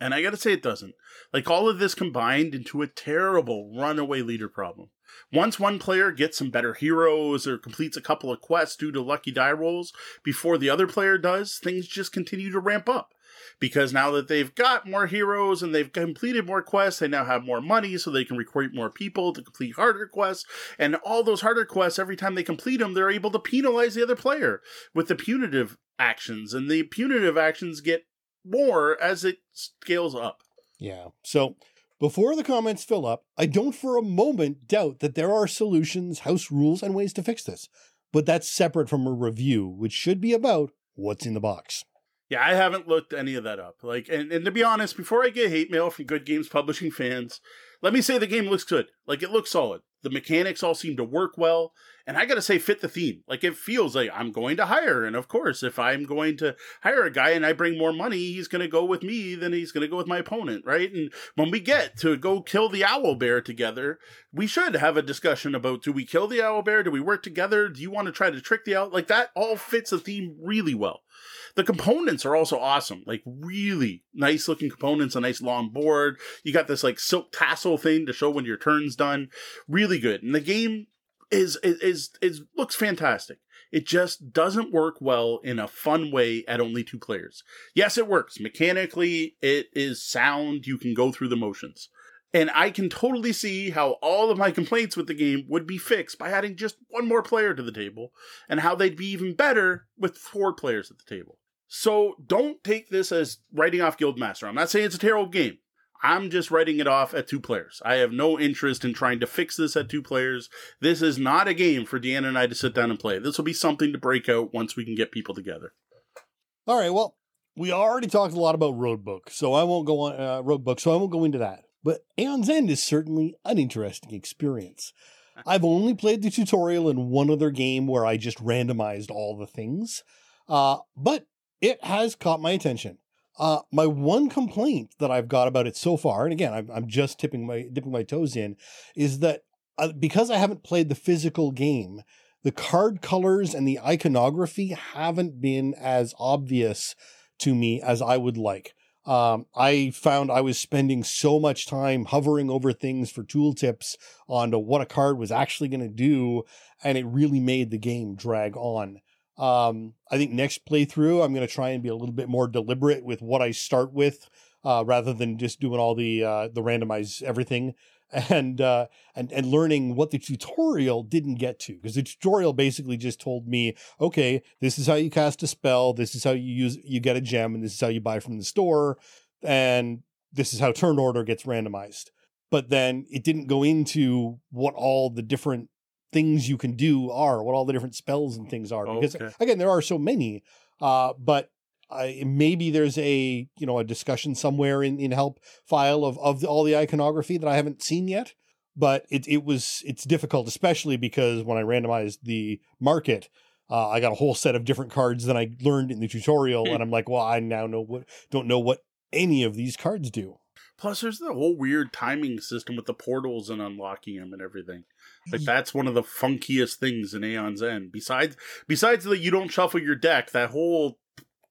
And I got to say it doesn't. Like all of this combined into a terrible runaway leader problem. Once one player gets some better heroes or completes a couple of quests due to lucky die rolls before the other player does, things just continue to ramp up because now that they've got more heroes and they've completed more quests, they now have more money so they can recruit more people to complete harder quests. And all those harder quests, every time they complete them, they're able to penalize the other player with the punitive actions. And the punitive actions get more as it scales up. Yeah. So before the comments fill up, I don't for a moment doubt that there are solutions, house rules, and ways to fix this. But that's separate from a review, which should be about what's in the box. Yeah, I haven't looked any of that up. Like, and, and to be honest, before I get hate mail from Good Games Publishing fans, let me say the game looks good. Like, it looks solid. The mechanics all seem to work well, and I gotta say, fit the theme. Like, it feels like I'm going to hire, and of course, if I'm going to hire a guy and I bring more money, he's gonna go with me than he's gonna go with my opponent, right? And when we get to go kill the owl bear together, we should have a discussion about do we kill the owl bear? Do we work together? Do you want to try to trick the owl? Like, that all fits the theme really well. The components are also awesome, like really nice looking components, a nice long board. You got this like silk tassel thing to show when your turn's done. Really good. And the game is is is, is looks fantastic. It just doesn't work well in a fun way at only two players. Yes, it works. Mechanically, it is sound. You can go through the motions. And I can totally see how all of my complaints with the game would be fixed by adding just one more player to the table, and how they'd be even better with four players at the table. So don't take this as writing off Guildmaster. I'm not saying it's a terrible game. I'm just writing it off at two players. I have no interest in trying to fix this at two players. This is not a game for Deanna and I to sit down and play. This will be something to break out once we can get people together. All right. Well, we already talked a lot about Roguebook, so I won't go on uh, Roguebook, so I won't go into that. But Aeon's End is certainly an interesting experience. I've only played the tutorial in one other game where I just randomized all the things, uh, but it has caught my attention. Uh, my one complaint that I've got about it so far, and again, I'm, I'm just tipping my dipping my toes in, is that uh, because I haven't played the physical game, the card colors and the iconography haven't been as obvious to me as I would like. Um, I found I was spending so much time hovering over things for tooltips onto what a card was actually going to do, and it really made the game drag on. Um, I think next playthrough, I'm going to try and be a little bit more deliberate with what I start with, uh, rather than just doing all the uh, the randomize everything and uh, and and learning what the tutorial didn't get to because the tutorial basically just told me, okay, this is how you cast a spell, this is how you use you get a gem, and this is how you buy from the store, and this is how turn order gets randomized. But then it didn't go into what all the different things you can do are, what all the different spells and things are. Because Okay. again, there are so many. Uh, but I, maybe there's a you know a discussion somewhere in in help file of of the, all the iconography that I haven't seen yet. But it it was it's difficult, especially because when I randomized the market, uh, I got a whole set of different cards than I learned in the tutorial, Hmm. and I'm like, well, I now know what don't know what any of these cards do. Plus, there's the whole weird timing system with the portals and unlocking them and everything. Like that's one of the funkiest things in Aeon's End. Besides, besides that, you don't shuffle your deck. That whole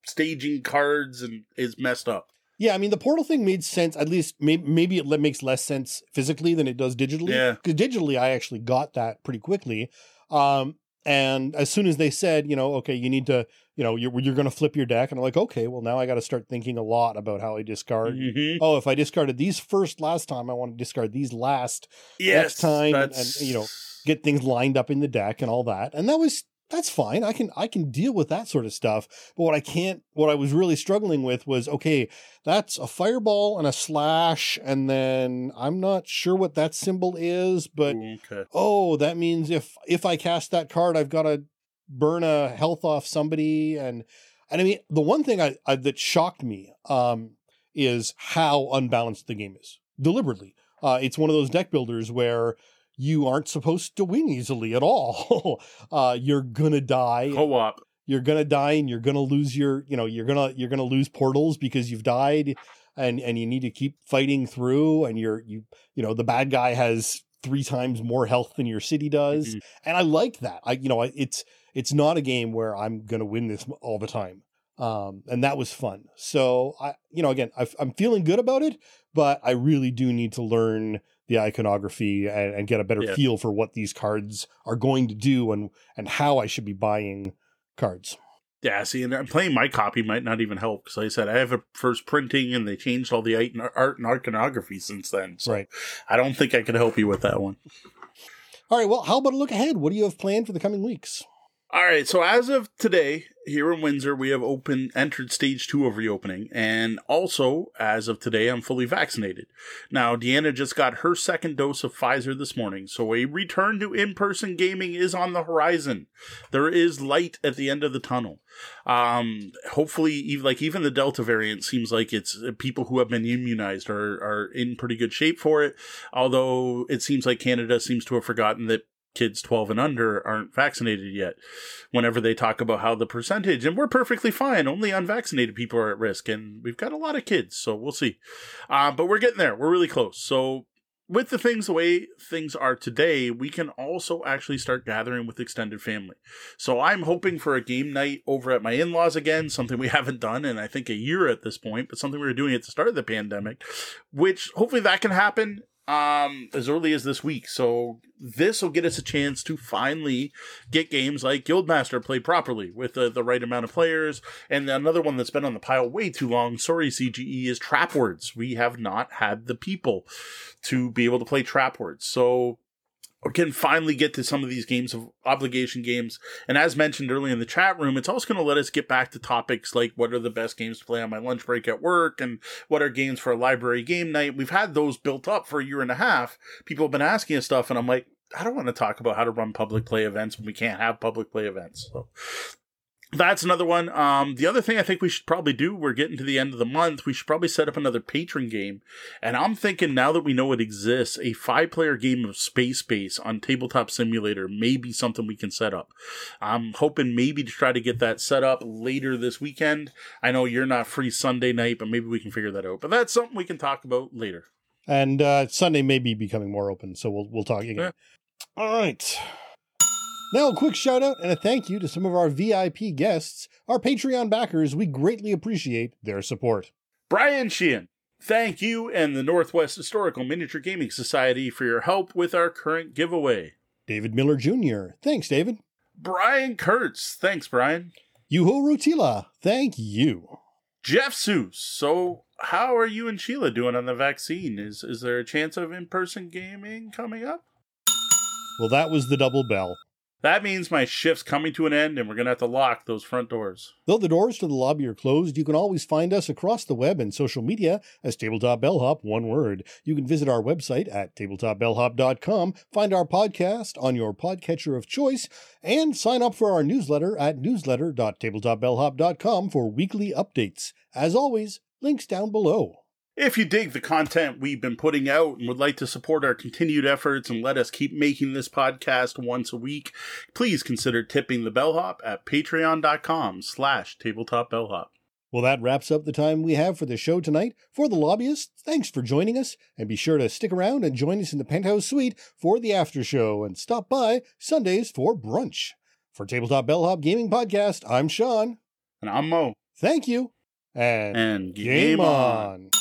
staging cards and is messed up. Yeah, I mean the portal thing made sense. At least maybe, maybe it makes less sense physically than it does digitally. Yeah. because digitally I actually got that pretty quickly. Um, and as soon as they said, you know, okay, you need to, you know, you're you're going to flip your deck, and I'm like, okay, well now I got to start thinking a lot about how I discard. Mhm. Oh, if I discarded these first last time, I want to discard these last. Yes, time and- and, you know, Get things lined up in the deck and all that, and that was that's fine. I can I can deal with that sort of stuff. But what I can't, what I was really struggling with was okay, that's a fireball and a slash, and then I'm not sure what that symbol is, but okay. oh, that means if if I cast that card, I've got to burn a health off somebody, and and I mean the one thing I, I that shocked me um is how unbalanced the game is deliberately. Uh, it's one of those deck builders where you aren't supposed to win easily at all. uh, you're gonna die Co-op. you're gonna die and you're gonna lose your you know you're gonna you're gonna lose portals because you've died and and you need to keep fighting through and you're you you know the bad guy has three times more health than your city does Mhm. and i like that i you know I- it's it's not a game where i'm gonna win this all the time um and that was fun so i you know again i i'm feeling good about it but i really do need to learn the iconography and, and get a better Yeah. feel for what these cards are going to do and and how i should be buying cards. Yeah, see, and uh, playing my copy might not even help because, like I said, I have a first printing, and they changed all the art and- art iconography since then. So Right. I don't think I could help you with that one. All right. Well, how about a look ahead? What do you have planned for the coming weeks? All right, so as of today, here in Windsor, we have open entered stage two of reopening, and also as of today, I'm fully vaccinated. Now, Deanna just got her second dose of Pfizer this morning, so a return to in-person gaming is on the horizon. There is light at the end of the tunnel. Um, hopefully, even like even the Delta variant seems like it's people who have been immunized are are in pretty good shape for it. Although it seems like Canada seems to have forgotten that kids 12 and under aren't vaccinated yet whenever they talk about how the percentage and we're perfectly fine only unvaccinated people are at risk and we've got a lot of kids so we'll see. Uh, but we're getting there. We're really close. So with the things the way things are today we can also actually start gathering with extended family. So i'm hoping for a game night over at my in-laws again something we haven't done in i think a year at this point but something we were doing at the start of the pandemic which hopefully that can happen um as early as this week. So this will get us a chance to finally get games like guildmaster played properly with the, the right amount of players. And another one that's been on the pile way too long sorry cge is trapwords. We have not had the people to be able to play trapwords. So can finally get to some of these games of obligation games. And as mentioned earlier in the chat room, it's also going to let us get back to topics like what are the best games to play on my lunch break at work and what are games for a library game night. We've had those built up for a year and a half. People have been asking us stuff, and I'm like, I don't want to talk about how to run public play events when we can't have public play events. So that's another one. Um, the other thing I think we should probably do, we're getting to the end of the month, we should probably set up another patron game. And I'm thinking now that we know it exists, a five player game of Space Base on Tabletop Simulator may be something we can set up. I'm hoping maybe to try to get that set up later this weekend. I know you're not free Sunday night, but maybe we can figure that out. But that's something we can talk about later. And uh, Sunday may be becoming more open, so we'll we'll talk again. Yeah. All right. Now, a quick shout out and a thank you to some of our VIP guests, our Patreon backers. We greatly appreciate their support. Brian Sheehan, thank you and the Northwest Historical Miniature Gaming Society for your help with our current giveaway. David Miller Jr., thanks, David. Brian Kurtz, thanks, Brian. Yuho Rutila, thank you. Jeff Seuss, so how are you and Sheila doing on the vaccine? Is is there a chance of in person gaming coming up? Well, that was the double bell. That means my shift's coming to an end and we're going to have to lock those front doors. Though the doors to the lobby are closed, you can always find us across the web and social media as Tabletop Bellhop, one word. You can visit our website at tabletopbellhop.com, find our podcast on your podcatcher of choice, and sign up for our newsletter at newsletter.tabletopbellhop.com for weekly updates. As always, links down below. If you dig the content we've been putting out and would like to support our continued efforts and let us keep making this podcast once a week, please consider tipping the bellhop at patreon.com slash tabletopbellhop. Well, that wraps up the time we have for the show tonight. For the lobbyists, thanks for joining us, and be sure to stick around and join us in the penthouse suite for the after show, and stop by Sundays for brunch. For Tabletop Bellhop Gaming Podcast, I'm Sean. And I'm Moe. Thank you, and, And game, game on. on.